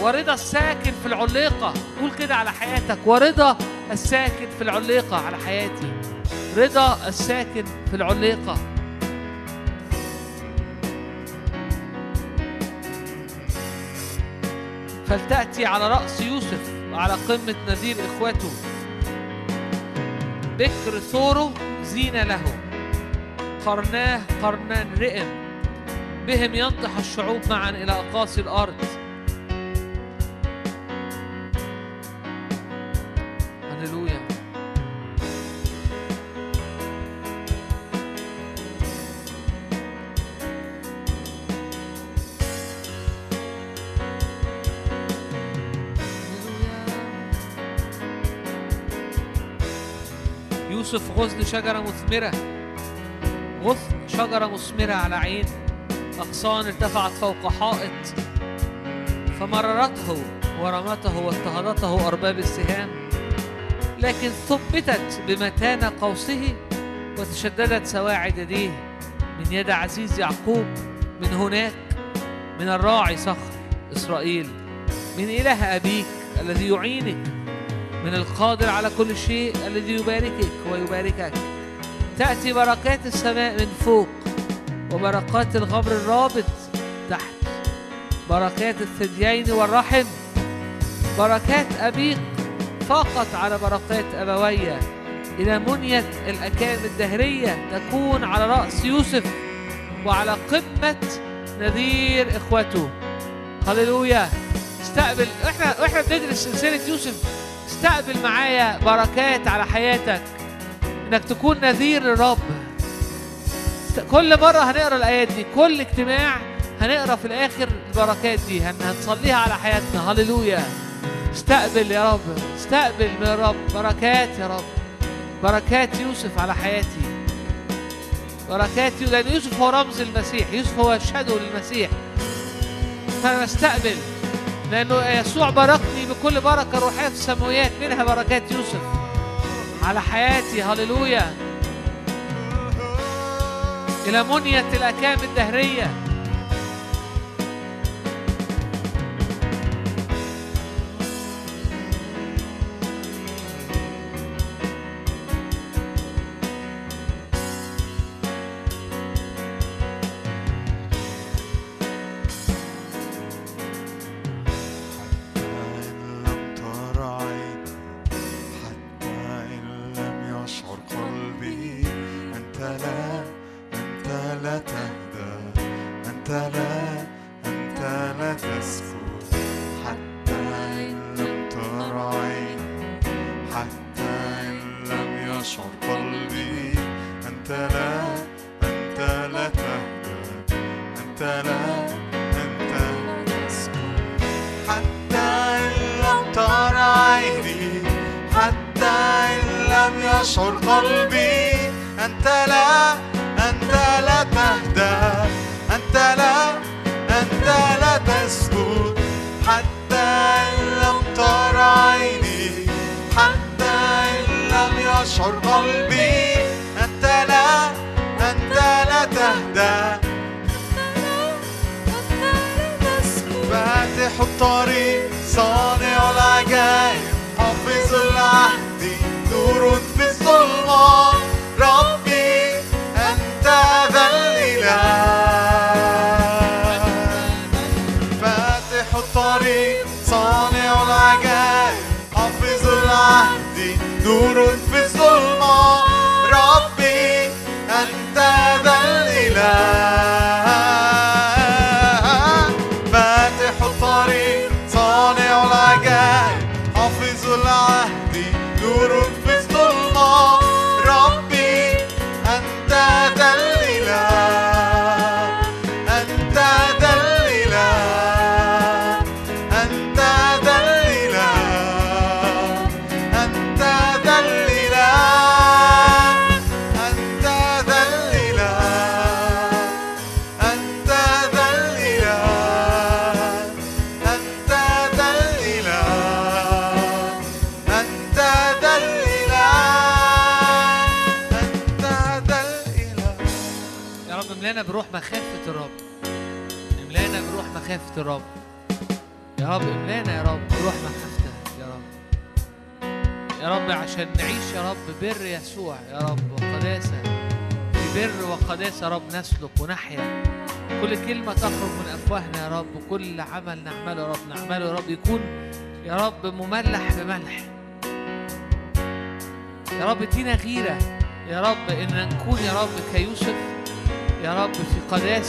ورضا الساكن في العليقة قول كده على حياتك ورضا الساكن في العليقة على حياتي. رضا الساكن في العليقة. فلتأتي على رأس يوسف وعلى قمة نذير إخوته. بكر ثوره زين له. قرناه قرنان رئم. بهم ينطح الشعوب معا إلى أقاصي الأرض. يوسف غصن شجرة مثمرة. غصن شجرة مثمرة على عين. أغصان ارتفعت فوق حائط. فمررته ورمته واضطهدته أرباب السهام. لكن ثبتت بمتانة قوسه وتشددت سواعد يديه. من يد عزيز يعقوب من هناك من الراعي صخر إسرائيل. من إله أبيك الذي يعينك. من القادر على كل شيء الذي يباركك ويباركك. تأتي بركات السماء من فوق وبركات الغبر الرابط تحت. بركات الثديين والرحم. بركات أبيك فاقت على بركات أبوية. إلى منية الأكام الدهرية تكون على رأس يوسف وعلى قمة نذير إخوته. هللويا. استقبل. إحنا وإحنا بندرس سلسلة يوسف. استقبل معايا بركات على حياتك إنك تكون نذير للرب. كل مرة هنقرأ الآيات دي كل اجتماع هنقرأ في الآخر البركات دي هن- هنصليها على حياتنا. هللويا. استقبل يا رب استقبل من الرب. بركات يا رب. بركات يوسف على حياتي. بركات لأن يوسف هو رمز المسيح يوسف هو شادو للمسيح. فأنا بستقبل لأنه يسوع باركني بكل بركة روحية في السماويات منها بركات يوسف. على حياتي هللويا. إلى منية الأكام الدهرية.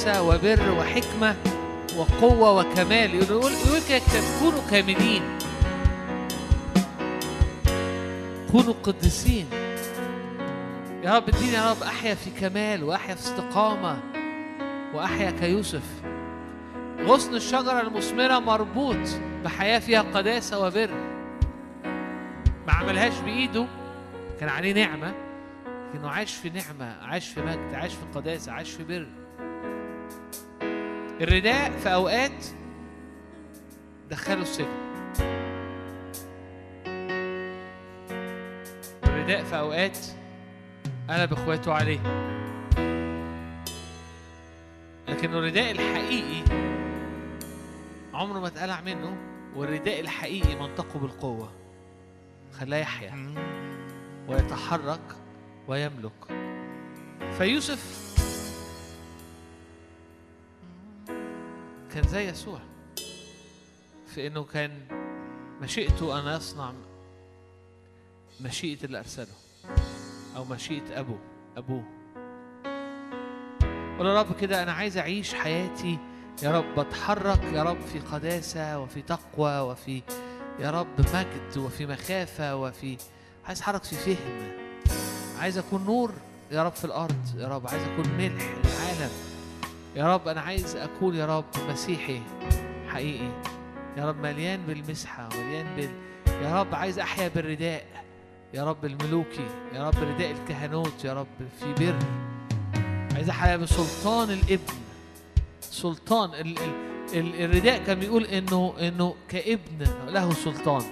وبر وحكمة وقوة وكمال. يقول يقول كونوا كاملين. كونوا قديسين. يا رب اديني يا رب أحيا في كمال وأحيا في استقامة وأحيا كيوسف. غصن الشجرة المثمرة مربوط بحياة فيها قداسة وبر. ما عملهاش بإيده. كان عليه نعمة. لكنه عاش في نعمة عاش في مجد عاش في قداسة عاش في بر. الرداء في أوقات دخله السجن الرداء في أوقات قلب إخواته عليه. لكن الرداء الحقيقي عمره ما اتقلع منه والرداء الحقيقي منطقه بالقوة. خلاه يحيا ويتحرك ويملك. فيوسف كان زي يسوع. في إنه كان مشيئته أن يصنع مشيئة اللي أرسله أو مشيئة أبوه أبوه. قول يا رب كده أنا عايز أعيش حياتي يا رب بتحرك يا رب في قداسة وفي تقوى وفي يا رب مجد وفي مخافة وفي عايز اتحرك في فهم. عايز أكون نور يا رب في الأرض يا رب. عايز أكون ملح للعالم يا رب أنا عايز أكون يا رب مسيحي حقيقي. يا رب مليان بالمسحة مليان بال يا رب عايز أحيا بالرداء. يا رب الملوكي يا رب رداء الكهنوت يا رب في بر. عايز أحيا بسلطان الابن. سلطان ال ال ال الرداء كان بيقول إنه إنه كابن له سلطان.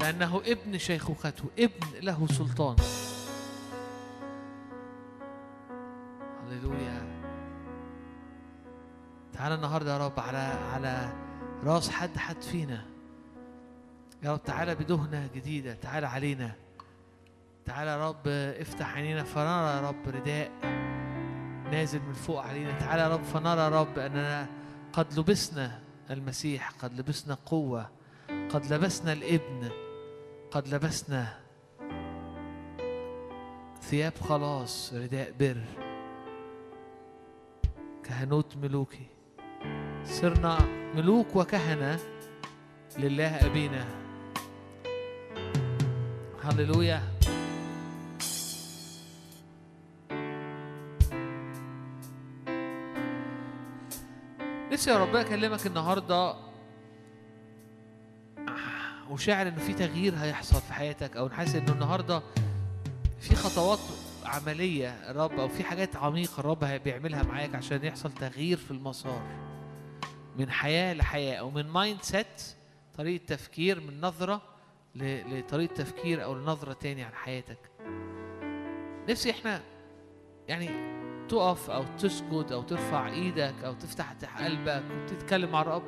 لأنه ابن شيخوخته ابن له سلطان. هللويا. تعالى النهارده يا رب على على راس حد حد فينا. يا رب تعالى بدهنة جديدة تعالى علينا. تعالى يا رب افتح عينينا. فنرى يا رب رداء نازل من فوق علينا. تعالى يا رب فنرى يا رب أننا قد لبسنا المسيح قد لبسنا قوة قد لبسنا الابن قد لبسنا ثياب خلاص رداء بر. كهنوت ملوكي. صرنا ملوك وكهنة لله أبينا. هللويا. نفسي يا رب أكلمك النهارده وشاعر ان في تغيير هيحصل في حياتك أو حاسس إنه النهارده في خطوات عملية الرب أو في حاجات عميقة الرب بيعملها معاك عشان يحصل تغيير في المسار. من حياة لحياة أو من mindset طريقة تفكير من نظرة لطريقة تفكير أو لنظرة تاني عن حياتك. نفسي إحنا يعني تقف أو تسجد أو ترفع إيدك أو تفتح قلبك وتتكلم مع الرب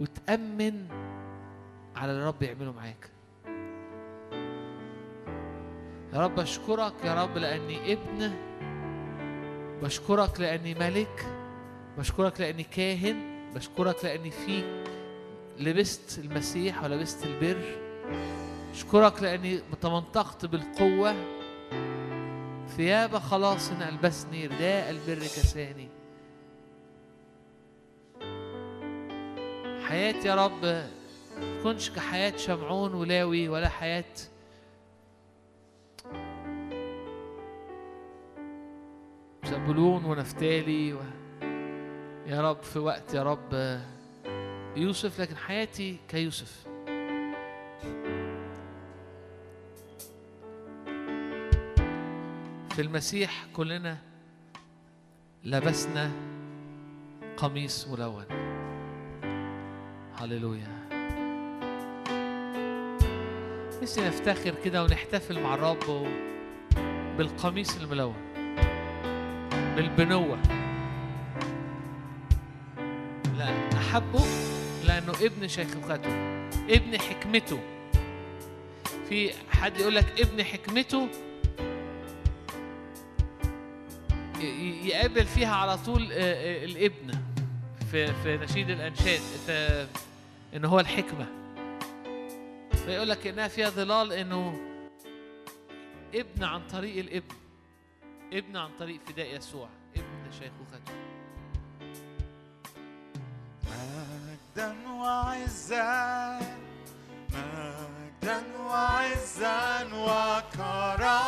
وتأمن على اللي الرب يعمله معاك. يا رب أشكرك يا رب لأني ابن بشكرك لأني ملك بشكرك لأني كاهن. بشكرك لأني فيك لبست المسيح ولبست البر. اشكرك لأني تمنطقت بالقوة. ثياب خلاص ألبسني رداء البر كساني. حياتي يا رب ما تكونش كحياة شمعون ولاوي ولا حياة زبولون ونفتالي و... يا رب في وقت يا رب يوسف لكن حياتي كيوسف. في المسيح كلنا لبسنا قميص ملون. هللويا. نفسي نفتخر كده ونحتفل مع الرب بالقميص الملون بالبنوة. حبه لأنه ابن شيخوخته ابن حكمته. في حد يقول لك ابن حكمته؟ يقابل فيها على طول الابن في في نشيد الأنشاد إن هو الحكمة. فيقول لك إنها فيها ظلال إنه ابن عن طريق الابن ابن عن طريق فداء يسوع ابن شيخوخته مجدا وعزا مجدا وعزا وكرامة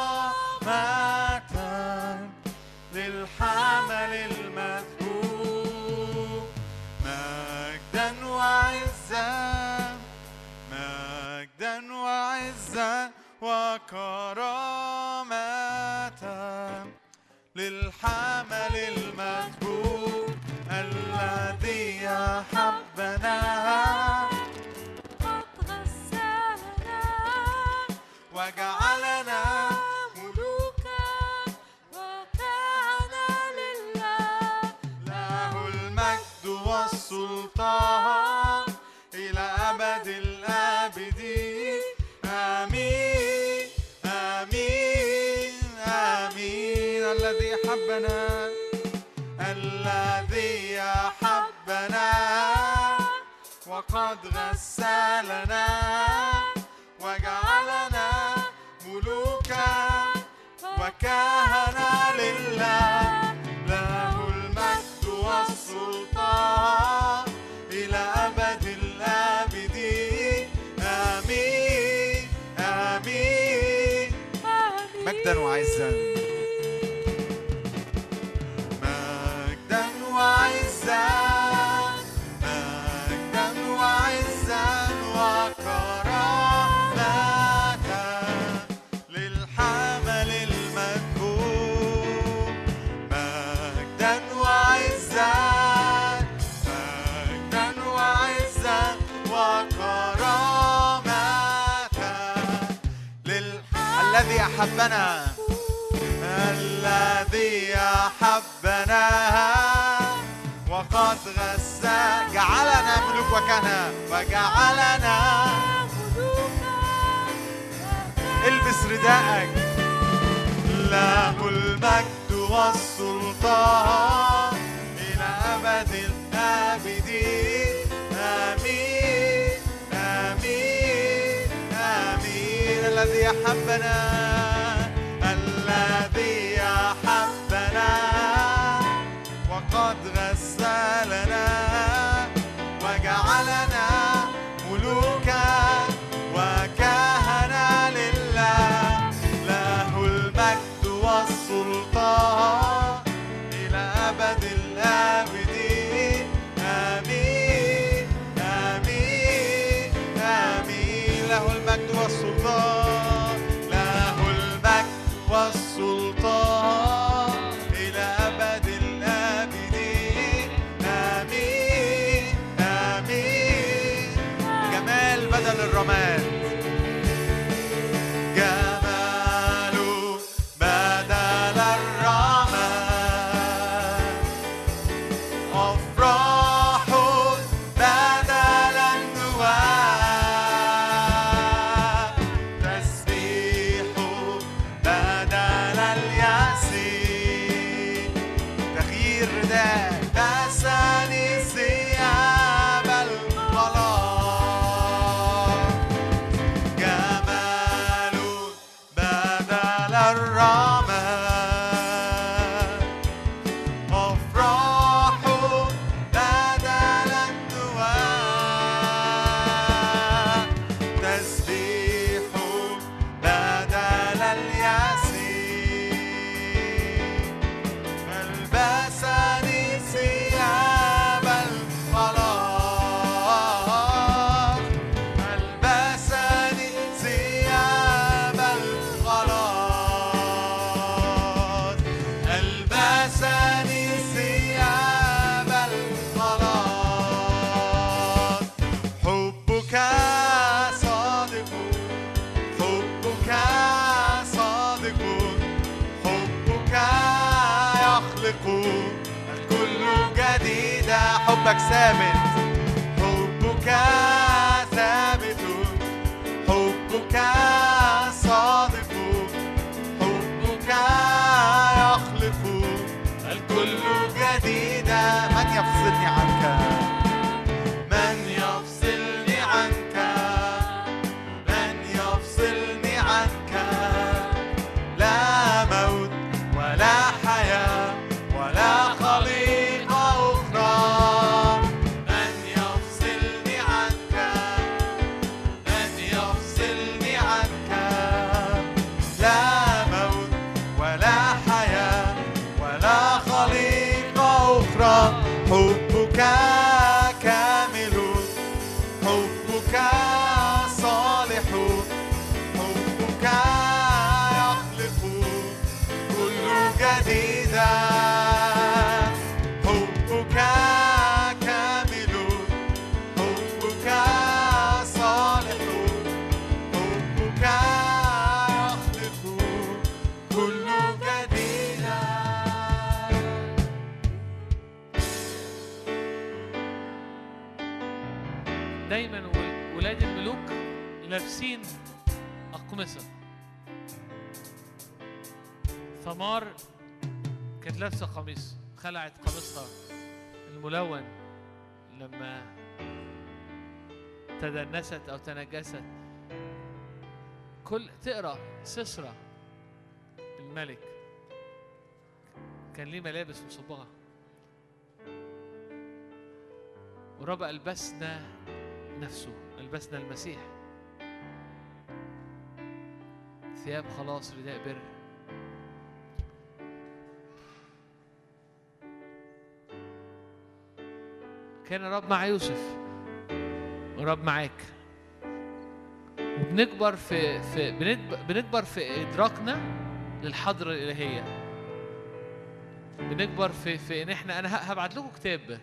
للحمل المثل. لابسة قميص خلعت قميصها الملون لما تدنست أو تنجست كل تقرأ سسرة الملك. كان ليه ملابس مصبغة ورب ألبسنا نفسه ألبسنا المسيح. ثياب خلاص رداء بر. كان الرب مع يوسف. ورب معاك. وبنكبر في في بنكب- بنكبر في إدراكنا للحضره الإلهية. بنكبر في في إن إحنا أنا هبعت لكم كتاب.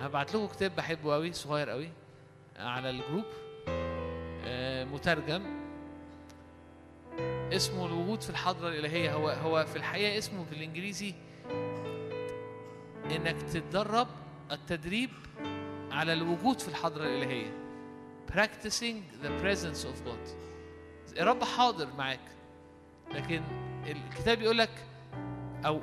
هبعت لكم كتاب بحبه قوي صغير قوي على الجروب آه، مترجم. اسمه الوجود في الحضرة الإلهية. هو هو في الحقيقة اسمه بالإنجليزي إنك تتدرب التدريب على الوجود في الحضرة الإلهية. Practicing the presence of God. الرب حاضر معاك. لكن الكتاب يقول لك أو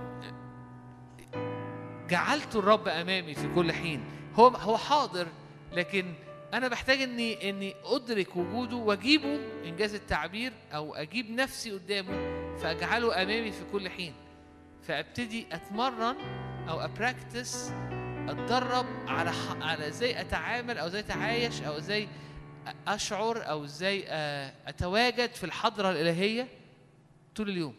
جعلت الرب أمامي في كل حين. هو هو حاضر لكن أنا بحتاج إني إني أدرك وجوده وأجيبه إنجاز التعبير أو أجيب نفسي قدامه فأجعله أمامي في كل حين. فأبتدي أتمرن أو ابراكتس أتدرب على على إزاي أتعامل أو إزاي أتعايش أو إزاي أشعر أو إزاي آه، أتواجد في الحضرة الإلهية طول اليوم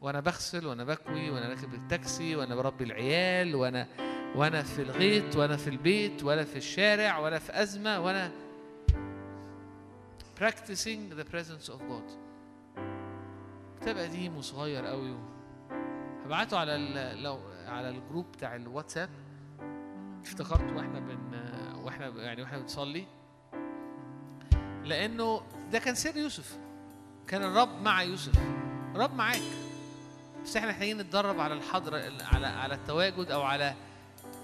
وأنا بغسل وأنا بكوي وأنا راكب التاكسي وأنا بربي العيال وأنا وأنا في الغيط وأنا في البيت وأنا في الشارع وأنا في أزمة وأنا practicing the presence of God كتاب قديم وصغير قوي. هبعته على. لو على الجروب بتاع الواتساب افتكرت وإحنا بن وإحنا يعني وإحنا بنصلي. لأنه ده كان سر يوسف. كان الرب مع يوسف. الرب معاك. بس إحنا محتاجين نتدرب على الحضرة على على التواجد أو على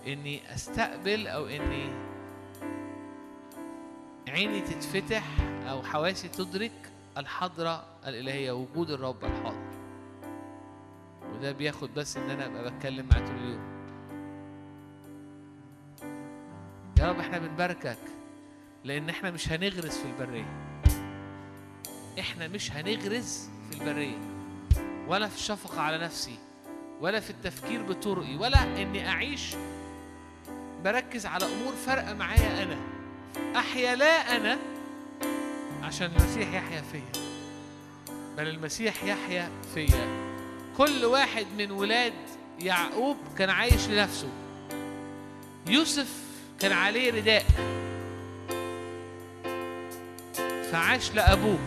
إني أستقبل أو إني عيني تتفتح أو حواسي تدرك الحضرة الإلهية وجود الرب الحاضر. وده بياخد بس إن أنا أبقى بتكلم معاه طول اليوم. يا رب إحنا بنباركك لأن إحنا مش هنغرس في البرية. إحنا مش هنغرس في البرية. ولا في الشفقة على نفسي ولا في التفكير بطرقي ولا إني أعيش بركز على أمور فارقه معايا أنا. أحيا لا أنا عشان المسيح يحيا فيا بل المسيح يحيا فيا. كل واحد من ولاد يعقوب كان عايش لنفسه. يوسف كان عليه رداء. فعاش لأبوه.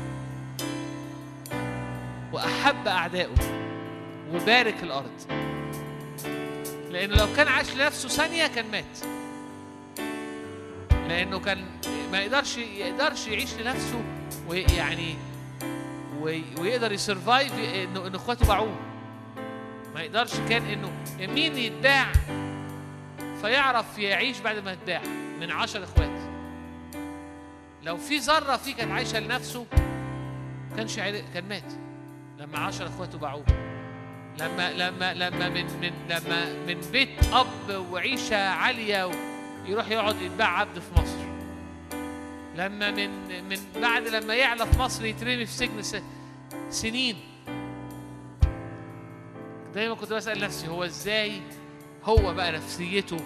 وأحب أعدائه. وبارك الأرض. لأنه لو كان عاش لنفسه ثانية كان مات. لأنه كان ما يقدرش يقدرش يعيش لنفسه. ويعني وي- ويقدر ي survive إنه إن إخواته باعوه. ما يقدرش كان إنه مين يتباع فيعرف يعيش بعد ما اتباع من عشر إخوات. لو في ذرة فيه كانت عايشة لنفسه كانش عرق كان مات. لما عشر اخواته باعوه. لما لما لما من من لما من بيت أب وعيشة عالية يروح يقعد يتباع عبد في مصر. لما من من بعد لما يعلى في مصر يترمي في سجن سنين. دايما كنت بسأل نفسي هو إزاي هو بقى نفسيته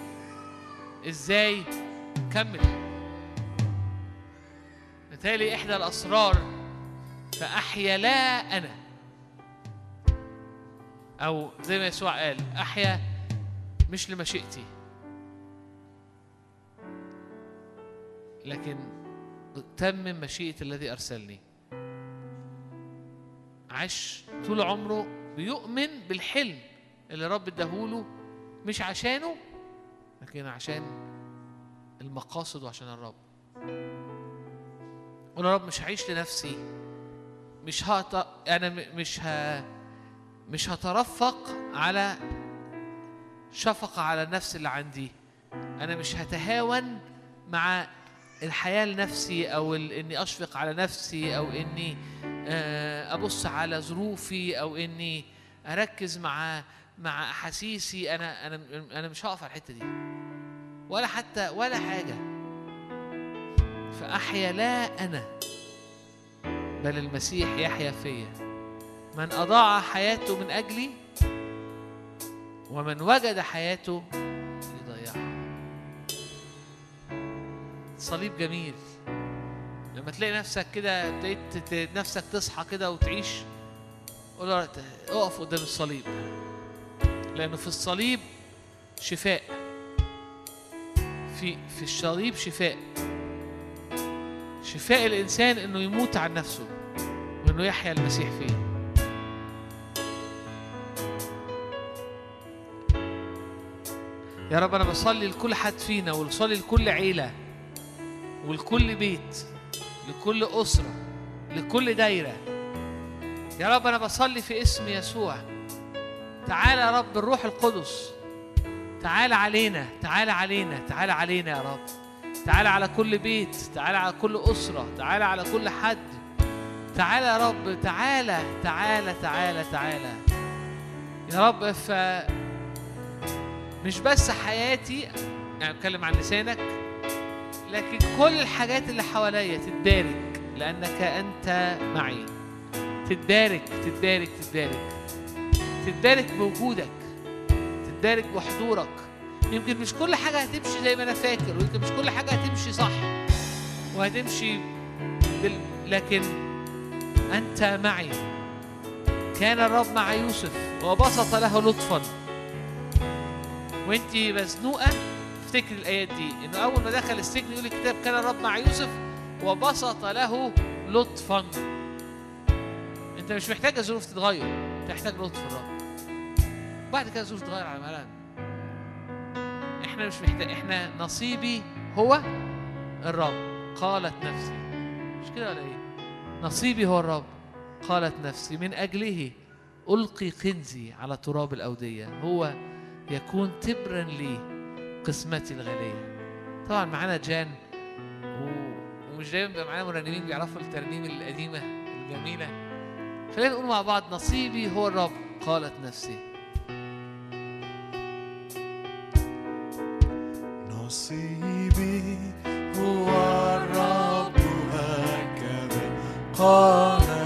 إزاي؟ كمل. بالتالي إحدى الأسرار فأحيا لا أنا. أو زي ما يسوع قال أحيا مش لمشيئتي. لكن تمم مشيئة الذي أرسلني. عاش طول عمره بيؤمن بالحلم اللي رب اداهوله مش عشانه لكن عشان المقاصد وعشان الرب. قول يا رب مش هعيش لنفسي. مش هت... أنا م- مش ه... مش هترفق على شفقة على النفس اللي عندي. أنا مش هتهاون مع الحياة لنفسي أو ال- إني أشفق على نفسي أو إني آه، أبص على ظروفي أو إني أركز مع مع أحاسيسي أنا أنا أنا مش هقف على الحتة دي. ولا حتى ولا حاجة. فأحيا لا أنا بل المسيح يحيا فيا. من أضاع حياته من أجلي ومن وجد حياته يضيعها صليب جميل. لما تلاقي نفسك كده ابتديت نفسك تصحى كده وتعيش قول أقف قدام الصليب. لأنه في الصليب شفاء. في في الصليب شفاء. شفاء الإنسان إنه يموت عن نفسه وإنه يحيا المسيح فيه يا رب أنا بصلي لكل حد فينا وبصلي لكل عيلة ولكل بيت لكل أسرة لكل دايرة. يا رب أنا بصلي في اسم يسوع. تعالى يا رب الروح القدس. تعالى علينا تعالى علينا تعالى علينا يا رب. تعالى على كل بيت تعالى على كل أسرة تعالى على كل حد. تعالى يا رب تعالى تعالى تعالى تعالى. يا رب ف مش بس حياتي يعني بتكلم عن لسانك لكن كل الحاجات اللي حواليا تتبارك لأنك أنت معي. تتبارك تتبارك تتبارك تتبارك بوجودك تتبارك بحضورك يمكن مش كل حاجة هتمشي زي ما أنا فاكر ويمكن مش كل حاجة هتمشي صح وهتمشي بال... لكن أنت معي. كان الرب مع يوسف وبسط له لطفا. وأنت مزنوقة؟ افتكر الآيات دي. إنه أول ما دخل السجن يقول الكتاب كان الرب مع يوسف وبسط له لطفا. أنت مش محتاج الظروف تتغير. أنت محتاج لطف الرب. بعد كده الظروف تتغير على مهلها إحنا مش محتاج إحنا نصيبي هو الرب. قالت نفسي. مش كده ولا إيه؟ نصيبي هو الرب. قالت نفسي من أجله ألقي كنزي على تراب الأودية. هو يكون تبرا لي قسمتي الغالية. طبعا معانا جان. ومش دايما بيبقى معانا مرنمين بيعرفوا الترنيم القديمة الجميلة. خلينا نقول مع بعض نصيبي هو الرب قالت نفسي. نصيبي هو الرب هكذا قالت